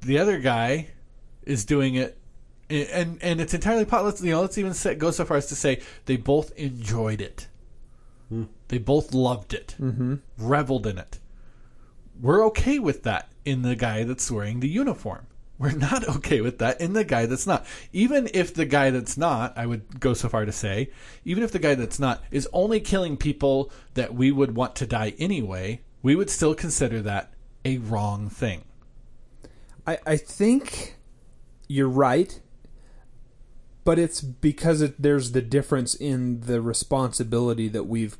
The other guy is doing it, and and it's entirely possible. Let's you know, let's even say, go so far as to say they both enjoyed it. They both loved it, mm-hmm. reveled in it. We're okay with that in the guy that's wearing the uniform. We're not okay with that in the guy that's not. Even if the guy that's not, I would go so far to say, even if the guy that's not is only killing people that we would want to die anyway, we would still consider that a wrong thing. I, I think you're right, but it's because it, there's the difference in the responsibility that we've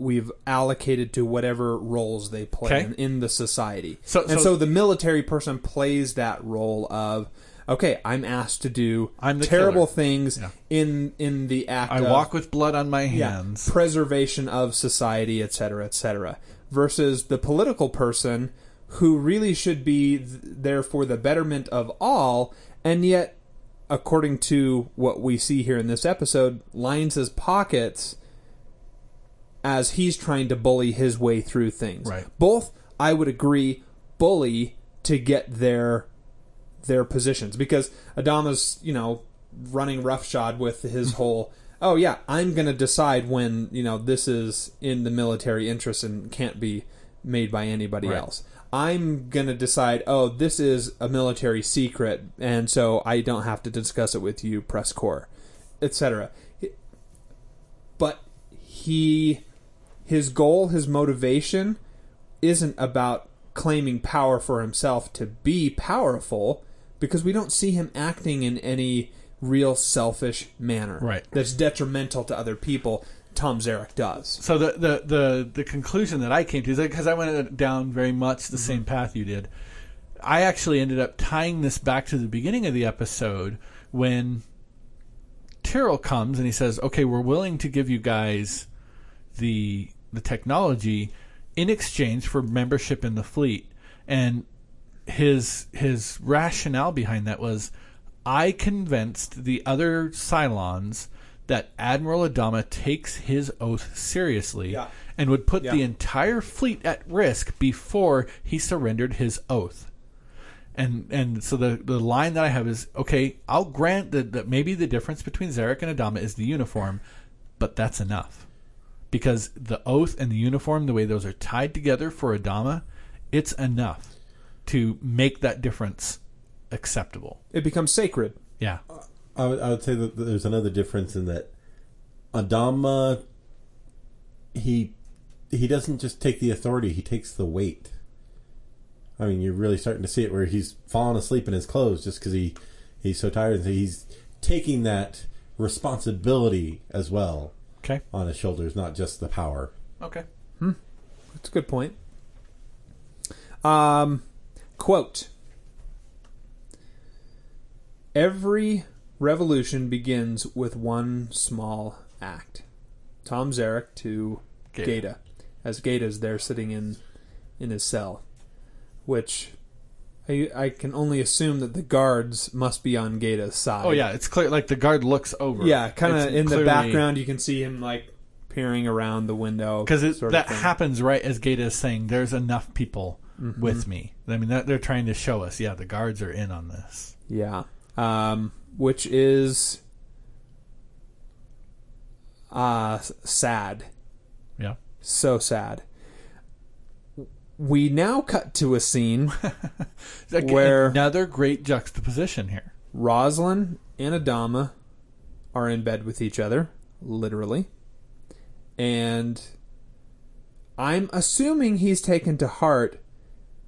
we've allocated to whatever roles they play Okay. in, in the society. So- and so- so the military person plays that role of okay, I'm asked to do terrible killer. things Yeah. in in the act I of walk with blood on my yeah, hands. preservation of society, et cetera, et cetera, versus the political person who really should be th- there for the betterment of all, and yet, according to what we see here in this episode, lines his pockets as he's trying to bully his way through things. Right. Both, I would agree, bully to get their their positions because Adama's, you know, running roughshod with his whole. Oh yeah, I'm going to decide when you know this is in the military interest and can't be made by anybody Right. else. I'm going to decide. Oh, this is a military secret, and so I don't have to discuss it with you, press corps, etc. But he, his goal, his motivation, isn't about claiming power for himself to be powerful because we don't see him acting in any real selfish manner Right. that's detrimental to other people tom zarek does So the, the, the, the conclusion that I came to is because I went down very much the Mm-hmm. same path you did. I actually ended up tying this back to the beginning of the episode when Tyrol comes and he says, "Okay, we're willing to give you guys the the technology in exchange for membership in the fleet." And his his rationale behind that was, I convinced the other Cylons that Admiral Adama takes his oath seriously Yeah. and would put Yeah. the entire fleet at risk before he surrendered his oath. And and so the the line that I have is okay. I'll grant that, that maybe the difference between Zarek and Adama is the uniform, but that's enough because the oath and the uniform, the way those are tied together for Adama, it's enough to make that difference acceptable. It becomes sacred. Yeah, I would, I would say that there's another difference in that Adama he he doesn't just take the authority; he takes the weight. I mean, you're really starting to see it where he's falling asleep in his clothes just because he he's so tired. He's taking that responsibility as well Okay. on his shoulders, not just the power. Okay. That's a good point. Um, quote Every revolution begins with one small act. Tom Zarek to Gaeta. Gaeta, as Gaeta's there sitting in in his cell, which I I can only assume that the guards must be on Gaeta's side. Oh yeah, it's clear. Like the guard looks over. yeah, kind of in the clearly- background you can see him like peering around the window because sort of that thing. happens right as Gaeta is saying, "There's enough people Mm-hmm. with me." I mean, that, they're trying to show us. Yeah, the guards are in on this. Yeah. Um, which is uh s- sad. Yeah. So sad. We now cut to a scene Where- another great juxtaposition here. Roslin and Adama are in bed with each other, literally. And I'm assuming he's taken to heart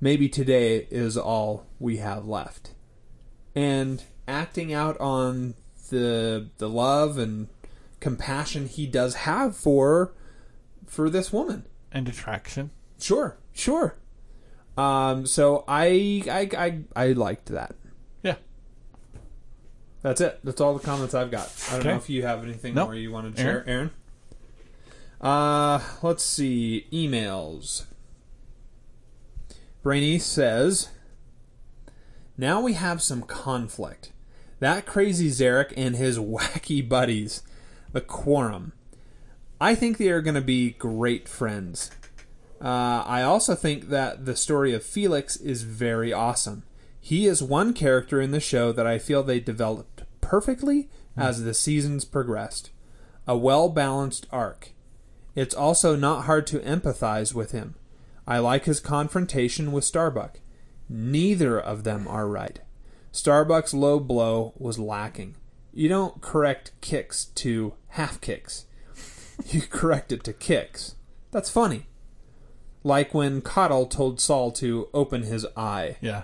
maybe today is all we have left. And acting out on the the love and compassion he does have for for this woman. And attraction. Sure, sure. Um, so I I I, I liked that. Yeah. That's it. That's all the comments I've got. I don't Okay. know if you have anything Nope. more you want to share, Aaron. Uh, let's see. Emails. Brainy says, "Now we have some conflict. That crazy Zarek and his wacky buddies, the Quorum. I think they are going to be great friends. Uh, I also think that the story of Felix is very awesome. He is one character in the show that I feel they developed perfectly as the seasons progressed. A well balanced arc. It's also not hard to empathize with him. I like his confrontation with Starbuck. Neither of them are right. Starbuck's low blow was lacking. You don't correct kicks to half kicks. You correct it to kicks. That's funny. Like when Cottle told Saul to open his eye. Yeah.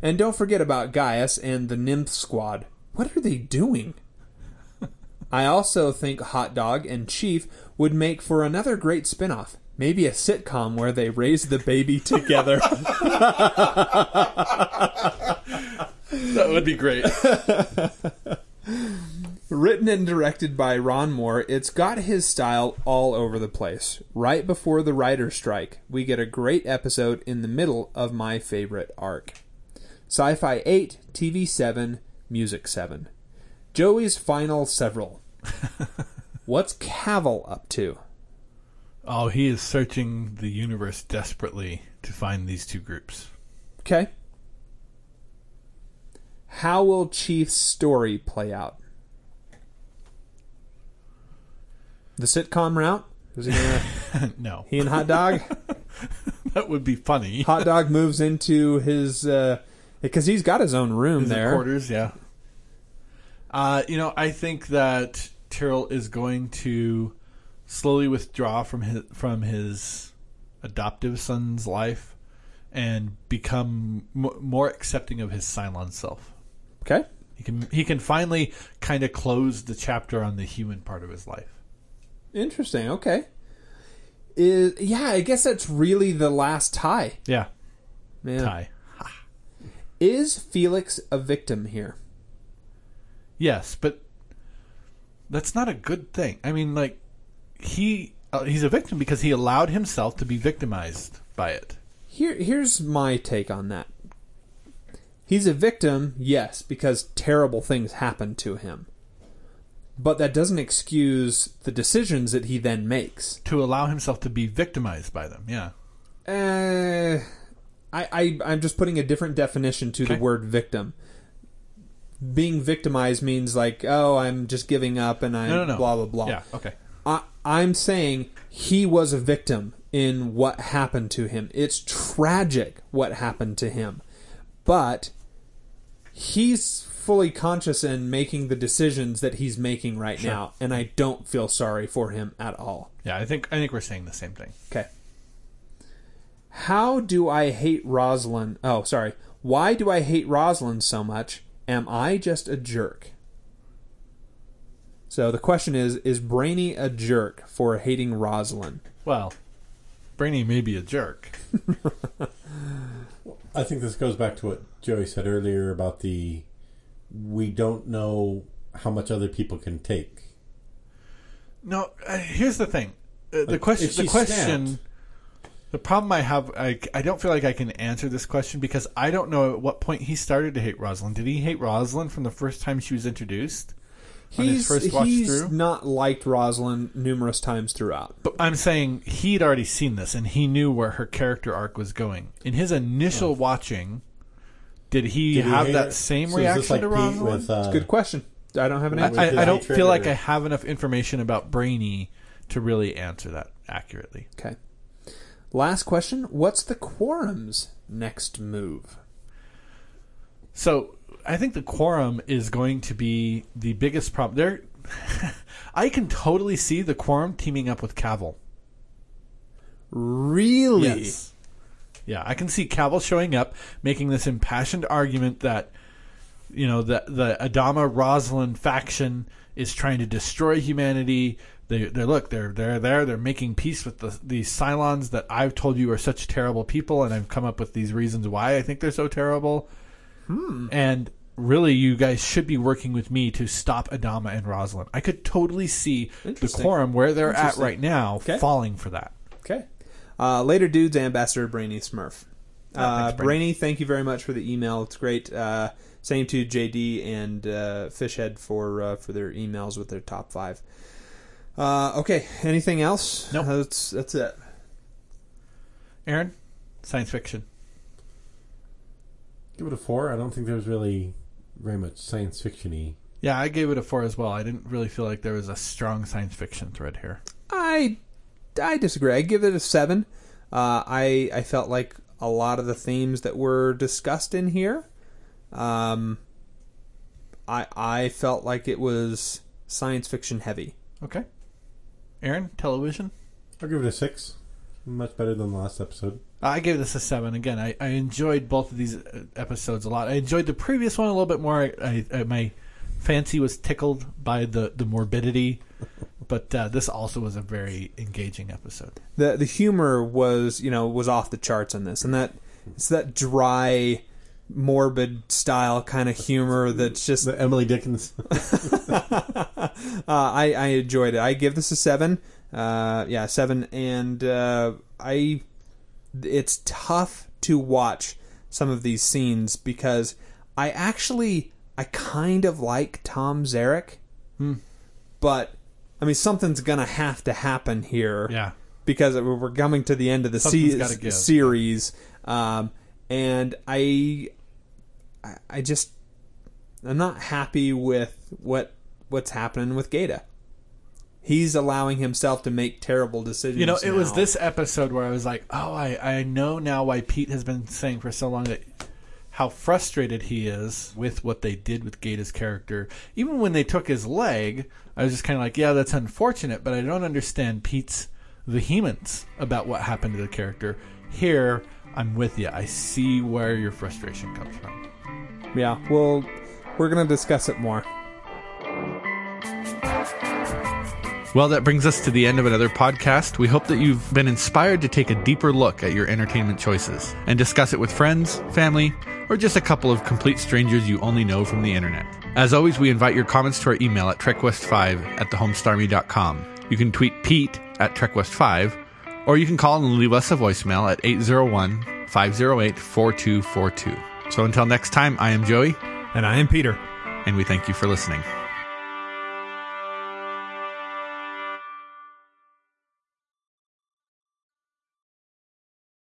And don't forget about Gaius and the Nymph Squad. What are they doing? I also think Hot Dog and Chief would make for another great spin-off. Maybe a sitcom where they raise the baby together. That would be great. Written and directed by Ron Moore, it's got his style all over the place. Right before the writer's strike, we get a great episode in the middle of my favorite arc. Sci Fi 8, TV 7, Music 7. Joey's final several. What's Cavil up to? oh, he is searching the universe desperately to find these two groups. Okay. How will Chief's story play out? The sitcom route? Is he gonna no, he and Hot Dog? that would be funny. Hot Dog moves into his uh because he's got his own room His there. quarters, yeah. Uh, you know, I think that Tyrol is going to slowly withdraw from his from his adoptive son's life and become m- more accepting of his Cylon self. Okay. He can he can finally kind of close the chapter on the human part of his life. Interesting. Okay. Is yeah, I guess that's really the last tie. Yeah, Man. tie. Is Felix a victim here? Yes, but that's not a good thing. I mean, like he uh, he's a victim because he allowed himself to be victimized by it. Here, here's my take on that. He's a victim, yes, because terrible things happened to him. But that doesn't excuse the decisions that he then makes. To allow himself to be victimized by them. Yeah. Uh, I, I, I'm just putting a different definition to the word victim. Being victimized means like, oh, I'm just giving up and I'm No, no, no. blah blah blah. Yeah. Okay. I, I'm saying he was a victim in what happened to him. It's tragic what happened to him, but he's fully conscious in making the decisions that he's making right Sure. now, and I don't feel sorry for him at all. Yeah, I think I think we're saying the same thing. Okay. How do I hate Roslin? Oh, sorry. Why do I hate Roslin so much? Am I just a jerk? So the question is Is Brainy a jerk for hating Roslin? Well, Brainy may be a jerk. I think this goes back to what Joey said earlier about the we don't know how much other people can take. No, uh, here's the thing. Uh, the Like, question. The question. snapped- The problem I have, I, I don't feel like I can answer this question because I don't know at what point he started to hate Roslin. Did he hate Roslin from the first time she was introduced? On his He's, first watch he's through? not liked Roslin numerous times throughout. But I'm saying he'd already seen this and he knew where her character arc was going. In his initial watching, did he Did he have hate that her? same So is reaction like to Pete Roslin? With, uh, Good question. I don't have an I, answer. I, his I don't hatred feel like or- I have enough information about Brainy to really answer that accurately. Okay. Last question. What's the quorum's next move? So I think the quorum is going to be the biggest problem. There, I can totally see the quorum teaming up with Cavil. Really? Yes. Yeah, I can see Cavil showing up, making this impassioned argument that you know the the Adama Roslin faction is trying to destroy humanity. They they look they're they're there they're making peace with the these Cylons that I've told you are such terrible people, and I've come up with these reasons why I think they're so terrible. Hmm. And really, you guys should be working with me to stop Adama and Roslin. I could totally see the quorum where they're at right now Okay. falling for that. Okay. Uh, later dudes, Ambassador Brainy Smurf. Uh, thanks, Brainy. Brainy, thank you very much for the email. It's great. Uh, same to JD and uh, Fishhead for uh, for their emails with their top five. Uh, okay. Anything else? Nope. That's that's it. Aaron, science fiction. Give it a four. I don't think there's really very much science fiction-y. Yeah, I gave it a four as well. I didn't really feel like there was a strong science fiction thread here. I I disagree. I give it a seven. Uh, I I felt like a lot of the themes that were discussed in here. Um, I I felt like it was science fiction heavy. Okay. Aaron, television. I'll give it a six. Much better than the last episode. I gave this a seven. Again, I, I enjoyed both of these uh, episodes a lot. I enjoyed the previous one a little bit more. I, I, I my fancy was tickled by the the morbidity, but uh, this also was a very engaging episode. the the humor was you know was off the charts on this. And that it's that dry morbid style kind of humor that's just uh, The Emily Dickens. I, I enjoyed it. I give this a seven. Uh, yeah seven. And uh, i it's tough to watch some of these scenes because i actually i kind of like tom zarek. But i mean something's gonna have to happen here Yeah. because we're coming to the end of the Something's se- gotta series, um, and I, I, I just, I'm not happy with what what's happening with Gaeta. He's allowing himself to make terrible decisions. You know, it was now. this episode where I was like, oh, I, I know now why Pete has been saying for so long that how frustrated he is with what they did with Gaeta's character. Even when they took his leg, I was just kind of like, yeah, that's unfortunate, but I don't understand Pete's vehemence about what happened to the character. Here, I'm with you. I see where your frustration comes from. Yeah, well, we're gonna discuss it more. Well, that brings us to the end of another podcast. We hope that you've been inspired to take a deeper look at your entertainment choices and discuss it with friends, family, or just a couple of complete strangers you only know from the internet. As always, we invite your comments to our email at trekwest5 at thehomestarmy.com. You can tweet Pete at trekwest5, or you can call and leave us a voicemail at 801 508 4242. So until next time, I am Joey, And I am Peter. and we thank you for listening.